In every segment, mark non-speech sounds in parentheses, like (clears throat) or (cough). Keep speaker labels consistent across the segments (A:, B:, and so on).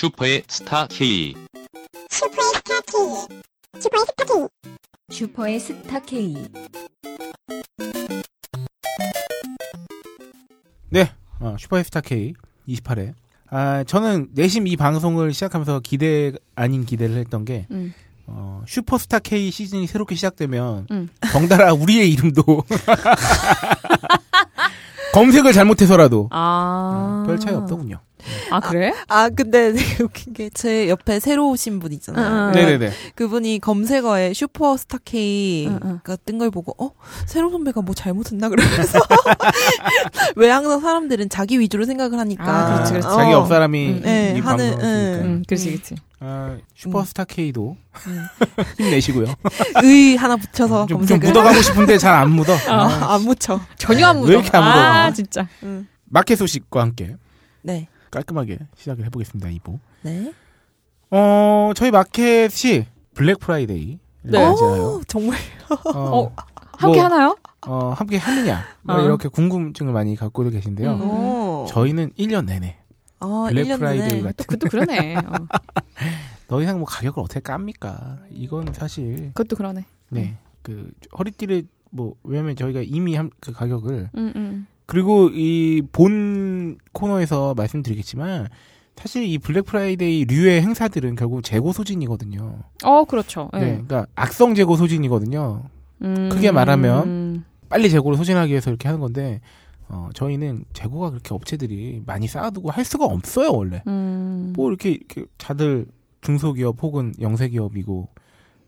A: 슈퍼의 스타 K.
B: 슈퍼의 스타 K. 슈퍼의 스타 K.
C: 슈퍼의 스타 K.
D: 네, 어, 슈퍼스타 K 28회. 아, 저는 내심 이 방송을 시작하면서 기대 아닌 기대를 했던 게
E: 음.
D: 어, 슈퍼스타 K 시즌이 새롭게 시작되면
E: 음.
D: 덩달아 우리의 이름도 (laughs) 검색을 잘못해서라도
E: 아.
D: 별 차이 없더군요.
E: 아, 그래?
F: 아, 근데 (laughs) 되게 웃긴 게 제 옆에 새로 오신 분 있잖아요.
E: 응, 응.
D: 네네네.
F: 그분이 검색어에 슈퍼스타 K가. 뜬 걸 보고, 어? 새로 선배가 뭐 잘못했나? 그러면서. (laughs) 왜 항상 사람들은 자기 위주로 생각을 하니까.
E: 아, 그렇지, 그렇지.
D: 자기
F: 어.
D: 옆 사람이
E: 음,
F: 네,
D: 이
F: 하는,
D: 방송을 했으니까.
E: 응, 그렇지, 그렇지.
D: 아, 슈퍼스타 K도
F: 음. (laughs)
D: 힘내시고요.
F: 의 하나 붙여서
D: 좀, 좀
F: 검색을.
D: 묻어가고 싶은데 잘 안 묻어. 아,
F: 아, 안 묻혀.
E: 전혀 안 묻어.
D: 왜 이렇게 안 묻어?
E: 아, 진짜.
F: 응.
D: 마켓 소식과 함께
F: 네.
D: 깔끔하게 시작을 해보겠습니다. 2부.
F: 네.
D: 어, 저희 마켓이 블랙 프라이데이.
E: 네.
D: 맞아요.
F: 오, 정말.
D: 어,
E: 어, 함께
D: 뭐,
E: 하나요?
D: 어, 함께 하느냐. 뭐
E: 어.
D: 이렇게 궁금증을 많이 갖고 계신데요.
E: 음.
F: 오.
D: 저희는 1년 내내
F: 아,
D: 블랙
F: 1년
D: 프라이데이
F: 내내.
D: 같은
E: 또, 그것도 그러네. (laughs) 어,
D: 더 이상 뭐 가격을 어떻게 깝니까? 이건 사실
E: 그것도 그러네.
D: 네. 그 허리띠를 뭐 왜냐면 저희가 이미 한그 가격을
E: 응, 응.
D: 그리고 이 본 코너에서 말씀드리겠지만 사실 이 블랙 프라이데이 류의 행사들은 결국 재고 소진이거든요.
E: 어, 그렇죠. 예.
D: 네. 그러니까 악성 재고 소진이거든요.
E: 음,
D: 크게 말하면
E: 음,
D: 빨리 재고를 소진하기 위해서 이렇게 하는 건데 어, 저희는 재고가 그렇게 업체들이 많이 쌓아두고 할 수가 없어요 원래.
E: 음.
D: 뭐 이렇게, 이렇게 다들 중소기업 혹은 영세기업이고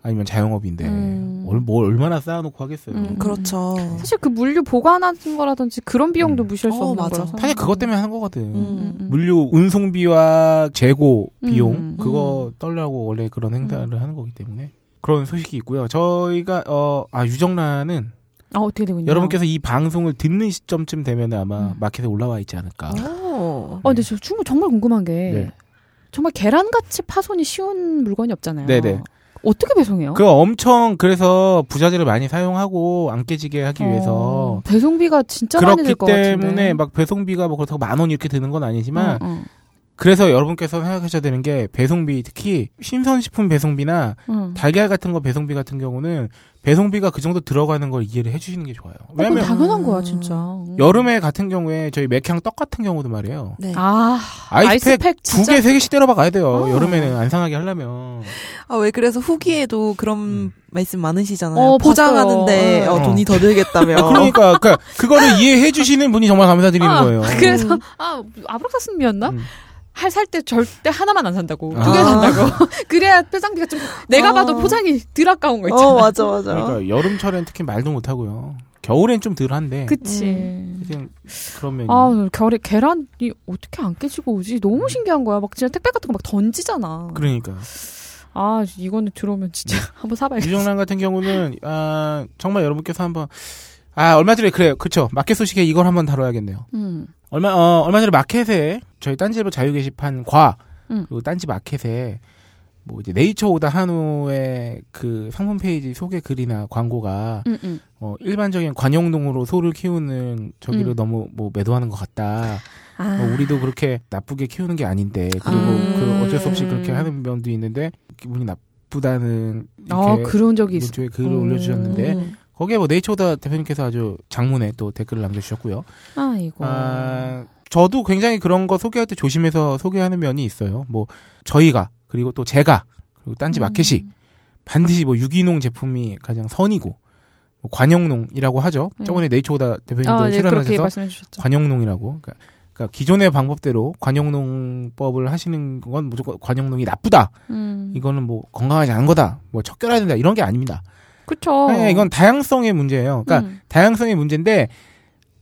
D: 아니면 자영업인데
E: 음.
D: 얼, 뭘 얼마나 쌓아놓고 하겠어요.
E: 음.
F: 그렇죠.
E: 사실 그 물류 보관하는 거라든지 그런 비용도
D: 음.
E: 무시할 수
F: 어,
E: 없는
F: 맞아.
E: 거라서.
D: 사실 그것 때문에 하는 거거든.
F: 음.
E: 음, 음.
D: 물류 운송비와 재고 비용
E: 음.
D: 그거 떨려고 원래 그런 행사를 하는 거기 때문에 그런 소식이 있고요. 저희가 어 아 유정란은
E: 아, 어떻게 되고 있나요?
D: 여러분께서 이 방송을 듣는 시점쯤 되면 아마
E: 음.
D: 마켓에 올라와 있지 않을까.
F: 오.
E: 어, 근데 저 정말, 정말 궁금한 게
D: 네.
E: 정말 계란같이 파손이 쉬운 물건이 없잖아요.
D: 네네.
E: 어떻게 배송해요?
D: 그 엄청 그래서 부자재를 많이 사용하고 안 깨지게 하기 위해서
E: 어, 배송비가 진짜 많이
D: 그렇기
E: 들것 같은데.
D: 때문에 막 배송비가 뭐 그렇다고 만 원 이렇게 드는 건 아니지만
E: 어, 어,
D: 그래서 여러분께서 생각하셔야 되는 게 배송비 특히 신선식품 배송비나
E: 어.
D: 달걀 같은 거 배송비 같은 경우는 배송비가 그 정도 들어가는 걸 이해를 해주시는 게 좋아요.
E: 어,
D: 왜냐면
E: 당연한 거야 진짜.
D: 여름에 같은 경우에 저희 맥향 떡 같은 경우도 말이에요.
F: 네.
E: 아
D: 아이스팩,
E: 아이스팩
D: 두
E: 진짜
D: 개, 세 개씩 때려박 가야 돼요.
E: 어.
D: 여름에는 안 상하게 하려면.
F: 아, 왜 그래서 후기에도 그런
D: 음.
F: 말씀 많으시잖아요.
E: 어,
F: 포장하는데
E: 봤어요.
F: 어, 돈이 더 들겠다며. (laughs)
D: 그러니까, 그 그거를 이해해 주시는 분이 정말 감사드리는
E: 아,
D: 거예요.
E: 그래서 아 아브락사스미였나?
D: 음.
E: 할 살 때 절대 하나만 안 산다고
D: 아.
E: 두개 산다고 (laughs) 그래야 포장비가 좀 내가
F: 어.
E: 봐도 포장이 덜 아까운 거 있잖아.
F: 어, 맞아, 맞아.
D: 그러니까 여름철엔 특히 말도 못 하고요. 겨울엔 좀 덜한데.
E: 그치.
D: 그런 면이.
E: 아 결에 계란이 어떻게 안 깨지고 오지? 너무 신기한 거야. 막 진짜 택배 같은 거 막 던지잖아.
D: 그러니까.
E: 아 이거는 들어오면 진짜 (laughs) 한번 사봐야겠다.
D: 유정란 같은 경우는 아 정말 여러분께서 한번 아 얼마 전에 그래요 그렇죠 마켓 소식에 이걸 한번 다뤄야겠네요
E: 음.
D: 얼마 어 얼마 전에 마켓에 저희 딴지일보 자유 게시판과
E: 음.
D: 그리고 딴지 마켓에 뭐 이제 네이처 오다 한우의 그 상품 페이지 소개 글이나 광고가
E: 음, 음.
D: 어 일반적인 관용동으로 소를 키우는 저기를
E: 음.
D: 너무 뭐 매도하는 것 같다.
E: 아.
D: 뭐 우리도 그렇게 나쁘게 키우는 게 아닌데 그리고
F: 음.
D: 그 어쩔 수 없이 그렇게 하는 면도 있는데 기분이 나쁘다는
E: 아
D: 이렇게
E: 그런 적이 있어.
D: 문조에 글을 올려주셨는데
E: 음.
D: 거기에 뭐 네이처오다 대표님께서 아주 장문에 또 댓글을 남겨주셨고요.
E: 아 이거.
D: 아, 저도 굉장히 그런 거 소개할 때 조심해서 소개하는 면이 있어요. 뭐 저희가 그리고 또 제가 그리고 딴지
E: 음.
D: 마켓이 반드시 뭐 유기농 제품이 가장 선이고 뭐 관용농이라고 하죠.
E: 음.
D: 저번에 네이처오다 대표님도
E: 아, 네,
D: 출연하셔서
E: 주셨죠.
D: 관용농이라고. 그러니까, 그러니까 기존의 방법대로 관용농법을 하시는 건 무조건 관용농이 나쁘다.
E: 음.
D: 이거는 뭐 건강하지 않은 거다. 뭐 척결해야 된다. 이런 게 아닙니다.
E: 그쵸.
D: 네, 이건 다양성의 문제예요. 그러니까
E: 음.
D: 다양성의 문제인데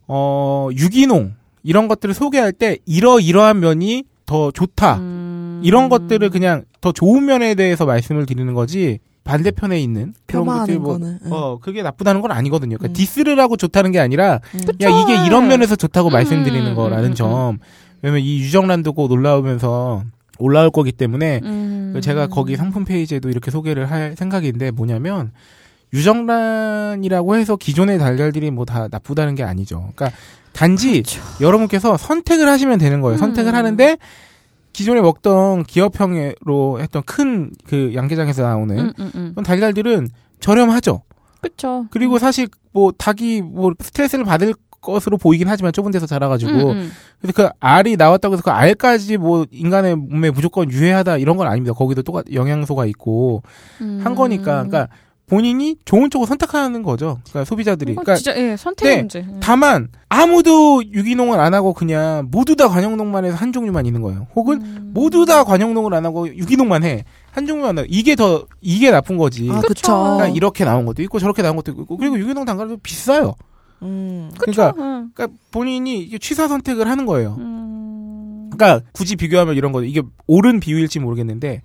D: 어 유기농 이런 것들을 소개할 때 이러이러한 면이 더 좋다.
E: 음.
D: 이런 것들을 그냥 더 좋은 면에 대해서 말씀을 드리는 거지 반대편에 있는 그런 것들
F: 폄하하는
D: 뭐
F: 거는. 응.
D: 어, 그게 나쁘다는 건 아니거든요. 그러니까
F: 음.
D: 디스를 하고 좋다는 게 아니라
F: 음.
D: 야 이게 이런 면에서 좋다고
E: 음,
D: 말씀드리는
E: 음,
D: 거라는
E: 음,
D: 점. 왜냐면 이 유정란도 곧 올라오면서 올라올 거기 때문에
E: 음.
D: 제가 거기 상품 페이지에도 이렇게 소개를 할 생각인데 뭐냐면 유정란이라고 해서 기존의 달걀들이 뭐 다 나쁘다는 게 아니죠. 그러니까 단지 여러분께서 선택을 하시면 되는 거예요.
E: 음.
D: 선택을 하는데 기존에 먹던 기업형으로 했던 큰 그 양계장에서 나오는
E: 음, 음, 음.
D: 달걀들은 저렴하죠.
E: 그쵸.
D: 그리고 사실 뭐 닭이 뭐 스트레스를 받을 것으로 보이긴 하지만 좁은 데서 자라가지고
E: 음, 음.
D: 그래서 그 알이 나왔다고 해서 그 알까지 뭐 인간의 몸에 무조건 유해하다 이런 건 아닙니다. 거기도 똑같 영양소가 있고
E: 음.
D: 한 거니까 그러니까 본인이 좋은 쪽을 선택하는 거죠. 그러니까 소비자들이.
E: 이건
D: 그러니까
E: 진짜 예 선택
D: 네,
E: 문제. 음.
D: 다만 아무도 유기농을 안 하고 그냥 모두 다 관용농만 해서 한 종류만 있는 거예요. 혹은
E: 음.
D: 모두 다 관용농을 안 하고 유기농만 해. 한 종류만 해. 이게 더 이게 나쁜 거지.
F: 아,
E: 그쵸.
F: 그쵸.
D: 그러니까 이렇게 나온 것도 있고 저렇게 나온 것도 있고 그리고 유기농 단가도 비싸요.
F: 음.
E: 그쵸.
D: 그러니까
E: 음.
D: 그러니까 본인이 취사 선택을 하는 거예요.
E: 음.
D: 그러니까 굳이 비교하면 이런 거 이게 옳은 비유일지 모르겠는데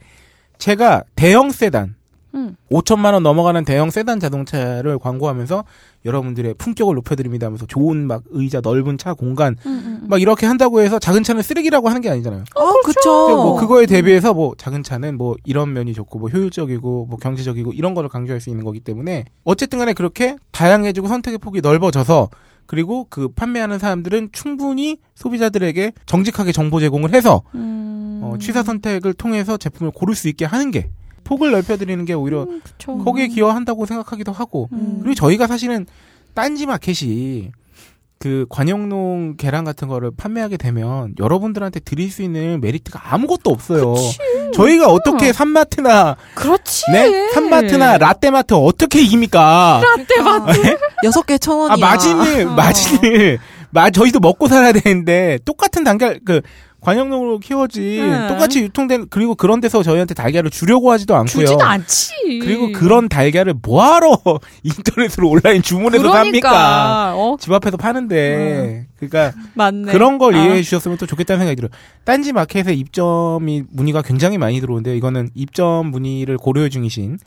D: 제가 대형 세단
E: 음.
D: 5천만 원 넘어가는 대형 세단 자동차를 광고하면서 여러분들의 품격을 높여드립니다 하면서 좋은 막 의자 넓은 차 공간
E: 음, 음, 음.
D: 막 이렇게 한다고 해서 작은 차는 쓰레기라고 하는 게 아니잖아요.
F: 어, 그쵸.
D: 근데 뭐 그거에 대비해서 뭐 작은 차는 뭐 이런 면이 좋고 뭐 효율적이고 뭐 경제적이고 이런 거를 강조할 수 있는 거기 때문에 어쨌든 간에 그렇게 다양해지고 선택의 폭이 넓어져서 그리고 그 판매하는 사람들은 충분히 소비자들에게 정직하게 정보 제공을 해서
E: 음.
D: 어, 취사 선택을 통해서 제품을 고를 수 있게 하는 게 폭을 넓혀드리는 게 오히려
E: 음, 그쵸.
D: 거기에 기여한다고 생각하기도 하고
E: 음.
D: 그리고 저희가 사실은 딴지 마켓이 그 관영농 계란 같은 거를 판매하게 되면 여러분들한테 드릴 수 있는 메리트가 아무것도 없어요. 저희가 어떻게 산마트나
E: 그렇지.
D: 네 산마트나 라떼마트 어떻게 이깁니까?
F: 여섯 개 천 원이야.
D: 아 마진을
E: 어.
D: 마진을 마 저희도 먹고 살아야 되는데 똑같은 단결 그 관영농으로 키워지
E: 네.
D: 똑같이 유통된 그리고 그런 데서 저희한테 달걀을 주려고 하지도 않고요.
E: 주지도 않지.
D: 그리고 그런 달걀을 뭐하러 (laughs) 인터넷으로 온라인 주문해서
E: 그러니까.
D: 삽니까?
E: 어,
D: 집 앞에서 파는데 그러니까
E: 맞네.
D: 그런 걸
E: 아.
D: 이해해 주셨으면 또 좋겠다는 생각이 들어요. 딴지 마켓에 입점이 문의가 굉장히 많이 들어오는데 이거는 입점 문의를 고려 중이신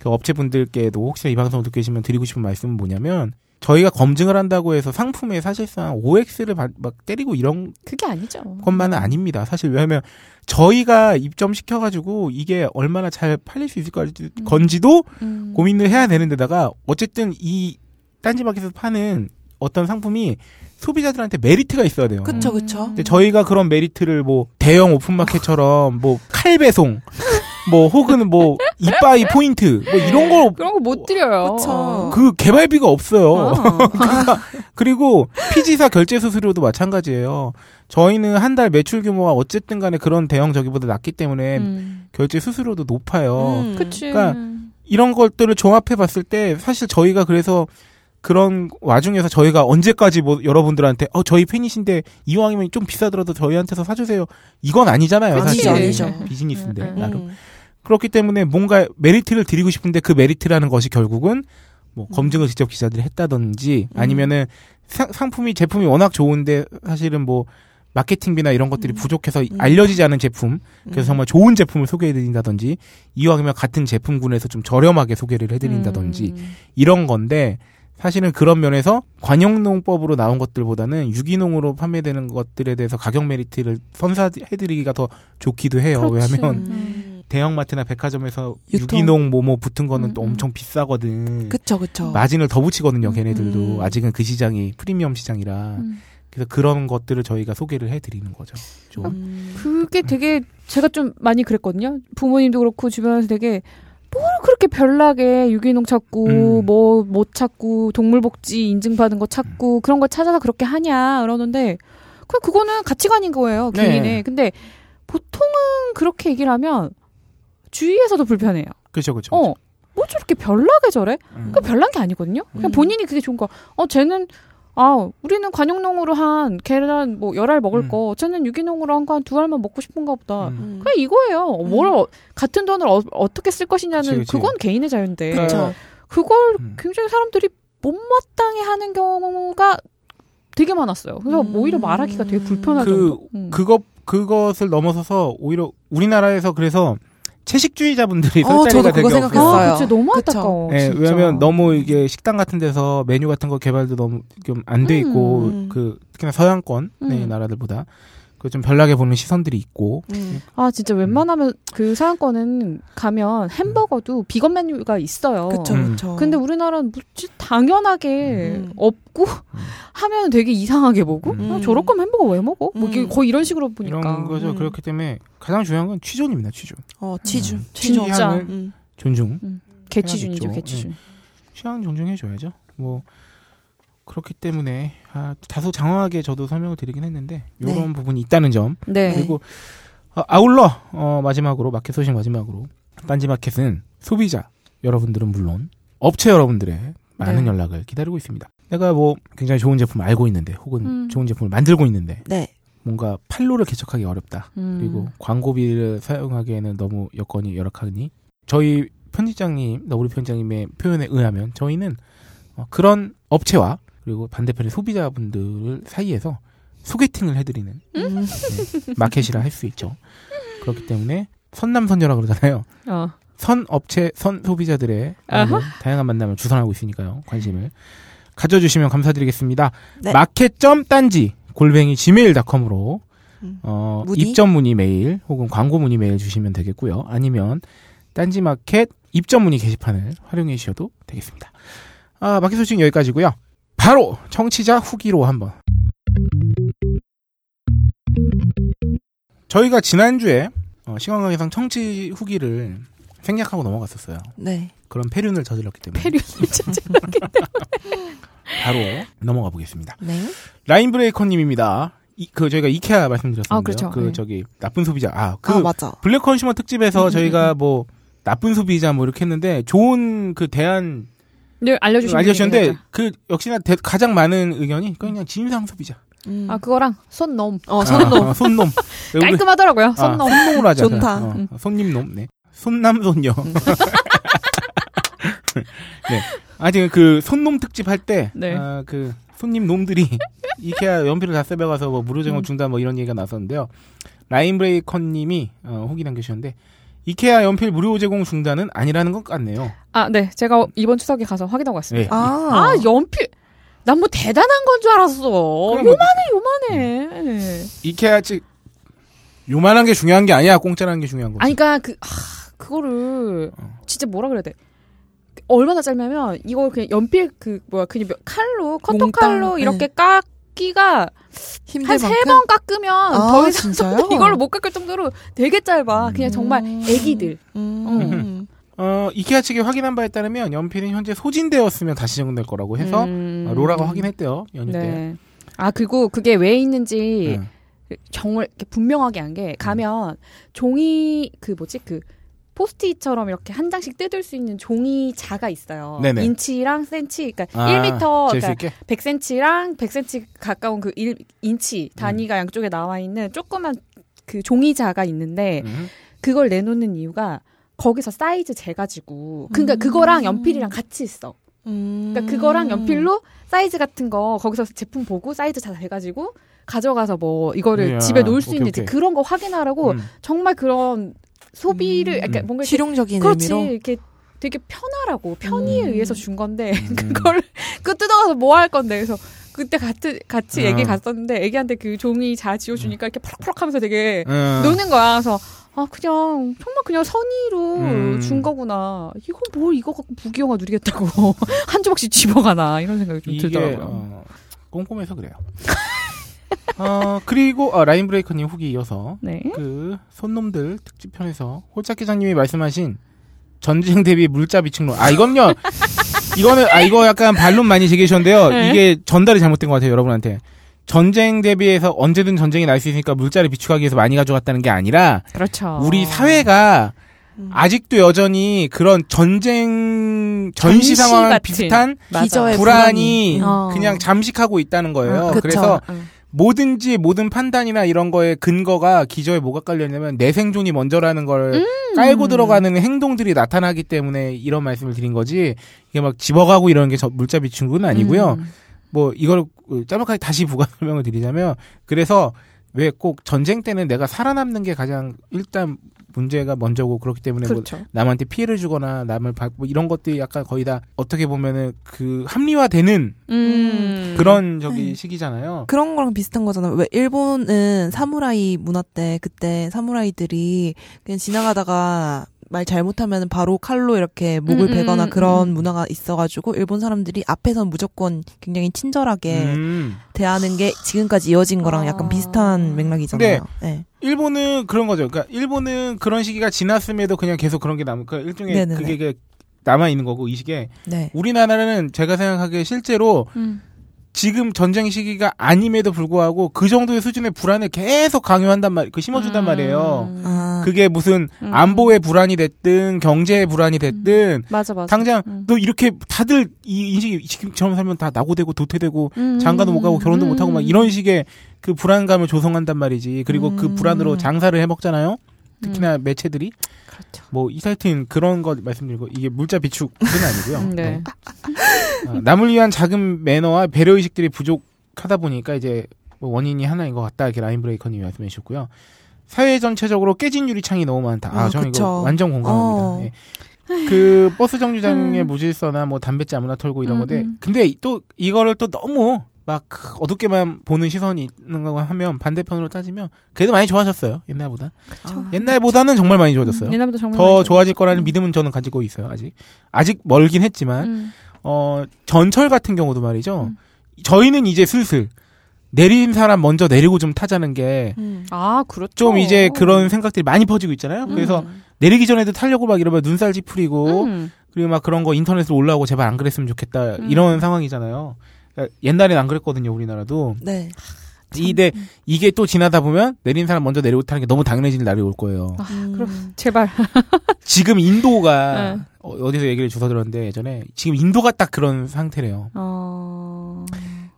D: 그 업체분들께도 혹시 이 방송을 듣고 계시면 드리고 싶은 말씀은 뭐냐면 저희가 검증을 한다고 해서 상품에 사실상 OX를 막 때리고 이런
E: 그게 아니죠.
D: 것만은 아닙니다. 사실 왜냐하면 저희가 입점시켜 가지고 이게 얼마나 잘 팔릴 수 있을 건지도
E: 음.
D: 고민을 해야 되는데다가 어쨌든 이 딴지마켓에서 파는 어떤 상품이 소비자들한테 메리트가 있어야 돼요.
F: 그쵸, 그쵸.
D: 근데 저희가 그런 메리트를 뭐 대형 오픈마켓처럼 뭐 칼 배송 뭐 혹은 뭐 이빠이 포인트 뭐 이런 걸
E: 그런 거 못 드려요.
F: 그쵸.
D: 그 개발비가 없어요.
E: 아. (laughs)
D: 그리고 피지사 결제 수수료도 마찬가지예요. 저희는 한 달 매출 규모가 어쨌든 간에 그런 대형 저기보다 낮기 때문에
E: 음.
D: 결제 수수료도 높아요.
F: 음.
D: 그러니까 이런 것들을 종합해 봤을 때 사실 저희가 그래서 그런 와중에서 저희가 언제까지 뭐 여러분들한테 어 저희 팬이신데 이왕이면 좀 비싸더라도 저희한테서 사주세요 이건 아니잖아요 사실
F: 아니죠.
D: 비즈니스인데
E: 음, 음,
D: 나름
F: 음.
D: 그렇기 때문에 뭔가 메리트를 드리고 싶은데 그 메리트라는 것이 결국은 뭐 검증을 직접 기자들이 했다든지
F: 음.
D: 아니면은 상, 상품이 제품이 워낙 좋은데 사실은 뭐 마케팅비나 이런 것들이 부족해서 알려지지 않은 제품 그래서
F: 음.
D: 정말 좋은 제품을 소개해드린다든지 이왕이면 같은 제품군에서 좀 저렴하게 소개를 해드린다든지
E: 음.
D: 이런 건데 사실은 그런 면에서 관행농법으로 나온 것들보다는 유기농으로 판매되는 것들에 대해서 가격 메리트를 선사해드리기가 더 좋기도 해요.
E: 그렇지.
D: 왜냐하면
F: 음.
D: 대형마트나 백화점에서
F: 유통.
D: 유기농 뭐뭐 붙은 거는
E: 음,
D: 또
E: 음.
D: 엄청 비싸거든.
F: 그쵸, 그쵸.
D: 마진을 더 붙이거든요, 걔네들도.
F: 음.
D: 아직은 그 시장이 프리미엄 시장이라.
E: 음.
D: 그래서 그런 것들을 저희가 소개를 해드리는 거죠. 좀.
F: 음.
E: 그게 되게 제가 좀 많이 그랬거든요. 부모님도 그렇고 주변에서 되게 뭘 그렇게 별나게 유기농 찾고
D: 음.
E: 뭐못 찾고 동물복지 인증받은 거 찾고 그런 거 찾아서 그렇게 하냐 그러는데 그 그거는 가치관인 거예요
D: 네.
E: 개인의. 근데 보통은 그렇게 얘기를 하면 주위에서도 불편해요.
D: 그렇죠, 그렇죠.
E: 어. 뭐 저렇게 별나게 저래?
D: 음.
E: 그 별난 게 아니거든요. 그냥
F: 음.
E: 본인이 그게 좋은 거. 어, 쟤는 아, 우리는 관용농으로 한 계란 뭐 열 알 먹을
D: 음.
E: 거, 쟤는 유기농으로 한 거 한 두 알만 먹고 싶은가 보다.
D: 음.
F: 음.
E: 그냥 이거예요. 뭘 어- 같은 돈을 어, 떻게쓸 것이냐는
D: 그치, 그치.
E: 그건 개인의 자유인데
F: 그쵸.
E: 그걸
D: 음.
E: 굉장히 사람들이 못마땅해 하는 경우가 되게 많았어요. 그래서
F: 음.
E: 오히려 말하기가 되게 불편할
D: 그-
E: 정도. 음.
D: 그것 그것을 넘어서서 오히려 우리나라에서 그래서 채식주의자분들이
F: 어,
D: 설 자리가
F: 저도
D: 되게.
F: 생각했어요.
E: 아, 그치 너무
F: 그쵸.
E: 안타까워.
D: 예,
E: 진짜.
D: 왜냐면 너무 이게 식당 같은 데서 메뉴 같은 거 개발도 너무 좀 안 돼 있고
F: 음.
D: 그 특히나 서양권 의
E: 음.
D: 나라들보다 그 좀 별나게 보는 시선들이 있고
F: 음.
E: 아 진짜 웬만하면 그 사양권은 가면 햄버거도 비건 메뉴가 있어요.
F: 그쵸,
D: 음.
F: 그쵸.
E: 근데 우리나라는 뭐지 당연하게
F: 음.
E: 없고 하면 되게 이상하게 보고
D: 음.
E: 아, 저럴 거면 햄버거 왜 먹어? 뭐 이게
F: 음.
E: 거의 이런 식으로 보니까
D: 이런 거죠.
F: 음.
D: 그렇기 때문에 가장 중요한 건 취존입니다. 취존.
F: 어.
D: 음. 취향을
F: 음.
D: 존중.
E: 개취준이죠. 개취준.
D: 취향 존중해줘야죠. 뭐 그렇기 때문에 아, 다소 장황하게 저도 설명을 드리긴 했는데 이런
F: 네.
D: 부분이 있다는 점
E: 네.
D: 그리고 아, 아울러 어, 마지막으로 마켓 소식 마지막으로 딴지 마켓은 소비자 여러분들은 물론 업체 여러분들의 많은
E: 네.
D: 연락을 기다리고 있습니다. 내가 뭐 굉장히 좋은 제품 을 알고 있는데 혹은
E: 음.
D: 좋은 제품을 만들고 있는데
F: 네.
D: 뭔가 판로를 개척하기 어렵다.
E: 음.
D: 그리고 광고비를 사용하기에는 너무 여건이 열악하니 저희 편집장님, 우리 편집장님의 표현에 의하면 저희는 어, 그런 업체와 그리고 반대편의 소비자분들 사이에서 소개팅을 해드리는
F: 음.
D: 네, 마켓이라 할 수 있죠. 그렇기 때문에 선남선녀라 그러잖아요.
E: 어.
D: 선 업체, 선 소비자들의 많은 다양한 만남을 주선하고 있으니까요. 관심을 가져주시면 감사드리겠습니다.
F: 네.
D: 마켓.딴지 골뱅이 gmail.com으로
F: 음.
D: 어? 입점 문의 메일 혹은 광고 문의 메일 주시면 되겠고요. 아니면 딴지 마켓 입점 문의 게시판을 활용해 주셔도 되겠습니다. 아, 마켓 소식 여기까지고요. 바로 청취자 후기로 한번. 저희가 지난주에 어, 시간 관계상 청취 후기를 생략하고 넘어갔었어요.
F: 네.
D: 그런 패륜을 저질렀기 때문에
E: 패륜 진짜 (laughs)
D: 바로 넘어가 보겠습니다.
F: 네.
D: 라인 브레이커님입니다. 이- 그 저희가 이케아 말씀드렸었는데
E: 아, 그렇죠.
D: 그
E: 네.
D: 저기 나쁜 소비자 아 그
F: 아, 맞아.
D: 블랙 컨슈머 특집에서
E: 음,
D: 저희가 뭐 나쁜 소비자 뭐 이렇게 했는데 좋은 그 대안
E: 네, 알려주신
D: 알려주셨는데. 그 역시나 대- 가장 많은 의견이 그냥 진상 소비자.
F: 음.
E: 아 그거랑 손놈
F: 어, 손놈.
D: 아, 손놈. 우리- (laughs)
E: 깔끔하더라고요.
D: 아,
E: 손놈.
D: 손놈으로 하자.
F: 좋다.
D: 어,
E: 음.
D: 손님놈. 네. 손남 손녀. (laughs) 네. 아직 그 손놈 특집 할 때,
E: 네.
D: 아, 그 손님 놈들이 (laughs) 이케아 연필을 다 써배가서 뭐 무료
E: 음.
D: 제공 준다 뭐 이런 얘기가 나섰는데요. 라인 브레이커님이 어, 후기 남겨주셨는데 이케아 연필 무료 제공 중단은 아니라는 것 같네요.
E: 아, 네. 제가 이번 추석에 가서 확인하고 왔습니다.
D: 네.
F: 아.
E: 아, 연필. 난 뭐 대단한 건 줄 알았어.
D: 뭐-
E: 요만해, 요만해.
D: 이케아 측 요만한 게 중요한 게 아니야. 공짜라는 게 중요한 거지.
E: 아니, 그니까, 그, 아, 그거를,
D: 어.
E: 진짜 뭐라 그래야 돼. 얼마나 짧냐면, 이거 그냥 연필, 그, 뭐야, 그냥 몇- 칼로, 커터 칼로
F: 네.
E: 이렇게 깎 기가
F: 힘들
E: 한 세? 번 깎으면
F: 아,
E: 더 이상
F: 진짜요? (laughs)
E: 이걸로 못 깎을 정도로 되게 짧아. 그냥 정말
F: 음.
E: 애기들.
F: 음.
D: 어, 이케아 측이 확인한 바에 따르면 연필은 현재 소진되었으면 다시 제공될 거라고 해서
E: 음.
D: 어, 로라가 확인했대요. 연휴 때.
E: 네. 아, 그리고 그게 왜 있는지
D: 응.
E: 정말 분명하게 한 게 가면 종이 그 뭐지 그 포스트잇처럼 이렇게 한 장씩 뜯을 수 있는 종이 자가 있어요.
D: 네네.
E: 인치랑 센치, 그러니까
D: 아,
E: 1m,
D: 잴수
E: 그러니까
D: 있게?
E: 100cm랑 100cm 가까운 그 1, 인치 단위가 양쪽에 나와 있는 조그만 그 종이 자가 있는데
D: 음.
E: 그걸 내놓는 이유가 거기서 사이즈 재가지고 그러니까
F: 음.
E: 그거랑 연필이랑 같이 있어.
F: 음.
E: 그러니까 그거랑 연필로 사이즈 같은 거 거기서 제품 보고 사이즈 다 돼가지고 가져가서 뭐 이거를
D: 이야,
E: 집에 놓을 수
D: 오케이,
E: 있는지
D: 오케이.
E: 그런 거 확인하라고
D: 음.
E: 정말 그런 소비를
F: 음.
E: 그러니까
D: 음.
E: 뭔가
F: 실용적인
E: 그렇지
F: 의미로.
E: 이렇게 되게 편하라고 편의에
F: 음.
E: 의해서 준 건데
D: 음. (laughs)
E: 그걸 그 뜯어가서 뭐 할 건데 그래서 그때 같이 같이
D: 음.
E: 애기 갔었는데 애기한테 그 종이 자 지워주니까 이렇게 푸럭푸럭하면서 되게
D: 음.
E: 노는 거야. 그래서 아 그냥 정말 그냥 선의로
D: 음.
E: 준 거구나. 이거 뭘 이거 갖고 부귀영화 누리겠다고 (laughs) 한 조각씩 집어가나 이런 생각이 좀
D: 이게
E: 들더라고요.
D: 어, 꼼꼼해서 그래요. 어, 그리고 어, 라인 브레이커님 후기 이어서
E: 네.
D: 그 손놈들 특집편에서 홀짝 기자님이 말씀하신 전쟁 대비 물자 비축론. 아 이건요. (laughs) 이거는 아 이거 약간 반론 많이 제기하셨는데요.
E: 네.
D: 이게 전달이 잘못된 것 같아요 여러분한테. 전쟁 대비해서 언제든 전쟁이 날 수 있으니까 물자를 비축하기 위해서 많이 가져갔다는 게 아니라
E: 그렇죠.
D: 우리 사회가
F: 음.
D: 아직도 여전히 그런 전쟁 전시 상황. 비슷한
E: 맞아.
D: 불안이
E: 어.
D: 그냥 잠식하고 있다는 거예요.
F: 어.
D: 그래서
E: 응.
D: 뭐든지 모든 판단이나 이런 거에 근거가 기저에 뭐가 깔려있냐면 내 생존이 먼저라는 걸
E: 음.
D: 깔고 들어가는 행동들이 나타나기 때문에 이런 말씀을 드린 거지 이게 막 집어가고 이런 게 저- 물자 비춘 건 아니고요.
E: 음.
D: 뭐 이걸 짤막하게 다시 부가 설명을 드리자면 그래서 왜 꼭 전쟁 때는 내가 살아남는 게 가장 일단 문제가 먼저고 그렇기 때문에 뭐
E: 그렇죠.
D: 남한테 피해를 주거나 남을 밟고 이런 것들이 약간 거의 다 어떻게 보면은 그 합리화되는
E: 음.
D: 그런 저기
F: 네.
D: 시기잖아요.
F: 그런 거랑 비슷한 거잖아. 왜 일본은 사무라이 문화 때 그때 사무라이들이 그냥 지나가다가 말 잘못하면 바로 칼로 이렇게 목을
E: 음,
F: 베거나
E: 음,
F: 그런
E: 음.
F: 문화가 있어가지고 일본 사람들이 앞에선 무조건 굉장히 친절하게
D: 음.
F: 대하는 게 지금까지 이어진 거랑 약간
E: 아.
F: 비슷한 맥락이잖아요. 네.
D: 일본은 그런 거죠. 그러니까 일본은 그런 시기가 지났음에도 그냥 계속 그런 게 남을 그러니까 일종의
F: 네네네.
D: 그게 그 남아 있는 거고 이 시기에
F: 네.
D: 우리나라는 제가 생각하기에 실제로
E: 음.
D: 지금 전쟁 시기가 아님에도 불구하고 그 정도의 수준의 불안을 계속 강요한단 말, 그 심어준단 말이에요.
E: 음.
F: 아,
D: 그게 무슨
E: 음.
D: 안보의 불안이 됐든 경제의 불안이 됐든
E: 맞아 맞아.
D: 당장
E: 음.
D: 너 이렇게 다들 이 인식이 지금처럼 살면 다 나고되고 도태되고
E: 음.
D: 장가도 못 가고 결혼도 못 하고 막
E: 음.
D: 이런 식의 그 불안감을 조성한단 말이지. 그리고 그
F: 음.
D: 불안으로 장사를 해 먹잖아요. 특히나 매체들이
E: 그렇죠.
D: 뭐 이 사이튼 그런 거 말씀드리고 이게 물자 비축은 아니고요.
E: 음, (laughs) 네.
D: 어, 남을 위한 작은 매너와 배려 의식들이 부족하다 보니까 이제 뭐 원인이 하나인 것 같다 이렇게 라인 브레이커님이 말씀해 주셨고요. 사회 전체적으로 깨진 유리창이 너무 많다. 아,
F: 아,
D: 저는 이거
F: 그쵸.
D: 완전 공감합니다.
F: 어.
D: 예. 그 버스 정류장의
E: 음.
D: 무질서나 뭐 담배째 아무나 털고 이런
E: 음,
D: 건데
E: 음.
D: 근데 또 이거를 또 너무 막 어둡게만 보는 시선이 있는 거 하면 반대편으로 따지면 그래도 많이 좋아졌어요 옛날보다
F: 아,
D: 옛날보다는 정말 많이 좋아졌어요
E: 옛날부터 정말
D: 더 좋아질 거라는
E: 음.
D: 믿음은 저는 가지고 있어요 아직 아직 멀긴 했지만
E: 음.
D: 어 전철 같은 경우도 말이죠
E: 음.
D: 저희는 이제 슬슬 내린 사람 먼저 내리고 좀 타자는 게좀
F: 음.
E: 아 그렇죠.
D: 이제 그런 생각들이 많이 퍼지고 있잖아요 그래서
E: 음.
D: 내리기 전에도 타려고 막 이러면 눈살 찌푸리고
E: 음.
D: 그리고 막 그런 거 인터넷으로 올라오고 제발 안 그랬으면 좋겠다
E: 음.
D: 이런 상황이잖아요. 그러니까 옛날엔 안 그랬거든요 우리나라도.
F: 네.
D: 이데 이게 또 지나다 보면 내린 사람 먼저 내리고 타는 게 너무 당연해지는 날이 올 거예요.
E: 아,
F: 음.
E: 그럼 제발. (laughs)
D: 지금 인도가
E: 네.
D: 어, 어디서 얘기를 주워 들었는데 예전에 지금 인도가 딱 그런 상태래요.
E: 어.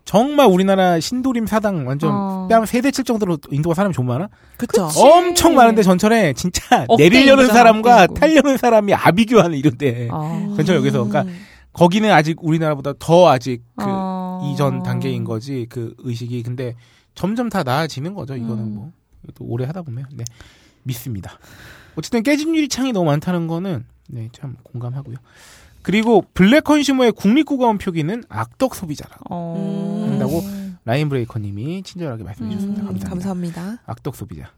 D: 정말 우리나라 신도림 사당 완전
E: 어.
D: 뺨 세대 칠 정도로 인도가 사람이 좀 많아?
F: 그쵸.
E: 그치.
D: 엄청 많은데 전철에 진짜 내리려는 사람과
E: 인구.
D: 타려는 사람이 아비규환을 이룬대.
E: 어.
D: 전철 여기서 그러니까
F: 음.
D: 거기는 아직 우리나라보다 더 아직 그
E: 어.
D: 이전 단계인 거지 그 의식이 근데 점점 다 나아지는 거죠 이거는
E: 음.
D: 뭐또 오래 하다 보면 네 믿습니다 어쨌든 깨진 유리창이 너무 많다는 거는 네 참 공감하고요 그리고 블랙 컨슈머의 국립국어원 표기는 악덕 소비자라고
E: 어.
F: 음.
D: 한다고 라인 브레이커님이 친절하게 말씀해 주셨습니다
E: 음,
D: 감사합니다.
F: 감사합니다.
D: 악덕 소비자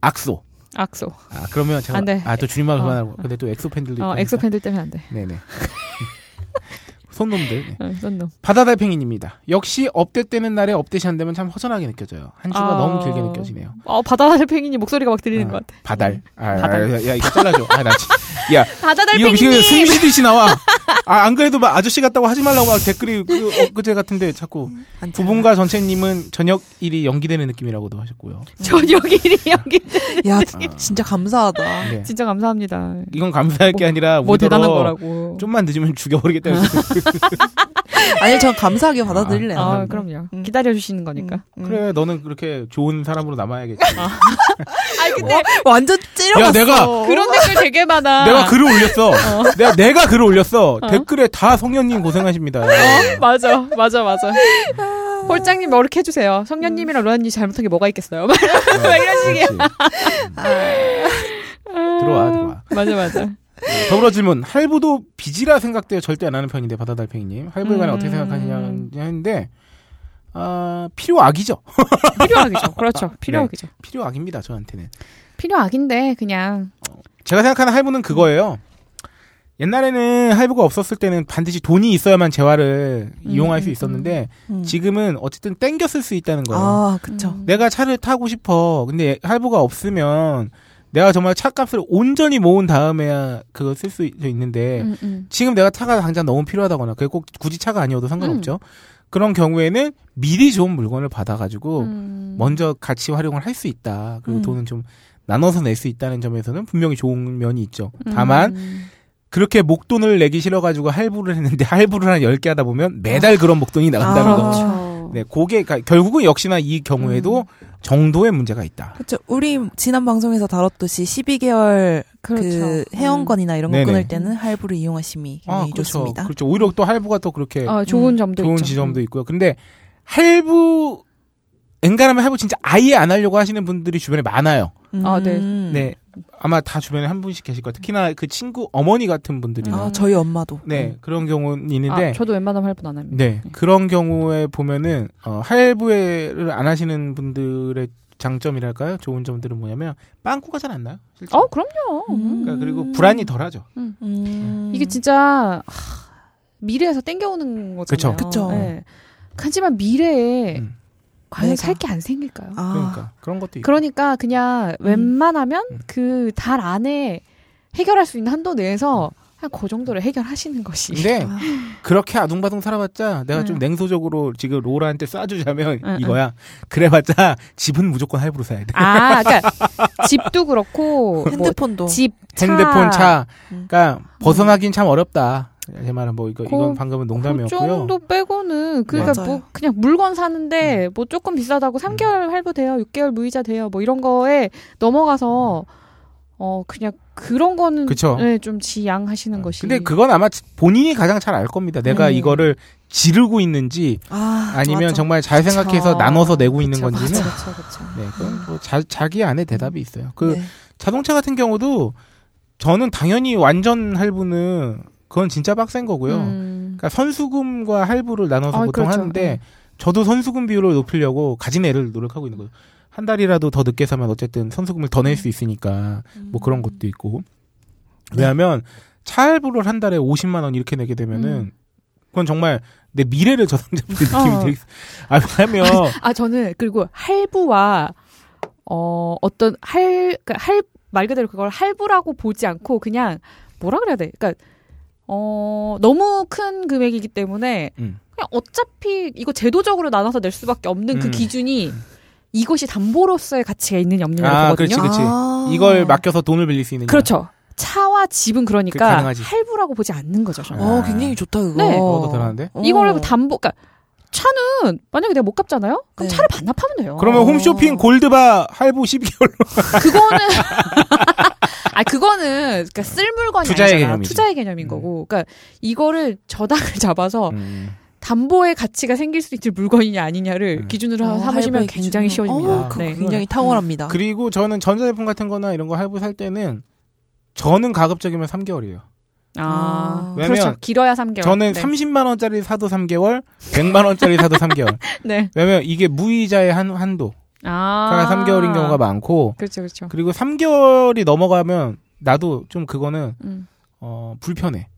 D: 악소
E: 악소.
D: 아 그러면 제가
E: 안 돼.
D: 아또 줄임말
E: 어.
D: 그만하고 근데 또 엑소 팬들도 있고
E: 어. 엑소 팬들 때문에 안 돼.
D: 네네 (laughs) 손놈들 네.
E: 어, 썬놈.
D: 바다달팽이입니다. 역시 업데이트되는 날에 업데이트 안 되면 참 허전하게 느껴져요. 한 주가
E: 아.
D: 너무 길게 느껴지네요.
E: 어, 바다달팽이님 목소리가 막 들리는
D: 아,
E: 것 같아.
D: 바달. 아,
E: 바달.
D: 아, 야, 이거 잘라줘. 아, 나. 야, 이거
E: 바다달팽이님!
D: 미치겠네. 스미시듯이 나와. 아, 안 그래도 막 아저씨 같다고 하지 말라고 막 댓글이 그, 엊그제 같은데 자꾸
F: 안
D: 부분과 전체님은 저녁 일이 연기되는 느낌이라고도 하셨고요. (laughs)
E: 저녁 일이 여기.
F: 야,
D: 아.
F: 진짜 감사하다.
D: 네.
E: 진짜 감사합니다.
D: 이건 감사할 게 아니라
E: 뭐 대단한 거라고.
D: 좀만 늦으면 죽여버리겠다. (laughs) (laughs)
F: 아니, 전 감사하게 받아들일래요.
E: 아, 그럼요.
F: 음.
E: 기다려 주시는 거니까.
F: 음.
D: 그래, 너는 그렇게 좋은 사람으로 남아야겠지. (laughs)
E: 아니, 근데
F: 완전 찌려갔어.
D: 야, 내가
E: 그런 댓글 되게 많아.
D: 내가 글을 올렸어. 내가 내가 글을 올렸어. 댓글에 다 성현님 고생하십니다.
E: 어? 맞아, 맞아, 맞아. 홀장님 어렵게 해주세요. 성년님이랑 로아님 잘못한 게 뭐가 있겠어요? 막 이런 식이야.
D: 들어와, 들어와.
E: 맞아, 맞아.
D: 더불어 질문. 할부도 빚이라 생각돼요. 절대 안 하는 편인데 바다달팽이님. 할부에 관해
E: 음.
D: 어떻게 생각하시냐 하는데 아 필요악이죠. (laughs)
E: 필요하겠죠. 그렇죠. 필요하겠죠.
D: 필요악입니다. 저한테는.
E: 필요악인데, 그냥.
D: 제가 생각하는 할부는 그거예요. 옛날에는 할부가 없었을 때는 반드시 돈이 있어야만 재화를
E: 음,
D: 이용할 수
E: 음,
D: 있었는데
F: 음.
D: 지금은 어쨌든 땡겨 쓸 수 있다는 거예요.
F: 아, 그쵸.
E: 음.
D: 내가 차를 타고 싶어. 근데 할부가 없으면 내가 정말 차값을 온전히 모은 다음에야 그거 쓸 수 있는데
E: 음, 음.
D: 지금 내가 차가 당장 너무 필요하다거나 그게 꼭 굳이 차가 아니어도
E: 음.
D: 상관없죠. 그런 경우에는 미리 좋은 물건을 받아가지고
E: 음.
D: 먼저 같이 활용을 할 수 있다. 그리고
F: 음.
D: 돈은 좀 나눠서 낼 수 있다는 점에서는 분명히 좋은 면이 있죠. 다만
E: 음.
D: 그렇게 목돈을 내기 싫어가지고 할부를 했는데 (laughs) 할부를 한 10개 하다 보면 매달 그런 목돈이 나간다는
F: 아.
D: 거.
E: 그렇죠.
D: 네, 그게 그러니까 결국은 역시나 이 경우에도
E: 음.
D: 정도의 문제가 있다.
F: 그쵸. 우리 지난 방송에서 다뤘듯이 12개월 그
E: 그렇죠.
F: 회원권이나 이런 거
D: 네네.
F: 끊을 때는 할부를 이용하심이
D: 아, 그렇죠.
F: 좋습니다.
D: 그렇죠. 오히려 또 할부가 또 그렇게
E: 어, 좋은 점도
D: 좋은
E: 있죠.
D: 지점도 있고요. 근데 할부 엔간하면 할부 진짜 아예 안 하려고 하시는 분들이 주변에 많아요.
E: 아, 네.
F: 음.
D: 네. 아마 다 주변에 한 분씩 계실 거예요. 특히나 그 친구 어머니 같은 분들이.
F: 아, 저희 엄마도.
D: 네. 그런 경우는 있는데.
E: 아, 저도 웬만하면 할부 안 합니다.
D: 네. 그런 경우에 보면은, 어, 할부를 안 하시는 분들의 장점이랄까요? 좋은 점들은 뭐냐면, 빵꾸가 잘 안 나요. 실제로.
E: 어, 그럼요.
F: 음.
D: 그러니까 그리고 불안이 덜 하죠.
F: 음.
E: 이게 진짜 하, 미래에서 땡겨오는 거잖아요.
D: 그쵸.
F: 그쵸.
E: 네. 하지만 미래에
D: 음.
E: 과연. 살 게 안 생길까요?
F: 아.
D: 그러니까. 그런 것도 있고.
E: 그러니까 그냥 웬만하면
D: 음.
E: 그달 안에 해결할 수 있는 한도 내에서 그냥 그 정도를 해결하시는 것이.
D: 근데,
F: 아.
D: 그렇게 아둥바둥 살아봤자, 내가 좀
E: 음.
D: 냉소적으로 지금 로라한테 쏴주자면
E: 응,
D: 이거야. 그래봤자, 집은 무조건 할부로 사야 돼.
E: 아, 그러니까 집도 그렇고 뭐
F: 핸드폰도.
E: 집, 차,
D: 핸드폰, 차.
F: 음.
D: 그러니까 벗어나긴 참 어렵다. 제 말은 뭐 이거
E: 그-
D: 이건 방금은
E: 그
D: 농담이었고요.
E: 정도 빼고는 그러니까
F: 맞아요.
E: 뭐 그냥 물건 사는데 뭐 조금 비싸다고 3개월 할부 돼요, 6개월 무이자 돼요, 뭐 이런 거에 넘어가서 어 그냥 그런 거는
D: 그쵸.
E: 네, 좀 지양하시는 것이.
D: 근데 그건 아마 본인이 가장 잘 알 겁니다. 내가
E: 음.
D: 이거를 지르고 있는지
F: 아,
D: 아니면
F: 맞아.
D: 정말 잘 생각해서
E: 그쵸.
D: 나눠서 내고 있는
E: 그쵸,
D: 건지는
E: 그쵸, 그쵸, 그쵸.
D: 네, 그건 뭐 자, 자기 안에 대답이 있어요. 그
F: 네.
D: 자동차 같은 경우도 저는 당연히 완전 할부는 그건 진짜 빡센 거고요.
E: 음.
D: 그러니까 선수금과 할부를 나눠서
E: 아,
D: 보통
E: 그렇죠.
D: 하는데
E: 네.
D: 저도 선수금 비율을 높이려고 가진 애를 노력하고 있는 거예요. 한 달이라도 더 늦게 사면 어쨌든 선수금을 더 낼 수 있으니까 뭐 그런 것도 있고. 왜냐하면 차 할부를 한 달에 50만 원 이렇게 내게 되면은
E: 음.
D: 그건 정말 내 미래를 저당잡는 느낌이
E: 어.
D: 되게 아 왜냐면
E: 아 저는 그리고 할부와 어 어떤 할 그러니까 할 말 그대로 그걸 할부라고 보지 않고 그냥 뭐라 그래야 돼? 그러니까 어 너무 큰 금액이기 때문에
D: 음.
E: 그냥 어차피 이거 제도적으로 나눠서 낼 수밖에 없는 그
D: 음.
E: 기준이 이것이 담보로서의 가치가 있느냐 없느냐를
D: 아. 그렇지, 그렇지.
F: 아.
D: 이걸 맡겨서 돈을 빌릴 수 있는
E: 그렇죠. 차와 집은
D: 그
E: 그러니까. 할부라고 보지 않는 거죠. 저는.
F: 어,
D: 아.
F: 굉장히 좋다, 그거.
E: 네.
D: 어, 더 들어가는데?
F: 어.
E: 이거를 담보 그러니까 차는 만약에 내가 못 갚잖아요? 그럼
F: 네.
E: 차를 반납하면 돼요.
D: 그러면
F: 어.
D: 홈쇼핑 골드바 할부 12개월로
E: 그거는 (laughs) 아 그거는 그러니까 쓸 물건이
D: 투자의
E: 아니잖아.
D: 개념이지.
E: 투자의 개념인
D: 음.
E: 거고. 그러니까 이거를 저당을 (laughs) 잡아서
D: 음.
E: 담보의 가치가 생길 수 있을 물건이냐 아니냐를
D: 음.
E: 기준으로
F: 어,
E: 삼으시면
F: 할부의
E: 굉장히
F: 기준으로.
E: 쉬워집니다.
F: 어,
E: 네.
F: 굉장히 탁월합니다.
D: 그리고 저는 전자제품 같은 거나 이런 거 할부 살 때는 저는 가급적이면 3개월이에요.
E: 아,
D: 왜냐면
E: 그렇죠. 길어야 3개월.
D: 저는
E: 네.
D: 30만 원짜리 사도 3개월, 100만 원짜리 사도 3개월. (laughs)
E: 네.
D: 왜냐면 이게 무이자의 한 한도.
E: 아.
D: 가 3개월인 경우가 많고
E: 그렇죠, 그렇죠.
D: 그리고 3개월이 넘어가면 나도 좀 그거는
E: 음.
D: 어 불편해.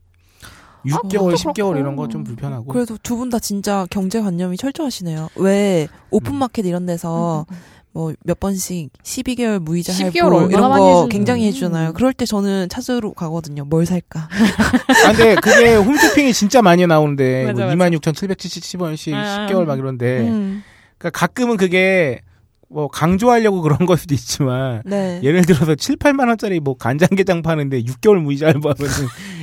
E: 아,
D: 6개월,
E: 그것도
D: 10개월
E: 그렇고.
D: 이런 거 좀 불편하고.
F: 그래도 두 분 다 진짜 경제관념이 철저하시네요. 왜 오픈마켓 이런 데서
E: 음,
F: 뭐몇 번씩 12개월 무이자
E: 12개월
F: 할부 이런 거 굉장히. 해주잖아요.
E: 음.
F: 그럴 때 저는 찾으러 가거든요. 뭘 살까? (laughs)
D: 아, 근데 그게 홈쇼핑이 진짜 많이 나오는데
E: 맞아,
D: 뭐
E: 맞아.
D: 26,770원씩
E: 아.
D: 10개월 막 이런데
F: 음,
D: 그러니까 가끔은 그게 뭐 강조하려고 그런 걸 수도 있지만
F: 네.
D: 예를 들어서 7, 8만 원짜리 뭐 간장게장 파는데 6개월 무이자 할부하면은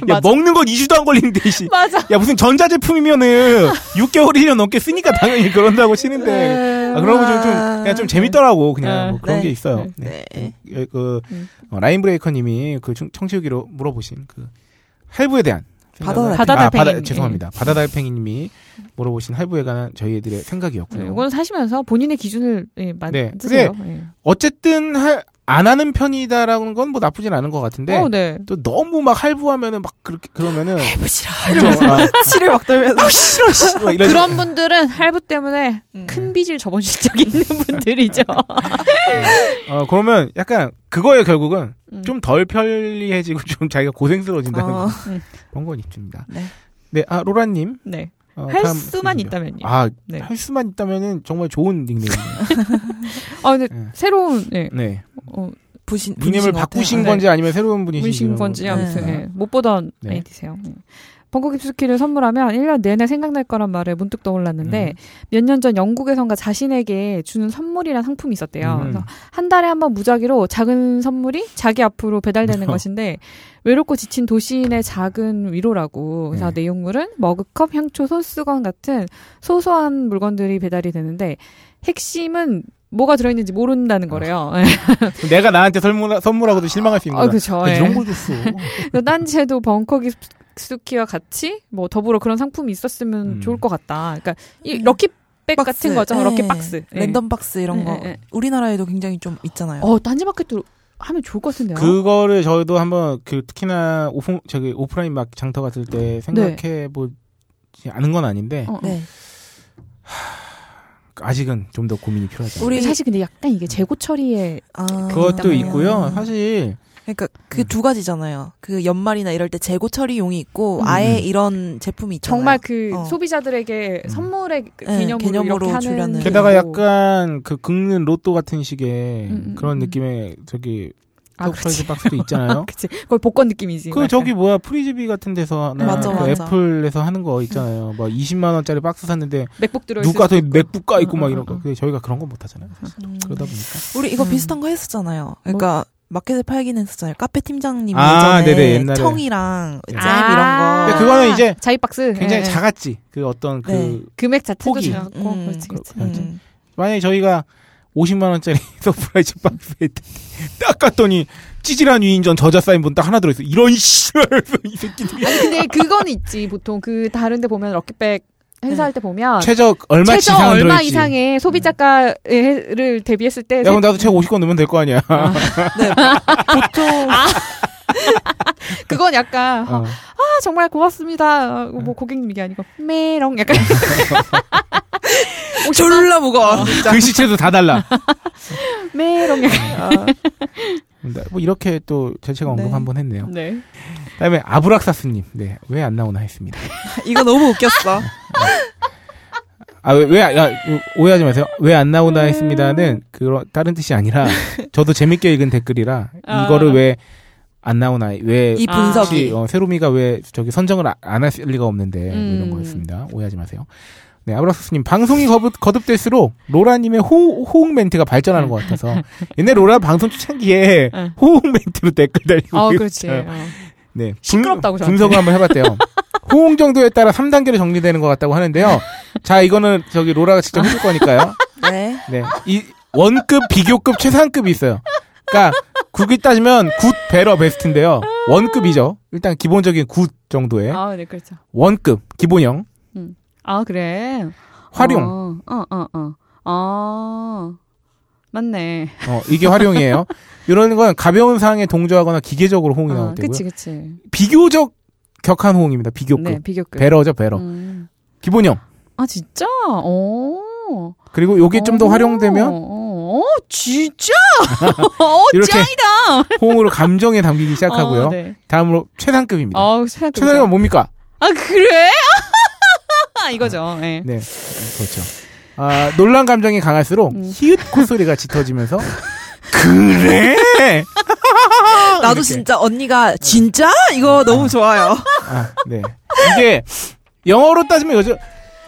D: 야. 먹는 건 2주도 안 걸리는데 씨.
E: 맞아.
D: 야 무슨 전자제품이면은 6개월 1년 넘게 쓰니까 당연히 그런다고 치는데 아, 그런 거좀 좀 그냥 좀 재밌더라고 그냥 뭐 그런
F: 네.
D: 게 있어요.
F: 네.
D: 네. 그, 그
E: 음.
D: 어, 라인 브레이커 님이 그 청- 청취후기로 물어보신 그 할부에 대한 생각을-
F: 바다
D: 아,
E: 달팽이.
D: 바다 죄송합니다. 바다달팽이님이 물어보신 할부에 관한 저희들의 생각이었고요.
E: 네, 이건 사시면서 본인의 기준을 예,
D: 네.
E: 만드세요. 예.
D: 어쨌든 할- 안 하는 편이다라는 건 뭐 나쁘진 않은 것 같은데
E: 어, 네.
D: 또 너무 막 할부하면은 막 그렇게 그러면은
F: 해보시라.
D: 좀, 아, (laughs)
F: 치를 막 떨면서.
D: 싫어 싫어 막 이런
E: 그런 분들은 할부 때문에
F: 음.
E: 큰 빚을 져보신 적이 있는 분들이죠.
D: 어 그러면 약간 그거에 결국은
E: 음.
D: 좀덜 편리해지고 좀 자기가 고생스러워진다는
F: 어,
D: 그런 건 있습니다.
F: 네.
D: 네, 아 로라님
E: 네.
D: 어,
E: 할 수만. 있다면요.
D: 아,
E: 네.
D: 할 수만 있다면은 정말 좋은 닉네임이에요. (laughs)
E: 아, 근데
D: 네.
E: 새로운 네.
D: 네.
E: 어,
F: 부신,
D: 닉네임을
F: 분이신 것
D: 바꾸신
F: 같아요.
D: 건지 아니면 새로운 분이신지
E: 문신 건지 아무튼
F: 네.
E: 예, 못 보던
D: 네.
E: 아이디세요. 네. 벙커 깁스키를 선물하면 1년 내내 생각날 거란 말에 문득 떠올랐는데
D: 음.
E: 몇년 전 영국에선가 자신에게 주는 선물이란 상품이 있었대요.
D: 음.
E: 그래서 한 달에 한 번 무작위로 작은 선물이 자기 앞으로 배달되는 (laughs)
D: 어.
E: 것인데 외롭고 지친 도시인의 작은 위로라고. 그래서
D: 네.
E: 내용물은 머그컵, 향초, 손수건 같은 소소한 물건들이 배달이 되는데 핵심은 뭐가 들어있는지 모른다는 거래요. (laughs)
D: 내가 나한테 선물, 선물하고도 실망할 수 있는
E: 아,
D: 거야.
E: 그렇죠.
D: 아, 이런 걸 줬어.
E: 딴지에도 벙커 깁스키와 같이 뭐 더불어 그런 상품이 있었으면
D: 음.
E: 좋을 것 같다. 그러니까 이
F: 음.
E: lucky lucky bag 같은 거죠.
F: 예,
E: lucky box. 예.
F: 랜덤 박스 이런
E: 예,
F: 거. 우리나라에도 굉장히 좀 있잖아요.
E: 어, 딴지마켓도 하면 좋을 것 같은데요.
D: 그거를 저희도 한번 그 특히나 오프 저기 오프라인 막 장터 갔을 때 생각해 보지 않은 건 아닌데
E: 어, 어.
F: 네.
D: 아직은 좀 더 고민이 필요하죠.
F: 우리
E: 사실 근데 약간 이게 재고 처리에
F: 아,
D: 그것도
E: 있다면.
D: 있고요. 사실
F: 그러니까 그두 가지잖아요. 그 연말이나 이럴 때 재고 처리용이 있고
D: 음.
F: 아예 이런 제품이 있잖아요.
E: 정말 그
F: 어.
E: 소비자들에게
D: 음.
E: 선물의 그
F: 네,
E: 개념으로,
F: 개념으로
E: 이렇게 하는
F: 주려는.
D: 게다가. 약간 그 긁는 로또 같은 식의
E: 음, 음,
D: 그런
E: 음.
D: 느낌의 저기
E: 아,
D: surprise
E: 그렇지.
D: 박스도 있잖아요. (laughs)
E: 그치. 거의 복권 느낌이지.
D: 그. 저기 뭐야 프리즈비 같은 데서나
F: 맞아,
D: 그
F: 맞아.
D: 애플에서 하는 거 있잖아요. 뭐 20만 원짜리 박스 샀는데
E: 맥북 들어
D: 누가 더 맥북 가 있고
E: 응,
D: 막
E: 응,
D: 이런
E: 응,
D: 거. 근데 저희가 그런 거 못 하잖아요. 사실.
F: 음.
D: 그러다 보니까.
F: 우리 이거
E: 음.
F: 비슷한 거 했었잖아요. 그러니까 마켓에 팔긴 했었잖아요. 카페 팀장님
D: 아,
F: 예전에
D: 네네, 옛날에.
F: 청이랑 잼
E: 아.
F: 이런 거.
D: 근데 그거는 이제
E: 자이 박스
D: 굉장히
E: 예, 예.
D: 작았지. 그 어떤 그
F: 네.
E: 금액 자체도
D: 폭이.
E: 작고
F: 음,
E: 그렇지 그렇지.
D: 그렇죠.
F: 음.
D: 만약에 저희가 50만 원짜리 (laughs) surprise 박스에 딱 갔더니 찌질한 위인전 저자 사인본 딱 하나 들어있어. 이런 (laughs) 씨발 이 새끼들이
E: 아니 근데 그거는 있지 보통 그 다른데 보면 lucky bag 행사할 때 보면
D: 최저 얼마
E: 최저 얼마
D: 들어있지.
E: 이상의 소비자가를 대비했을 때
D: 야 그럼 나도 최고 50건 넣으면 될 거 아니야. (laughs)
F: 네. 보통 (laughs)
E: 그건 약간
D: 어.
E: 아 정말 고맙습니다. 어, 뭐 고객님 이게 아니고 메롱 약간 (laughs)
F: 졸라 무거워.
D: 글씨체도 다 달라.
E: 메롱 약간
F: 아,
D: 뭐 이렇게 또 제가 언급
F: 네.
D: 한번 했네요.
E: 네.
D: 그다음에 아브락사스님, 네 왜 안 나오나 했습니다. (laughs)
F: 이거 너무 웃겼어.
D: 아왜 왜, 야, 오해하지 마세요. 왜 안 나오나 했습니다는 그런 다른 뜻이 아니라 저도 재밌게 읽은 댓글이라
E: 아.
D: 이거를 왜 안 나오나
F: 왜이
E: 아.
F: 분석이.
D: 어, 세로미가 왜 저기 선정을 안 할 리가 없는데 뭐 이런
E: 음.
D: 거였습니다. 오해하지 마세요. 네, 아브락스님 방송이 거듭, 거듭 될수록 로라님의 호, 호응 멘트가 발전하는 것 같아서 옛날 로라 방송 초창기에
E: 응.
D: 호응 멘트로 댓글 달리고
E: 어 그렇지.
D: 어. 네, 분-
E: 시끄럽다고 저한테.
D: 분석을 한번 해봤대요. 호응 정도에 따라 3단계로 정리되는 것 같다고 하는데요. 자, 이거는 저기 로라가 직접 해줄 거니까요.
F: 네.
D: 네, 이 원급, 비교급, 최상급이 있어요. 그러니까 굳이 따지면 good, better, best인데요. 원급이죠. 일단 기본적인 good 정도의
E: 아, 네, 그렇죠.
D: 원급, 기본형,
E: 아, 그래.
D: 활용.
E: 어, 어, 어, 어. 아, 맞네.
D: 어, 이게 활용이에요. (laughs) 이런 건 가벼운 상황에 동조하거나 기계적으로 호응이 나올
E: 어,
D: 때고요.
E: 그치, 그치.
D: 비교적 격한 호응입니다. 비교급.
E: 네, 비교급.
D: better죠, better.
E: 음.
D: 기본형.
E: 아, 진짜? 오.
D: 그리고 요게 좀더
E: 어,
D: 활용되면
E: 어, 어, 진짜? (laughs) 어,
D: 이렇게
E: 짱이다!
D: 호응으로 감정에 담기기 시작하고요.
E: 어, 네.
D: 다음으로 최상급입니다.
E: 어, 최상급.
D: 최상급은 뭡니까?
E: 아, 그래? 이거죠. 네.
D: 네, 그렇죠. 아, 놀란 감정이 강할수록
E: 음.
D: 히읗 콧소리가 짙어지면서 (laughs) 그래?
F: 나도
D: 이렇게.
F: 진짜 언니가 진짜 이거 너무 좋아요.
D: 아, 네. 이게 영어로 따지면 이거죠.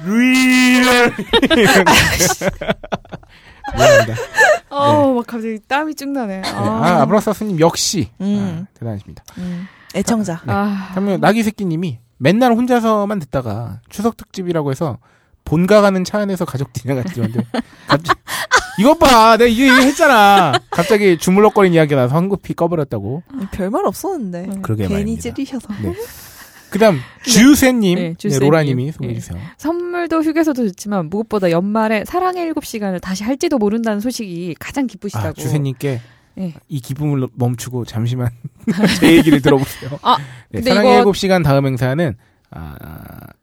D: real. (laughs) 미안합니다.
E: 어, 막 갑자기 땀이 쭉 나네.
D: 네. 아, 아브라사스님 역시
F: 음.
D: 아, 대단하십니다.
F: 음, 애청자.
D: 네.
E: 아,
D: 그러면 나기 새끼님이 맨날 혼자서만 듣다가 추석 특집이라고 해서 본가 가는 차 안에서 가족들이랑 같이 들었는데 갑자기 (laughs) 이것 봐, 내가 이거 얘기했잖아. 갑자기 주물럭거리는 이야기가 나서 황급히 꺼버렸다고.
F: 별말 없었는데.
E: 음.
D: 그러게
F: 괜히
D: 말입니다.
F: 찌르셔서.
D: 네. 그다음 주세님,
E: 네,
D: 네,
E: 주세님.
D: 로라님이
E: 네.
D: 소개해 주세요.
E: 선물도 휴게소도 좋지만 무엇보다 연말에 사랑의 일곱 시간을 다시 할지도 모른다는 소식이 가장 기쁘시다고.
D: 아, 주세님께
E: 네.
D: 이 기쁨을 멈추고 잠시만 (laughs) 제 얘기를 들어보세요.
E: 아,
D: 네, 사랑의
E: 이거-
D: 7시간 다음 행사는 아,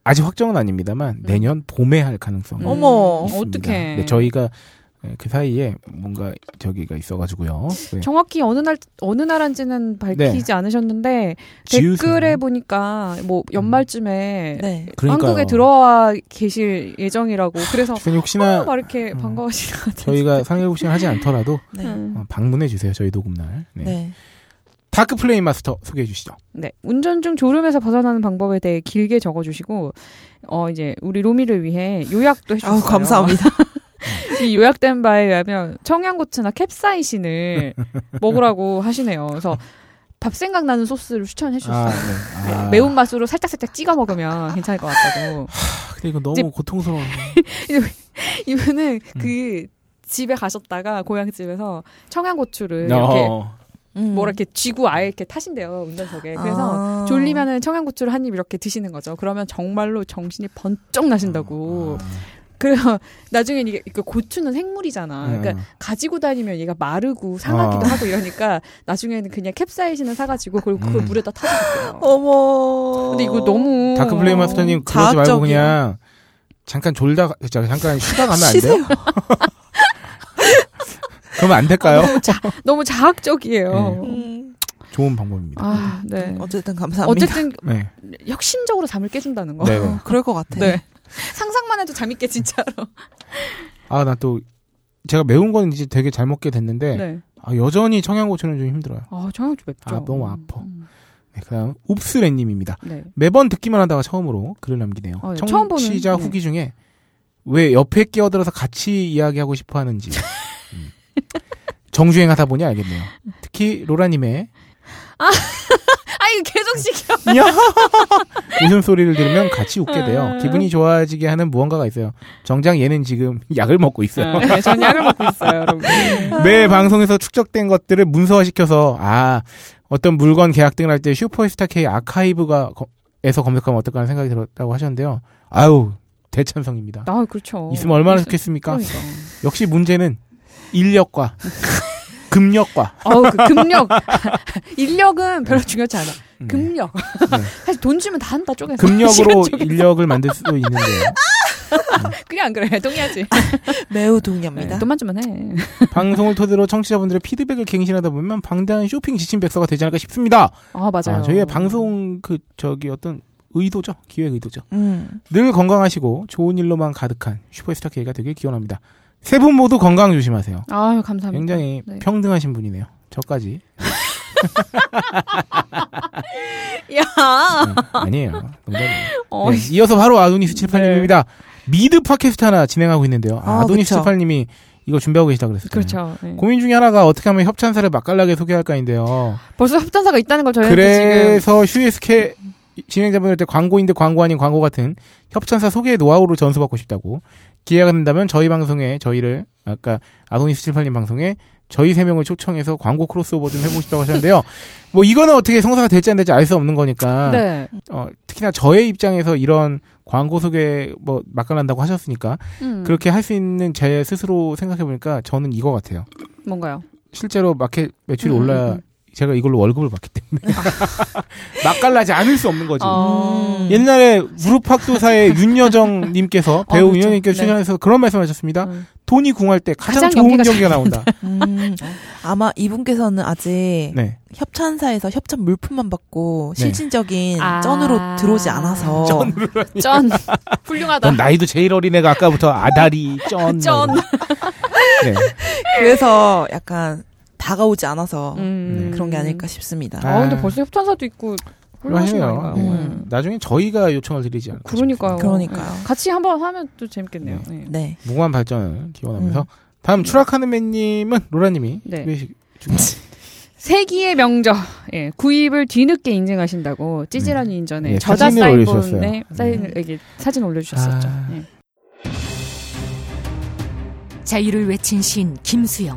D: 아직 확정은 아닙니다만 내년 봄에 할 가능성이
E: 음,
F: 어머,
D: 있습니다.
E: 어떡해.
D: 네, 저희가 네, 그 사이에 뭔가 저기가 있어가지고요. 네.
E: 정확히 어느 날 어느 날인지는 밝히지 않으셨는데
D: 지우세요.
E: 댓글에 보니까 뭐 연말쯤에
F: 네.
D: 그러니까요.
E: 한국에 들어와 계실 예정이라고 그래서 (laughs)
D: 혹시나
E: 어, 막 이렇게
D: 음.
E: 반가워하시는 것 같아요.
D: 저희가 상해 7시간 하지 않더라도 (laughs)
F: 네.
E: 음.
D: 어, 방문해 주세요. 저희 녹음날. 네.
F: 네.
D: 다크 플레이 마스터 소개해 주시죠.
E: 네, 운전 중 졸음에서 벗어나는 방법에 대해 길게 적어 주시고 어 이제 우리 로미를 위해 요약도 해 주셨어요.
F: 아우, 감사합니다. (laughs)
E: 이 요약된 바에 의하면 청양고추나 캡사이신을 (laughs) 먹으라고 하시네요. 그래서 밥 생각나는 소스를 추천해 주셨어요.
D: 네.
E: 네,
D: 아.
E: 매운맛으로 살짝살짝 찍어 먹으면 괜찮을 것 같다고.
D: 아, 근데 이거 너무
E: 이제-
D: 고통스러워. (laughs)
E: 이분은
D: 음.
E: 그 집에 가셨다가 고향집에서 청양고추를 이렇게
D: 어.
F: 음.
E: 뭐라 이렇게 쥐고 아예 이렇게 타신대요 운전석에. 그래서
F: 아.
E: 졸리면은 청양고추를 한 입 이렇게 드시는 거죠. 그러면 정말로 정신이 번쩍 나신다고.
D: 아.
E: 그래서 (laughs) 나중에 이게 그 고추는 생물이잖아.
D: 네.
E: 그러니까 가지고 다니면 얘가 마르고 상하기도
D: 어.
E: 하고 이러니까 나중에는 그냥 캡사이신을 사가지고 그걸, 그걸
D: 음.
E: 물에다 타주겠대요.
F: 어머.
E: 근데 이거 너무
D: 다크 플레이 마스터님 그러지 말고. 그냥 잠깐 졸다 가- 자, 잠깐 쉬다 가면 안 돼요?
F: 쉬세요. (laughs)
D: 그러면 안 될까요?
E: 너무, 자, 너무 자학적이에요.
F: 음,
D: 좋은 방법입니다.
E: 아, 네.
F: 어쨌든 감사합니다.
E: 어쨌든
D: 네.
E: 혁신적으로 잠을 깨준다는 거.
D: 네.
F: 어, 그럴 것 같아.
E: 네. 상상만 해도 깨 진짜로.
D: 아, 나 또 제가 매운 건 이제 되게 잘 먹게 됐는데
E: 네.
D: 아, 여전히 청양고추는 좀 힘들어요.
E: 아, 좀 맵죠.
D: 아, 너무 아파.
E: 음,
D: 네, 그다음 읍스레님입니다.
E: 네.
D: 매번 듣기만 하다가 처음으로 글을 남기네요.
E: 어, 네. 처음 보는-
D: 청취자
E: 네.
D: 후기 중에 왜 옆에 끼어들어서 같이 이야기하고 싶어 하는지 (laughs) 음. 정주행하다 보니 알겠네요. 특히 로라님의
E: 아, 이거 계속 시켜. (laughs)
D: 웃음소리를 들으면 같이 웃게 돼요.
E: 아.
D: 기분이 좋아지게 하는 무언가가 있어요. 정작 얘는 지금 약을 먹고 있어요.
E: 네, 전 약을 먹고 있어요, 여러분. (laughs)
D: 매 방송에서 축적된 것들을 문서화시켜서 아 어떤 물건 계약 등을 할 때 슈퍼스타 K 아카이브가 거- 에서 검색하면 어떨까 하는 생각이 들었다고 하셨는데요. 아유 대찬성입니다.
E: 아, 그렇죠.
D: 있으면 얼마나
E: 있-
D: 좋겠습니까?
E: 그러니까.
D: 역시 문제는 인력과 (laughs) 금력과
E: 어우, 그 금력. (laughs) 인력은 별로 중요치 않아.
D: 네.
E: 금력.
D: 네.
E: 사실 돈 주면 다 한다, 쪼개서.
D: 금력으로. 인력을 만들 수도 있는데요. (laughs)
E: 그냥 안 그래. 동의하지. (laughs)
F: 매우 동의합니다.
E: 돈만 주면 해.
D: 방송을 토대로 청취자분들의 피드백을 갱신하다 보면 방대한 쇼핑 지침 백서가 되지 않을까 싶습니다.
E: 아, 맞아요.
D: 아, 저희의 방송 그 저기 어떤 의도죠, 기획 의도죠.
F: 음.
D: 늘 건강하시고 좋은 일로만 가득한 슈퍼스타 K가 되길 기원합니다. 세 분 모두 건강 조심하세요.
E: 아유, 감사합니다.
D: 굉장히
E: 네.
D: 평등하신 분이네요. 저까지. (laughs)
E: 야.
D: 네, 아니에요. 농담이에요.
E: 어,
D: 네, 이어서 바로 아도니스 78님입니다. 미드 팟캐스트 하나 진행하고 있는데요.
F: 아,
D: 아도니스
F: 그쵸.
D: 78님이 이거 준비하고 계시다 그랬어요.
E: 그렇죠. 네.
D: 고민 중에 하나가 어떻게 하면 협찬사를 맛깔나게 소개할까인데요.
E: 벌써 협찬사가 있다는 걸 저희한테 지금.
D: 그래서 휴에스케 진행자분들한테 광고인데 광고 아닌 광고 같은 협찬사 소개 노하우를 전수받고 싶다고 기회가 된다면 저희 방송에 저희를 아까 아도니스 78님 방송에 저희 세 명을 초청해서 광고 크로스오버 좀 해보고 싶다고 하셨는데요. (laughs) 뭐 이거는 어떻게 성사가 될지 안 될지 알 수 없는 거니까
E: 네.
D: 어, 특히나 저의 입장에서 이런 광고 소개 뭐 맛깔난다고 하셨으니까
E: 음,
D: 그렇게 할 수 있는 제 스스로 생각해 보니까 저는 이거 같아요.
E: 뭔가요?
D: 실제로 마켓 매출이
E: 음, 음, 음.
D: 제가 이걸로 월급을 받기 때문에 (laughs) 맛깔나지 않을 수 없는 거지.
E: 어...
F: 음.
D: 옛날에 무릎팍도사의 (laughs) 윤여정 님께서 배우
E: 그렇죠.
D: 윤여정 님께서
E: 네.
D: 출연해서 그런 말씀하셨습니다.
E: 음.
D: 돈이 궁할 때 가장,
E: 가장
D: 좋은
E: 연기가
D: 경기가 나온다.
F: 음. 아마 이분께서는 아직
D: 네.
F: 협찬사에서 협찬 물품만 받고
D: 네.
F: 실질적인
E: 아.
F: 쩐으로 들어오지 않아서
E: 전 (laughs) 훌륭하다.
D: 넌 나이도 제일 어린 애가 아까부터 아다리 쩐.
E: 쩐.
D: 네.
F: 그래서 약간 다가오지 않아서
E: 음.
F: 그런 게 아닐까 싶습니다.
E: 아, 근데
D: 아.
E: 벌써 협찬사도 있고
D: 훌륭하네요.
E: 아닌가요?
F: 음.
E: 네.
D: 나중에 저희가 요청을 드리지 않을까.
E: 그러니까요.
F: 그러니까요.
E: 네. 같이 한번 하면 또 재밌겠네요. 네.
F: 네.
D: 무궁한 발전을 기원하면서
F: 음.
D: 다음 추락하는 맨님은 로라님이
E: 네. (laughs) 세기의 명저, 예, 구입을 뒤늦게 인증하신다고 찌질한 인전에
D: 예,
E: 저자. 사인본에 사인을 이렇게 사진 올려주셨었죠.
D: 아.
E: 예.
C: 자유를 외친 시인 김수영,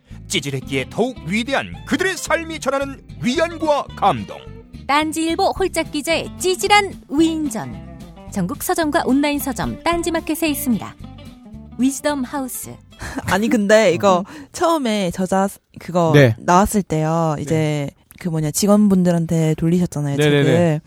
A: 찌질했기에 더욱 위대한 그들의 삶이 전하는 위안과 감동.
C: 딴지일보 홀짝 기자의 찌질한 위인전. 전국 서점과 온라인 서점 딴지마켓에 있습니다. 위즈덤 하우스. (laughs)
F: 아니 근데 이거 처음에 저자 그거
D: 네.
F: 나왔을 때요. 이제 그 뭐냐 직원분들한테 돌리셨잖아요.
D: 네네네.
F: 책을.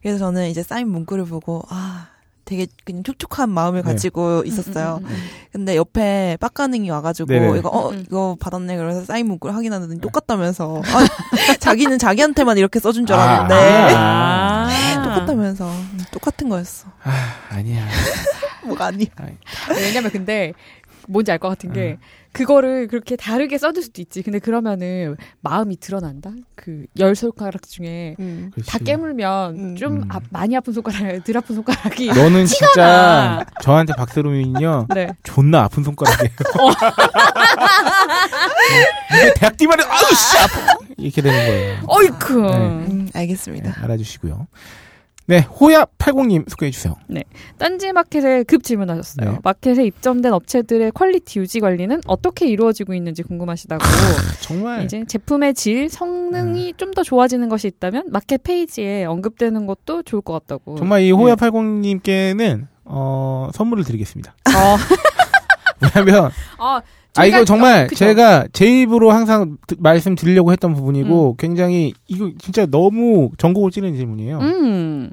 F: 그래서 저는 이제 사인 문구를 보고 아 되게 그냥 촉촉한 마음을
D: 네.
F: 가지고 있었어요.
E: 음, 음, 음,
F: 근데 옆에 빡가능이 와가지고
D: 네네.
F: 이거 어
E: 음.
F: 이거 받았네 그래서 사인 문구를 확인하는데 똑같다면서 아, (laughs) 자기는 자기한테만 이렇게 써준 줄
D: 아.
F: 알았는데
E: 아.
F: 똑같다면서 음, 똑같은 거였어.
D: 아, 아니야. (laughs)
F: 뭐가 아니.
E: 왜냐면 근데 뭔지 알 것 같은 게 그거를 그렇게 다르게 써줄 수도 있지. 근데 그러면은 마음이 드러난다. 그 열 손가락 중에
F: 음.
E: 다 깨물면
F: 음.
E: 좀
D: 음.
E: 아, 많이 아픈 손가락, (laughs) 덜 아픈 손가락이
D: 너는
E: 나.
D: 진짜 저한테 박세롬이는요
E: 네.
D: 존나 아픈 손가락이에요. (laughs) 이게 대학 뒤만에 아우 씨 아파 이렇게 되는 거예요.
E: 어이쿠.
D: 네.
F: 음,
D: 네,
F: 알겠습니다.
D: 알아주시고요. 네, 호야 80님 소개해 주세요.
E: 딴지 마켓에 급 질문하셨어요.
D: 네.
E: 마켓에 입점된 업체들의 퀄리티 유지 관리는 어떻게 이루어지고 있는지 궁금하시다고.
D: 정말
E: 이제 제품의 질, 성능이 좀더 좋아지는 것이 있다면 마켓 페이지에 언급되는 것도 좋을 것 같다고.
D: 정말 이 호야
E: 네.
D: 80님께는 어, 선물을 드리겠습니다.
E: 어. (laughs)
D: 왜냐면
E: 아,
D: 아 이거 정말
E: 그쵸.
D: 제가 제 입으로 항상 드- 말씀드리려고 했던 부분이고
E: 음.
D: 굉장히 이거 진짜 너무 전곡을 찌르는 질문이에요.
E: 음.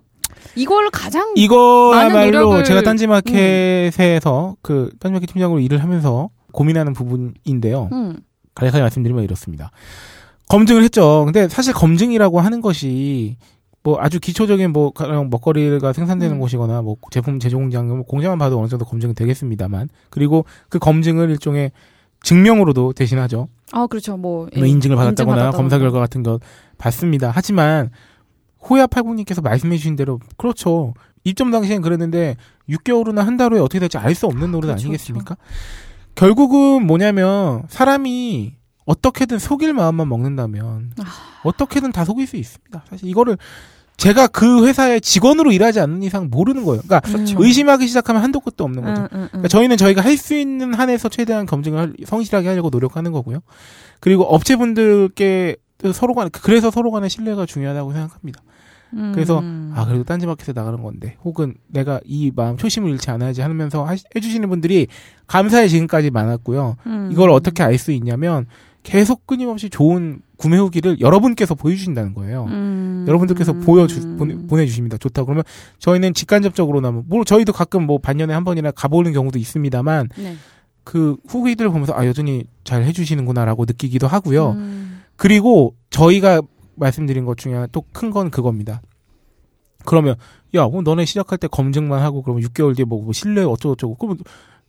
E: 이걸 가장
D: 이거야말로 제가 딴지마켓에서 그 딴지마켓 팀장으로 일을 하면서 고민하는 부분인데요.
E: 음.
D: 간략하게 말씀드리면 이렇습니다. 검증을 했죠. 근데 사실 검증이라고 하는 것이 뭐 아주 기초적인 뭐 가령 먹거리가 생산되는
E: 음.
D: 곳이거나 뭐 제품 제조 공장 뭐 공장만 봐도 어느 정도 검증이 되겠습니다만 그리고 그 검증을 일종의 증명으로도 대신하죠.
E: 아, 그렇죠. 뭐,
D: 뭐 인증을 받았다거나
E: 인증받았다거나.
D: 검사 결과 같은 것 받습니다. 하지만 호야 팔공님께서 말씀해 주신 대로 그렇죠. 입점 당시엔 그랬는데 6개월 후나 한 달 후에 어떻게 될지 알 수 없는 노릇
E: 그렇죠,
D: 아니겠습니까? 결국은 뭐냐면 사람이 어떻게든 속일 마음만 먹는다면
E: 아.
D: 어떻게든 다 속일 수 있습니다. 사실 이거를 제가 그 회사의 직원으로 일하지 않는 이상 모르는 거예요. 그러니까
E: 그렇죠.
D: 의심하기 시작하면 한도 끝도 없는 거죠.
E: 음, 음, 음.
D: 그러니까 저희는 저희가 할 수 있는 한에서 최대한 검증을 할- 성실하게 하려고 노력하는 거고요. 그리고 업체분들께 서로 간 그래서 서로 간의 신뢰가 중요하다고 생각합니다.
E: 음.
D: 그래서 아 그래도 딴지마켓에 나가는 건데 혹은 내가 이 마음 초심을 잃지 않아야지 하면서 하시- 해주시는 분들이 감사해 지금까지 많았고요.
E: 음.
D: 이걸 어떻게 알 수 있냐면 계속 끊임없이 좋은 구매 후기를 여러분께서 보여주신다는 거예요.
E: 음.
D: 여러분들께서 보여주 보내, 보내 주십니다. 좋다 그러면 저희는 직간접적으로나면 뭐 저희도 가끔 뭐 반년에 한 번이나 가보는 경우도 있습니다만
E: 네.
D: 그 후기들 보면서 아 여전히 잘 해주시는구나라고 느끼기도 하고요.
E: 음.
D: 그리고 저희가 말씀드린 것 중에 또 큰 건 그겁니다. 그러면 야, 뭐 너네 시작할 때 검증만 하고 그러면 6개월 뒤에 뭐, 뭐 신뢰 어쩌고 저쩌고 그러면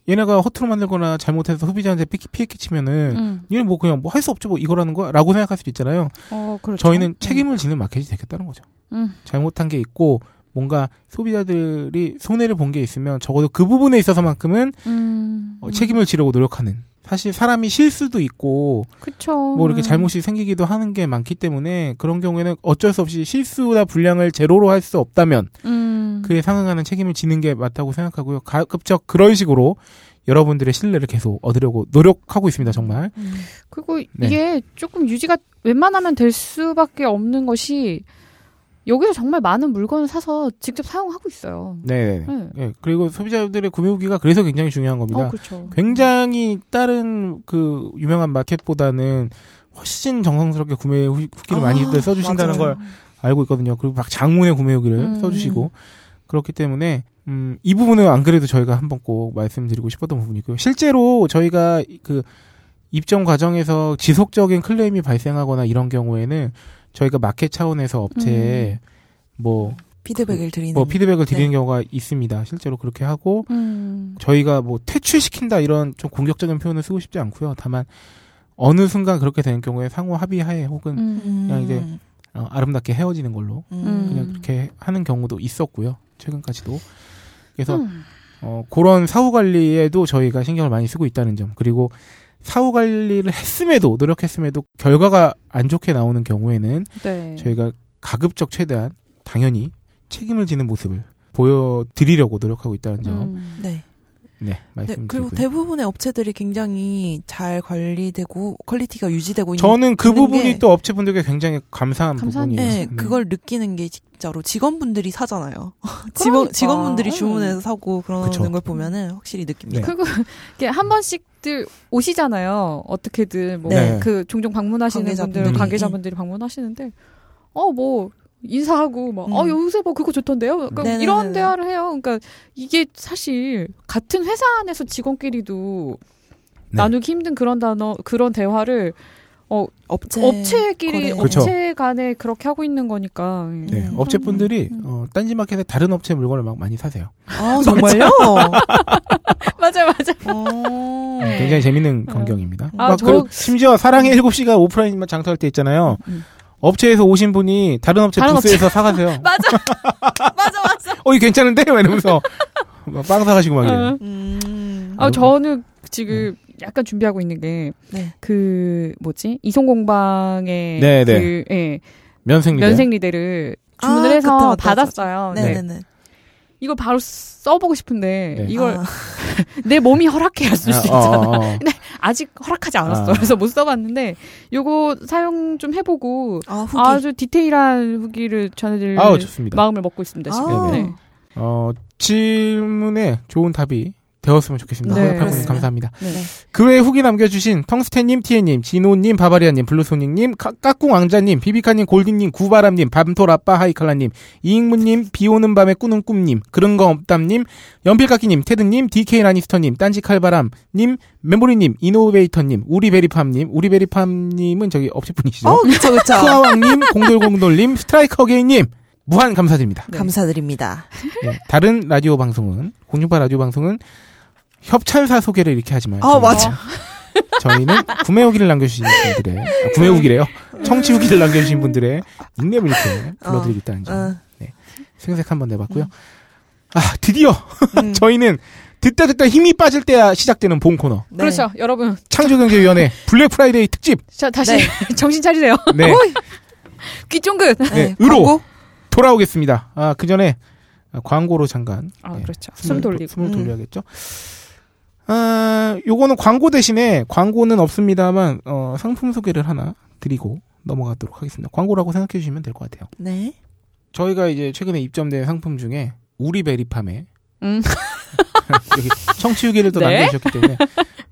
D: 얘네가 허투루 만들거나 잘못해서 소비자한테 피, 피해 끼치면은
E: 음.
D: 얘는 뭐 그냥 뭐 할 수 없죠 뭐 이거라는 거라고 생각할 수도 있잖아요.
E: 어, 그렇죠.
D: 저희는
E: 음.
D: 책임을 지는 마켓이 되겠다는 거죠.
E: 음.
D: 잘못한 게 있고 뭔가 소비자들이 손해를 본 게 있으면 적어도 그 부분에 있어서만큼은
E: 음.
D: 어, 책임을 지려고 노력하는. 사실 사람이 실수도 있고
E: 그쵸.
D: 뭐 이렇게
E: 음.
D: 잘못이 생기기도 하는 게 많기 때문에 그런 경우에는 어쩔 수 없이 실수나 불량을 제로로 할 수 없다면
E: 음.
D: 그에 상응하는 책임을 지는 게 맞다고 생각하고요. 가급적 그런 식으로 여러분들의 신뢰를 계속 얻으려고 노력하고 있습니다. 정말.
F: 음.
E: 그리고
D: 네.
E: 이게 조금 유지가 웬만하면 될 수밖에 없는 것이 여기서 정말 많은 물건을 사서 직접 사용하고 있어요.
D: 네.
E: 네.
D: 네. 그리고 소비자들의 구매 후기가 그래서 굉장히 중요한 겁니다.
E: 어, 그렇죠.
D: 굉장히 다른 그 유명한 마켓보다는 훨씬 정성스럽게 구매 후- 후기를
F: 아,
D: 많이들 써주신다는
F: 맞아요.
D: 걸 알고 있거든요. 그리고 막 장문의 구매 후기를
E: 음.
D: 써주시고 그렇기 때문에 음, 이 부분은 안 그래도 저희가 한번 꼭 말씀드리고 싶었던 부분이고요. 실제로 저희가 그 입점 과정에서 지속적인 클레임이 발생하거나 이런 경우에는 저희가 마켓 차원에서 업체에 뭐,
F: 피드백을 드리는.
D: 뭐 피드백을 드리는
F: 네.
D: 경우가 있습니다. 실제로 그렇게 하고
E: 음.
D: 저희가 뭐 퇴출시킨다 이런 좀 공격적인 표현을 쓰고 싶지 않고요. 다만 어느 순간 그렇게 되는 경우에 상호 합의하에 혹은
E: 음.
F: 음.
D: 그냥 이제 어, 아름답게 헤어지는 걸로
F: 음.
D: 그냥 그렇게 하는 경우도 있었고요. 최근까지도. 그래서
E: 음.
D: 어, 그런 사후 관리에도 저희가 신경을 많이 쓰고 있다는 점. 그리고 사후 관리를 했음에도 노력했음에도 결과가 안 좋게 나오는 경우에는
E: 네.
D: 저희가 가급적 최대한 당연히 책임을 지는 모습을 보여드리려고 노력하고 있다는 점.
E: 음.
F: 네.
D: 네,
F: 네. 그리고 대부분의 업체들이 굉장히 잘 관리되고 퀄리티가 유지되고 있는.
D: 저는 그
F: 있는
D: 부분이
F: 게-
D: 또 업체분들께 굉장히 감사한
E: 감사한-
D: 부분이에요.
F: 네, 그걸 느끼는 게 진짜로 직원분들이 사잖아요. (laughs) 직원
E: 그러니까.
F: 직원분들이
E: 음.
F: 주문해서 사고 그러는
D: 그쵸.
F: 걸 보면은 확실히 느낍니다.
D: 네.
E: 그리고 이게 한 번씩들 오시잖아요. 어떻게든 뭐
D: 네.
E: 그 종종 방문하시는 분들
F: 관계자분들이.
E: 관계자분들이 방문하시는데 어 뭐 인사하고 막어
F: 음.
E: 요새 뭐 그거 좋던데요. 그러니까
F: 네네네네.
E: 이런 대화를 해요. 그러니까 이게 사실 같은 회사 안에서 직원끼리도
D: 네.
E: 나누기 힘든 그런 단어 그런 대화를
F: 업체
E: 업체끼리
F: 거래.
D: 그쵸.
E: 업체 간에 그렇게 하고 있는 거니까.
D: 네,
F: 음.
D: 업체분들이
E: 음.
D: 어, 딴지마켓에 다른 업체 물건을 막 많이 사세요.
F: 아 (laughs) 정말요? (laughs)
E: 맞아요. 맞아 맞아.
F: 어.
D: 네, 굉장히 재밌는 광경입니다.
E: 아,
D: 막
E: 저-
D: 그 심지어 사랑의 7시가 오프라인 장사할 때 있잖아요.
E: 음.
D: 업체에서 오신 분이 다른 업체
E: 다른
D: 부스에서 사가세요. (laughs)
E: 맞아.
F: 맞아 맞아.
D: 어, 이 괜찮은데? 막 이러면서 막빵 사가시고 막 이래요.
E: 어.
F: 음.
E: 아 저는 지금 약간 준비하고 있는 게
F: 네.
E: 그 뭐지 이송공방의
D: 네, 네.
E: 그 예,
D: 면생리대.
E: 면생리대를 주문을
F: 아,
E: 해서 받았어요.
D: 네.
F: 네네네.
E: 이걸 바로 써보고 싶은데
D: 네.
E: 이걸
F: 아, (laughs)
E: 내 몸이 허락해야 쓸수
D: 아,
E: 있잖아.
D: 어, 어, 어.
E: 아직 허락하지 않았어.
D: 아.
E: 그래서 못 써봤는데 요거 사용 좀 해보고
F: 아 후기.
E: 아주 디테일한 후기를 전해드릴
D: 아우, 좋습니다.
E: 마음을 먹고 있습니다. 지금.
F: 아.
E: 네.
D: 어, 질문에 좋은 답이 되었으면 좋겠습니다.
E: 네.
F: 그렇습니다.
D: 감사합니다.
E: 네.
D: 그 외에 후기 남겨주신 텅스텐님, 티에님, 진호님, 바바리아님, 블루소닉님, 까- 까꿍왕자님, 비비카님, 골디님, 구바람님, 밤톨아빠, 하이칼라님, 이익무님, 비오는 밤에 꾸는 꿈님, 그런 거 없담님, 연필깎이님, 테드님, DK 라니스터님, 딴지 칼바람님, 메모리님, 이노베이터님, 우리베리팜님, 우리베리팜님은 저기 업체분이시죠?
F: 어 그쵸 그쵸.
D: 크아왕님, 공돌공돌님, 스트라이커 어게인님, 무한 감사드립니다.
E: 네.
F: 감사드립니다.
D: 네, 다른 라디오 방송은, 공중파 라디오 방송은 협찬사 소개를 이렇게 하지만.
F: 아,
D: 저희는-
F: 맞아. (laughs)
D: 저희는 구매 후기를 남겨주신 분들의, 아, 구매 후기래요. 청취 후기를 남겨주신 분들의 닉네임을 이렇게 불러드리고 있다는 점.
F: 어.
D: 생색 한번 내봤고요. 아, 드디어
F: 음. (laughs)
D: 저희는 듣다 듣다 힘이 빠질 때야 시작되는 본 코너.
F: 네.
E: 그렇죠, 여러분.
D: 창조경제위원회 (laughs) 블랙 프라이데이 특집.
E: 자 다시
F: 네.
E: 정신 차리세요.
D: 네.
E: 귀 쫑긋.
D: 네,
F: 네.
D: 으로
F: 광고?
D: 돌아오겠습니다. 아, 그 전에 광고로 잠깐.
E: 아
D: 네,
E: 그렇죠.
D: 숨을
E: 숨
D: 도-
E: 돌리고.
D: 숨을
F: 음.
D: 돌려야겠죠. 아, 요거는 광고 대신에 광고는 없습니다만 어, 상품 소개를 하나 드리고 넘어가도록 하겠습니다. 광고라고 생각해 주시면 될 것 같아요.
F: 네.
D: 저희가 이제 최근에 입점된 상품 중에 우리 베리팜에
E: 음. (laughs)
D: 청취후기를 또
E: 네.
D: 남겨주셨기 때문에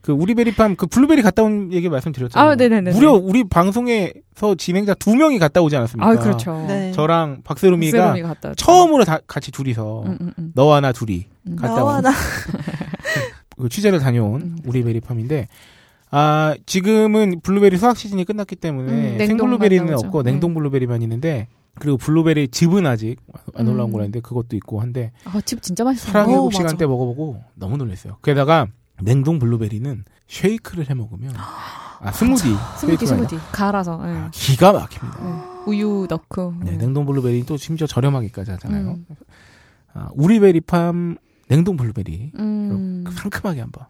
D: 그 우리 베리팜 그 블루베리 갔다 온 얘기 말씀드렸잖아요.
E: 아, 네네네.
D: 무려 우리 방송에서 진행자 두 명이 갔다 오지 않았습니까?
E: 아 그렇죠.
F: 네.
D: 저랑 박세롬이가. 처음으로 다 같이 둘이서
E: 음, 음, 음.
D: 너와 나 둘이
E: 음.
D: 갔다 온
F: 나. (laughs)
D: 그 취재를 다녀온
E: 음.
D: 우리 베리팜인데 아 지금은 블루베리 수확 시즌이 끝났기 때문에
E: 음,
D: 생블루베리는. 없고 냉동 블루베리만 있는데 그리고 블루베리 즙은 아직 안 올라온
E: 음.
D: 거라는데 그것도 있고 한데
E: 아, 즙 진짜 맛있어요.
D: 사랑의
F: 어,
D: 7시간
F: 맞아.
D: 때 먹어보고 너무 놀랐어요. 게다가 냉동 블루베리는 쉐이크를 해 먹으면 아 스무디
E: 스무디 스무디 갈아서 예.
D: 아, 기가 막힙니다.
E: 네. 우유 넣고.
D: 네,
E: 음.
D: 냉동 블루베리 또 심지어 저렴하기까지 하잖아요.
E: 음.
D: 아, 우리 베리팜 냉동 블루베리
E: 음.
D: 상큼하게 한번.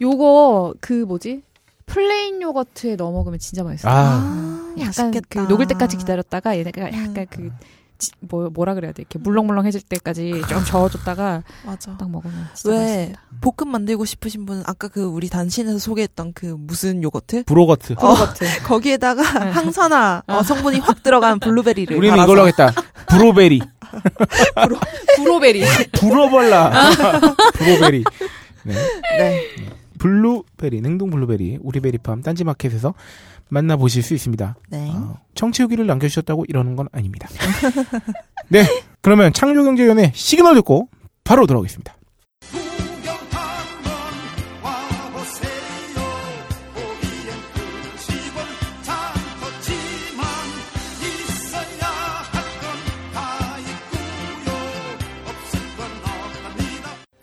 E: 요거 그 뭐지? 플레인 요거트에 넣어 먹으면 진짜 맛있어요.
D: 아,
F: 아,
E: 약간
F: 맛있겠다.
E: 그 녹을 때까지 기다렸다가 얘네가 약간
F: 음.
E: 그 지- 뭐 뭐라 그래야 돼? 이렇게 물렁물렁해질 때까지 좀 저어줬다가
F: 맞아.
E: 딱 먹으면 진짜
F: 왜
E: 맛있습니다.
F: 볶음 만들고 싶으신 분은 아까 그 우리 단신에서 소개했던 그 무슨 요거트
D: 브로거트.
F: 어,
E: 요거트. (laughs)
F: 거기에다가
E: 네.
F: 항산화 어,
E: 아.
F: 성분이 확 들어간 블루베리를
D: 우리는. 이걸로 하겠다. 브로베리. (laughs)
E: 브로베리.
D: 불어벌라. (laughs) 브로베리. 네.
F: 네.
D: 블루베리, 냉동 블루베리, 우리 베리팜 딴지마켓에서 만나보실 수 있습니다.
F: 네.
D: 어, 청취 후기를 남겨주셨다고 이러는 건 아닙니다. (laughs) 네. 그러면 창조경제위원회 시그널 듣고 바로 돌아오겠습니다.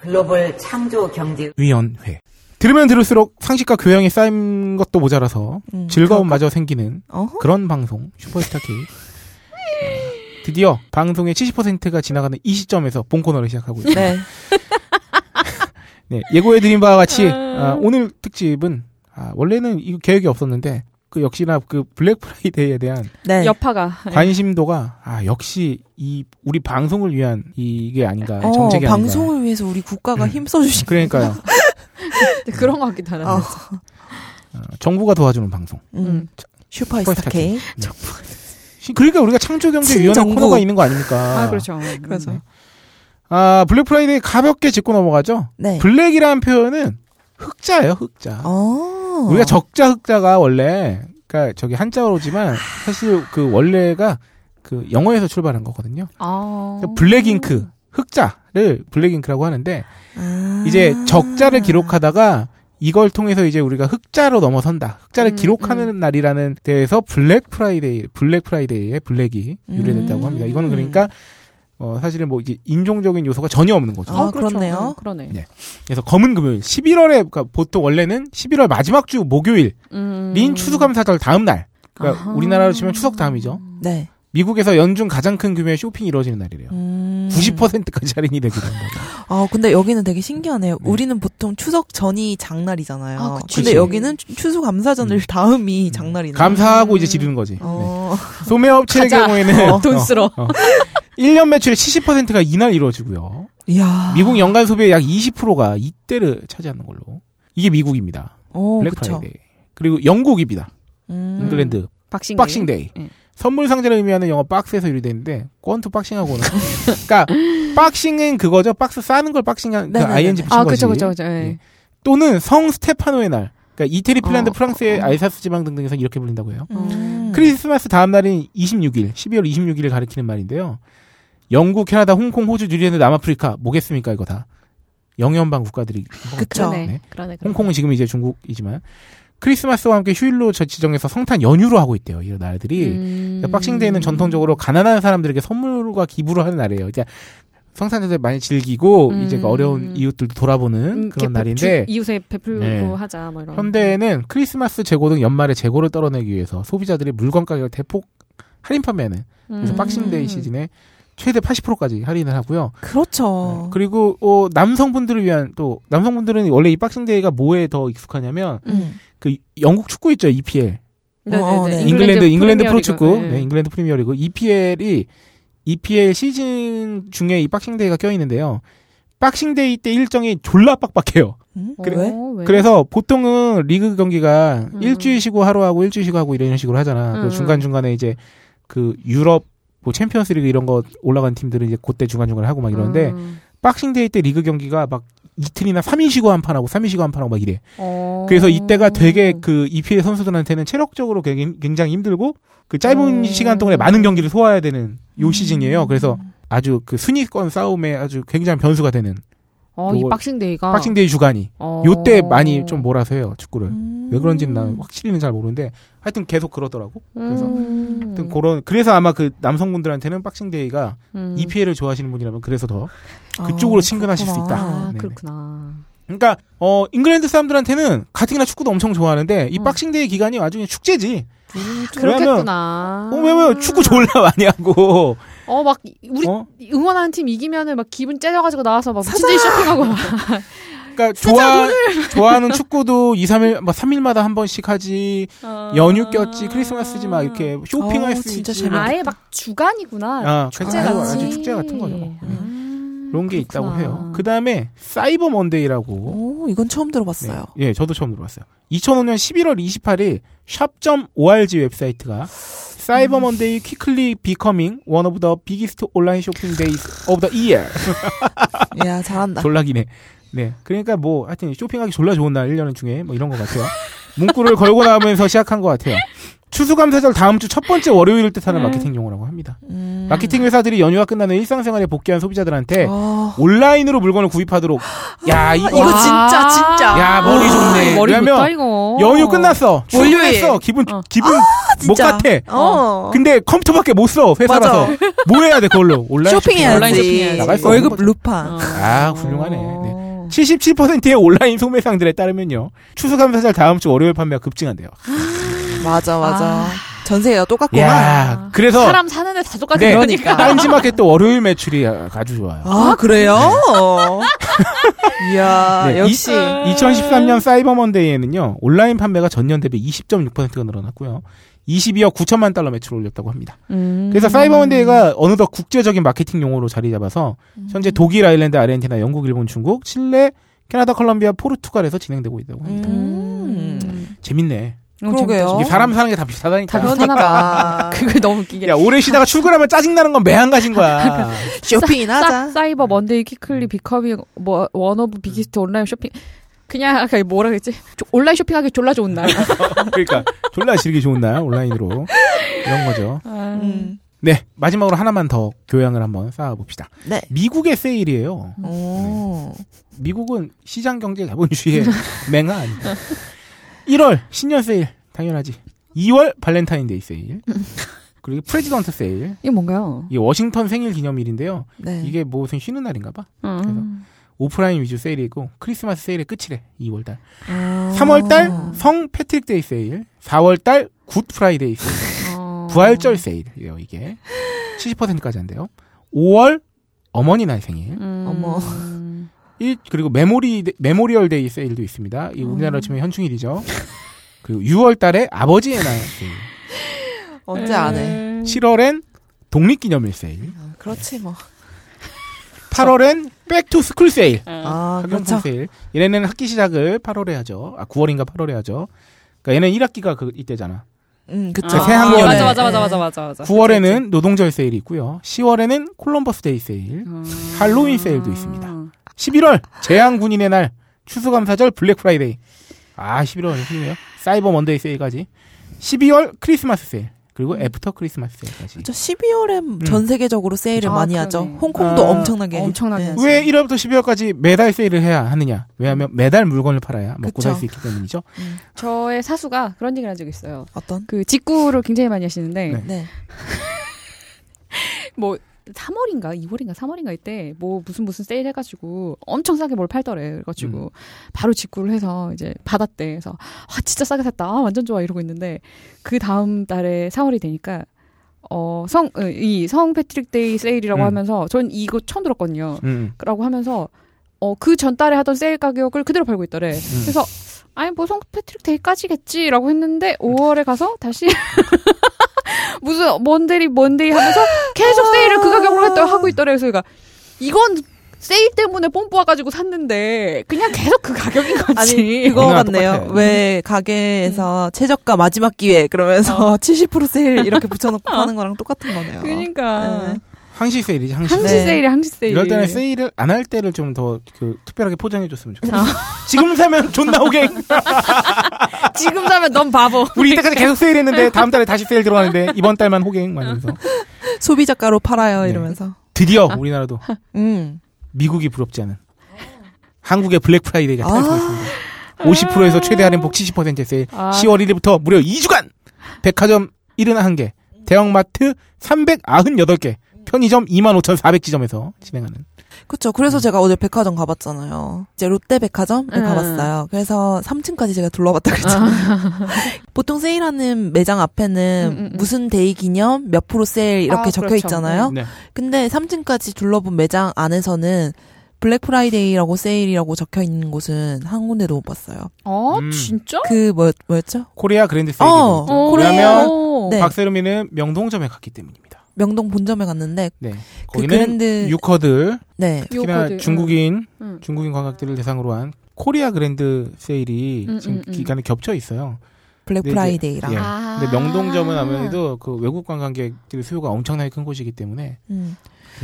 G: 글로벌 창조 경제
D: 위원회. 들으면 들을수록 상식과 교양이 쌓인 것도 모자라서
F: 음,
D: 즐거움마저 생기는
F: 어허.
D: 그런 방송 슈퍼스타 K. 어, 드디어 방송의 70%가 지나가는 이 시점에서 본 코너를 시작하고 있습니다.
F: 네. (laughs)
D: 네, 예고해드린 바와 같이
E: 음.
D: 아, 오늘 특집은 아, 원래는 이 계획이 없었는데 그 역시나 그 블랙 프라이데이에 대한
F: 네.
E: 여파가.
D: 관심도가 아 역시 이 우리 방송을 위한 이게 아닌가
F: 어,
D: 정책이 아닌가.
F: 방송을 위해서 우리 국가가
D: 음.
F: 힘써 주신
D: 그러니까요. (laughs)
E: 그런 것 같기도 하네.
F: 어.
D: 어, 정부가 도와주는 방송.
F: 음. 슈퍼스타 K.
D: 시- 그러니까 우리가 창조경제위원회
F: 친정부.
D: 코너가 있는 거 아닙니까?
E: 아, 그렇죠.
F: 그래서.
E: 음.
D: 아 블랙 프라이데이 가볍게 짚고 넘어가죠.
F: 네.
D: 블랙이라는 표현은 흑자예요, 흑자.
F: 어.
D: 우리가 적자 흑자가 원래 그러니까 저기 한자어로지만 사실 그 원래가 그 영어에서 출발한 거거든요.
E: 아.
D: 그러니까 black ink 흑자를 black ink라고 하는데
F: 아.
D: 이제 적자를 기록하다가 이걸 통해서 이제 우리가 흑자로 넘어선다. 흑자를
E: 음,
D: 기록하는 날이라는 데에서 블랙 프라이데이, 블랙 프라이데이의 블랙이 유래됐다고
F: 음.
D: 합니다. 이거는 그러니까 어, 사실은 뭐 이제 인종적인 요소가 전혀 없는 거죠.
F: 아, 그렇네요.
E: 어, 그러네.
D: 네. 그래서 검은 금요일 11월에 그러니까 보통 원래는 11월 마지막 주 목요일인
E: 음.
D: 추수감사절 다음 날. 그러니까
E: 아하.
D: 우리나라로 치면 추석 다음이죠.
F: 네.
D: 미국에서 연중 가장 큰 규모의 쇼핑이 이루어지는 날이래요.
F: 음.
D: 90%까지 할인이 되기도 (laughs) 한다고.
F: 아, 근데 여기는 되게 신기하네요. 우리는 보통 추석 전이 장날이잖아요.
E: 아, 그치.
F: 근데
D: 그치.
F: 여기는 추- 추수감사절 다음이 장날이네요.
D: 감사하고 이제 지르는 거지.
F: 어.
D: 네. (laughs) 소매업체의
E: 가자.
D: 경우에는
E: 어, 돈 쓰러.
D: 1년 매출의 70%가 이날 이루어지고요.
F: 이야.
D: 미국 연간 소비의 약 20%가 이때를 차지하는 걸로. 이게 미국입니다.
F: 어,
D: 블랙
F: 그쵸.
D: 프라이데이. 그리고 영국입니다.
F: 음.
D: 잉글랜드 boxing. Boxing Day.
E: 네.
D: 선물 상자를 의미하는 영어 박스에서 유래되는데 권투 boxing하고는 그러니까 boxing은 그거죠. 박스 싸는 걸 boxing한 그
F: 네네네네.
D: ING 붙인
E: 아,
D: 거지.
E: 그쵸, 그쵸, 그쵸. 예.
D: 네. 또는 성 스테파노의 날. 그러니까 이태리, 핀란드,
E: 어,
D: 프랑스의
E: 어.
D: 알사스 지방 등등에서 이렇게 불린다고 해요.
F: 음.
D: 크리스마스 다음 날인 26일, 12월 26일을 가리키는 말인데요. 영국, 캐나다, 홍콩, 호주, 뉴질랜드, 남아프리카 뭐겠습니까 이거 다. 영연방 국가들이
F: 그쵸.
E: 그러네.
D: 네.
E: 그러네. 그러네.
D: 홍콩은 지금 이제 중국이지만 크리스마스와 함께 휴일로 저 지정해서 성탄 연휴로 하고 있대요. 이런 날들이.
E: 음.
D: 그러니까 Boxing Day는 전통적으로 가난한 사람들에게 선물과 기부를 하는 날이에요. 이제 성탄절 많이 즐기고
E: 음.
D: 이제 그 어려운 이웃들도 돌아보는
E: 음,
D: 그런 날인데
E: 주- 이웃에 베풀고
D: 네.
E: 하자 뭐 이런.
D: 현대에는 크리스마스 재고 등 연말에 재고를 떨어내기 위해서 소비자들이 물건 가격을 대폭 할인 판매하는 그래서
E: 음.
D: 박싱데이 시즌에 최대 80%까지 할인을 하고요.
F: 그렇죠.
D: 그리고 어, 남성분들을 위한 또 남성분들은 원래 이 박싱데이가 뭐에 더 익숙하냐면
F: 음.
D: 그 영국 축구 있죠 EPL
E: 네네네.
F: 어, 네.
D: 잉글랜드 잉글랜드
E: 프리미어리그.
D: 프로축구
E: 네.
D: 네, 잉글랜드 프리미어리그 EPL이 EPL 시즌 중에 이 박싱데이가 껴 있는데요. 박싱데이 때 일정이 졸라 빡빡해요.
F: 음?
E: 어,
F: 왜?
E: 왜?
D: 그래서 보통은 리그 경기가
E: 음.
D: 일주일 쉬고 하루 하고 일주일 쉬고 하고 이런 식으로 하잖아.
E: 음.
D: 중간 중간에 이제 그 유럽 뭐 챔피언스리그 이런 거 올라간 팀들은 이제 그때 중간 중간에 하고 막 이러는데
E: 음.
D: 박싱데이 때 리그 경기가 막 이틀이나 3일 쉬고 한 판 하고 3일 쉬고 한 판 하고 막 이래.
E: 어.
D: 그래서 이때가 되게 그 EPL 선수들한테는 체력적으로 굉장히 힘들고 그 짧은
E: 어.
D: 시간 동안에 많은 경기를 소화해야 되는 요
E: 음.
D: 시즌이에요. 그래서 아주 그 순위권 싸움에 아주 굉장히 변수가 되는
E: 어, 이 박싱데이가
D: 박싱데이 주간이
E: 어.
D: 요때 많이 좀 몰아서 해요 축구를.
F: 음.
D: 왜 그런지는 난 확실히는 잘 모르는데 하여튼 계속 그러더라고. 그래서
E: 음.
D: 하여튼 그런 그래서 아마 그 남성분들한테는 박싱데이가
E: 음.
D: EPL을 좋아하시는 분이라면 그래서 더 그쪽으로 친근하실 수
F: 그렇구나.
D: 있다.
E: 아. 그렇구나.
D: 그러니까 어 잉글랜드 사람들한테는 가뜩이나 축구도 엄청 좋아하는데 이
E: 음.
D: 박싱데이 기간이 그냥 축제지.
E: 그렇겠구나.
D: 어, 왜냐면 축구 졸라 많이 하고
E: 어, 막 우리
D: 어?
E: 응원하는 팀 이기면은 막 기분 째져가지고 나와서 막 듯이 쇼핑하고 막.
D: 그러니까 (laughs) 좋아 좋아하는 축구도 2, 3일 막 3일마다 한 번씩 하지. 연휴 꼈지 크리스마스지 막 이렇게 쇼핑할
F: 어,
D: 수 있지.
E: 아예 막 주간이구나.
D: 아,
E: 축제.
D: 아주 축제 같은 거죠.
E: 음,
D: 그런 게 있다고
E: 그렇구나.
D: 해요. 그 다음에 사이버 먼데이라고.
F: 오, 이건 처음 들어봤어요.
D: 네. 예, 저도 처음 들어봤어요. 2005년 11월 28일 Shop.org 웹사이트가 사이버 먼데이 quickly becoming one of the biggest online shopping days of the year. (laughs)
F: 이야, 잘한다.
D: 졸라 기네. 네. 그러니까 뭐 하여튼 쇼핑하기 졸라 좋은 날 1년 중에 뭐 이런 것 같아요. 문구를 걸고 나오면서 시작한 것 같아요. 추수감사절 다음 주 첫 번째 월요일을 뜻하는
E: 음.
D: 마케팅 용어라고 합니다.
F: 음.
D: 마케팅 회사들이 연휴가 끝나는 일상생활에 복귀한 소비자들한테
F: 아,
D: 온라인으로 물건을 구입하도록 (gasps) 야 이거
F: 이거 진짜, 진짜.
D: 야, 머리 좋네.
E: 머리
D: 왜냐면
E: 좋다 이거.
D: 연휴 끝났어.
F: 월요일.
D: 출근했어. 기분
E: 어.
D: 기분 못
F: 진짜.
D: 같아.
F: 어.
D: 근데 컴퓨터밖에 못 써. 회사라서. 뭐 해야 돼 그걸로? 온라인
F: 쇼핑해야지.
E: 온라인 쇼핑해야지.
D: 나갈 수
F: 월급. 루파.
E: 어.
D: 아, 훌륭하네. 네. 77%의 온라인 소매상들에 따르면요. 추수감사절 다음 주 월요일 판매가 급증한대요. (gasps)
F: 맞아, 맞아.
E: 아.
F: 전세가 똑같구나.
D: 야, 그래서
E: 사람 사는데 다 똑같아.
D: 네.
F: 그러니까.
D: 딴지마켓 또 월요일 매출이 아주 좋아요.
F: 아, 그래요? (laughs) 이야,
D: 네,
F: 역시.
D: 2013년 사이버 먼데이에는요. 온라인 판매가 전년 대비 20.6%가 늘어났고요. 22억 9천만 달러 매출을 올렸다고 합니다.
E: 음.
D: 그래서 사이버 먼데이가 어느덧 국제적인 마케팅 용어로 자리 잡아서 현재 독일, 아일랜드, 아르헨티나, 영국, 일본, 중국, 칠레, 캐나다, 콜롬비아, 포르투갈에서 진행되고 있다고 합니다.
F: 음.
D: 재밌네.
F: 그러게요.
D: 이게 사람 사는 게 다 비슷하다니까.
E: 다 (laughs)
F: 그러니까. (laughs)
E: 그게 너무 웃기게.
D: 야, 오래 쉬다가 출근하면 짜증나는 건 매한가진 거야. (laughs)
F: 쇼핑이나
E: 사,
F: 하자.
E: Cyber Monday quickly becoming 뭐 one of biggest online shopping 그냥 아까 뭐라 그랬지 조- 온라인 쇼핑하기 졸라 좋은 날.
D: 그러니까 졸라 즐기 좋은 날 온라인으로 이런 거죠.
F: 음.
D: 네 마지막으로 하나만 더 교양을 한번 쌓아봅시다.
F: 네.
D: 미국의 세일이에요.
F: 오.
D: 미국은 시장 경제 자본주의의 맹아 아니야. 1월 신년 세일 당연하지. 2월 발렌타인데이 세일. 그리고 President 세일.
E: 이게 뭔가요?
D: 이게 워싱턴 생일 기념일인데요.
F: 네.
D: 이게 무슨 쉬는 날인가 봐.
E: 음.
D: 오프라인 위주 세일이고 크리스마스 세일의 끝이래. 2월 달.
F: 아.
D: 3월 달 성 패트릭 데이 세일. 4월 달 Good Friday 세일.
E: 어.
D: 부활절 세일이에요, 이게. 70%까지 한대요. 5월 어머니 날 생일.
E: 음.
F: 어머.
D: 1 그리고 Memory Memorial Day 세일도 있습니다. 이 우리나라로 치면 현충일이죠. 그리고 6월 달에 아버지의 날 세일.
F: 언제 안 해?
D: 7월엔 독립기념일 세일.
F: 아, 그렇지 뭐.
D: 8월엔 back to school 세일.
F: 아,
D: 학용품
F: 그렇죠.
D: 세일. 얘네는 학기 시작을 8월에 하죠. 아, 9월인가 8월에 하죠. 그러니까 얘는 1학기가 그 이때잖아.
F: 음, 그쵸.
D: 새 학년에.
E: 맞아 맞아 맞아 맞아 맞아 맞아.
D: 9월에는 노동절 세일이 있고요. 10월에는 콜럼버스 데이 세일. 할로윈 세일도 있습니다. 11월 재향군인의 날 추수감사절 블랙 프라이데이. 아 11월 힘이네요. 사이버 먼데이 세일까지. 12월 크리스마스 세일. 그리고 after 크리스마스 세일까지.
F: 저 12월에 전 세계적으로 세일을
E: 아,
F: 많이 하죠. 홍콩도
D: 아,
F: 엄청나게.
E: 엄청나게
F: 네.
E: 하죠.
D: 왜 1월부터 12월까지 매달 세일을 해야 하느냐? 왜냐하면 매달 물건을 팔아야 먹고. 살 수 있기 때문이죠.
E: 저의 사수가 그런 얘기를 한 적이 있어요.
F: 어떤?
E: 그 직구를 굉장히 많이 하시는데
D: 네.
F: 네. (laughs)
E: 뭐 3월인가? 2월인가? 3월인가? 이때 뭐 무슨 무슨 세일 해가지고 엄청 싸게 뭘 팔더래. 그래가지고
D: 음.
E: 바로 직구를 해서 이제 받았대. 그래서 아 진짜 싸게 샀다. 아, 완전 좋아. 이러고 있는데 그 다음 달에 4월이 되니까 어 성 이 성 패트릭 데이 세일이라고
D: 음.
E: 하면서 전 이거 처음 들었거든요.
D: 음.
E: 라고 하면서 어 그 전달에 하던 세일 가격을 그대로 팔고 있더래.
D: 음.
E: 그래서 아니 뭐 성 패트릭 데이까지겠지라고 했는데 5월에 가서 다시 (laughs) 무슨 뭔 데이 뭔 데이 하면서 계속 세일을 그 가격으로 했더 하고 있더래 그래서 그러니까 이건 세일 때문에 뽐뿌 와가지고 샀는데 그냥 계속 그 가격인 거지.
F: 아니 그거 같네요. 왜 가게에서 최저가 마지막 기회 그러면서 (laughs) 70% 세일 이렇게 붙여놓고 파는 거랑 똑같은 거네요.
E: 그러니까.
F: 네.
D: 항시 세일이지 항시.
E: 항시
F: 네.
E: 세일이 항시 세일
D: 이럴 때는 세일을 안 할 때를 좀 더 그 특별하게 포장해 줬으면 좋겠어.
E: 아. (laughs)
D: 지금 사면 존나 오게. (laughs)
E: 지금 사면 넌 바보
D: 우리 이때까지 계속 세일했는데 다음 달에 다시 세일 들어가는데 이번 달만 호갱 말면서
F: 소비자가로 팔아요
D: 네.
F: 이러면서.
D: 드디어 우리나라도
F: 음.
D: 미국이 부럽지 않은 한국의 블랙 프라이데이가
F: 아.
D: 탄생했습니다. 50%에서 최대 할인폭 70% 세일.
E: 아.
D: 10월 1일부터 무려 2주간 백화점 71개, 대형마트 398개, 편의점 25,400지점에서 진행하는.
F: 그쵸. 그래서 제가 어제 백화점 가봤잖아요. 이제 롯데 백화점을
E: 음.
F: 가봤어요. 그래서 3층까지 제가 둘러봤다 (laughs) 그랬잖아요. 보통 세일하는 매장 앞에는
E: 음, 음, 음.
F: 무슨 데이 기념 몇 프로 세일 이렇게
E: 아,
F: 적혀
E: 그렇죠.
F: 있잖아요.
D: 네.
F: 근데 3층까지 둘러본 매장 안에서는 블랙 프라이데이라고 세일이라고 적혀 있는 곳은 한 군데도 못 봤어요.
E: 어
D: 음.
E: 진짜?
F: 그 뭐, 뭐였죠?
D: 코리아 그랜드 세일.
F: 어,
E: 어,
D: 왜냐면
E: 오.
F: 네.
D: 박세롬이는 명동점에 갔기 때문입니다.
F: 명동 본점에 갔는데
D: 네.
F: 그
D: 거기는
F: 그랜드
D: 유커들,
F: 네.
D: 특히나 중국인,
E: 응.
D: 중국인 관광객들을 대상으로 한 코리아 그랜드 세일이
E: 음,
D: 지금
E: 음, 음.
D: 기간에 겹쳐 있어요.
F: 블랙
D: 네, 이제-
F: 프라이데이랑
D: 예.
E: 아.
D: 근데 명동점은 아무래도 그 외국 관광객들의 수요가 엄청나게 큰 곳이기 때문에
F: 음.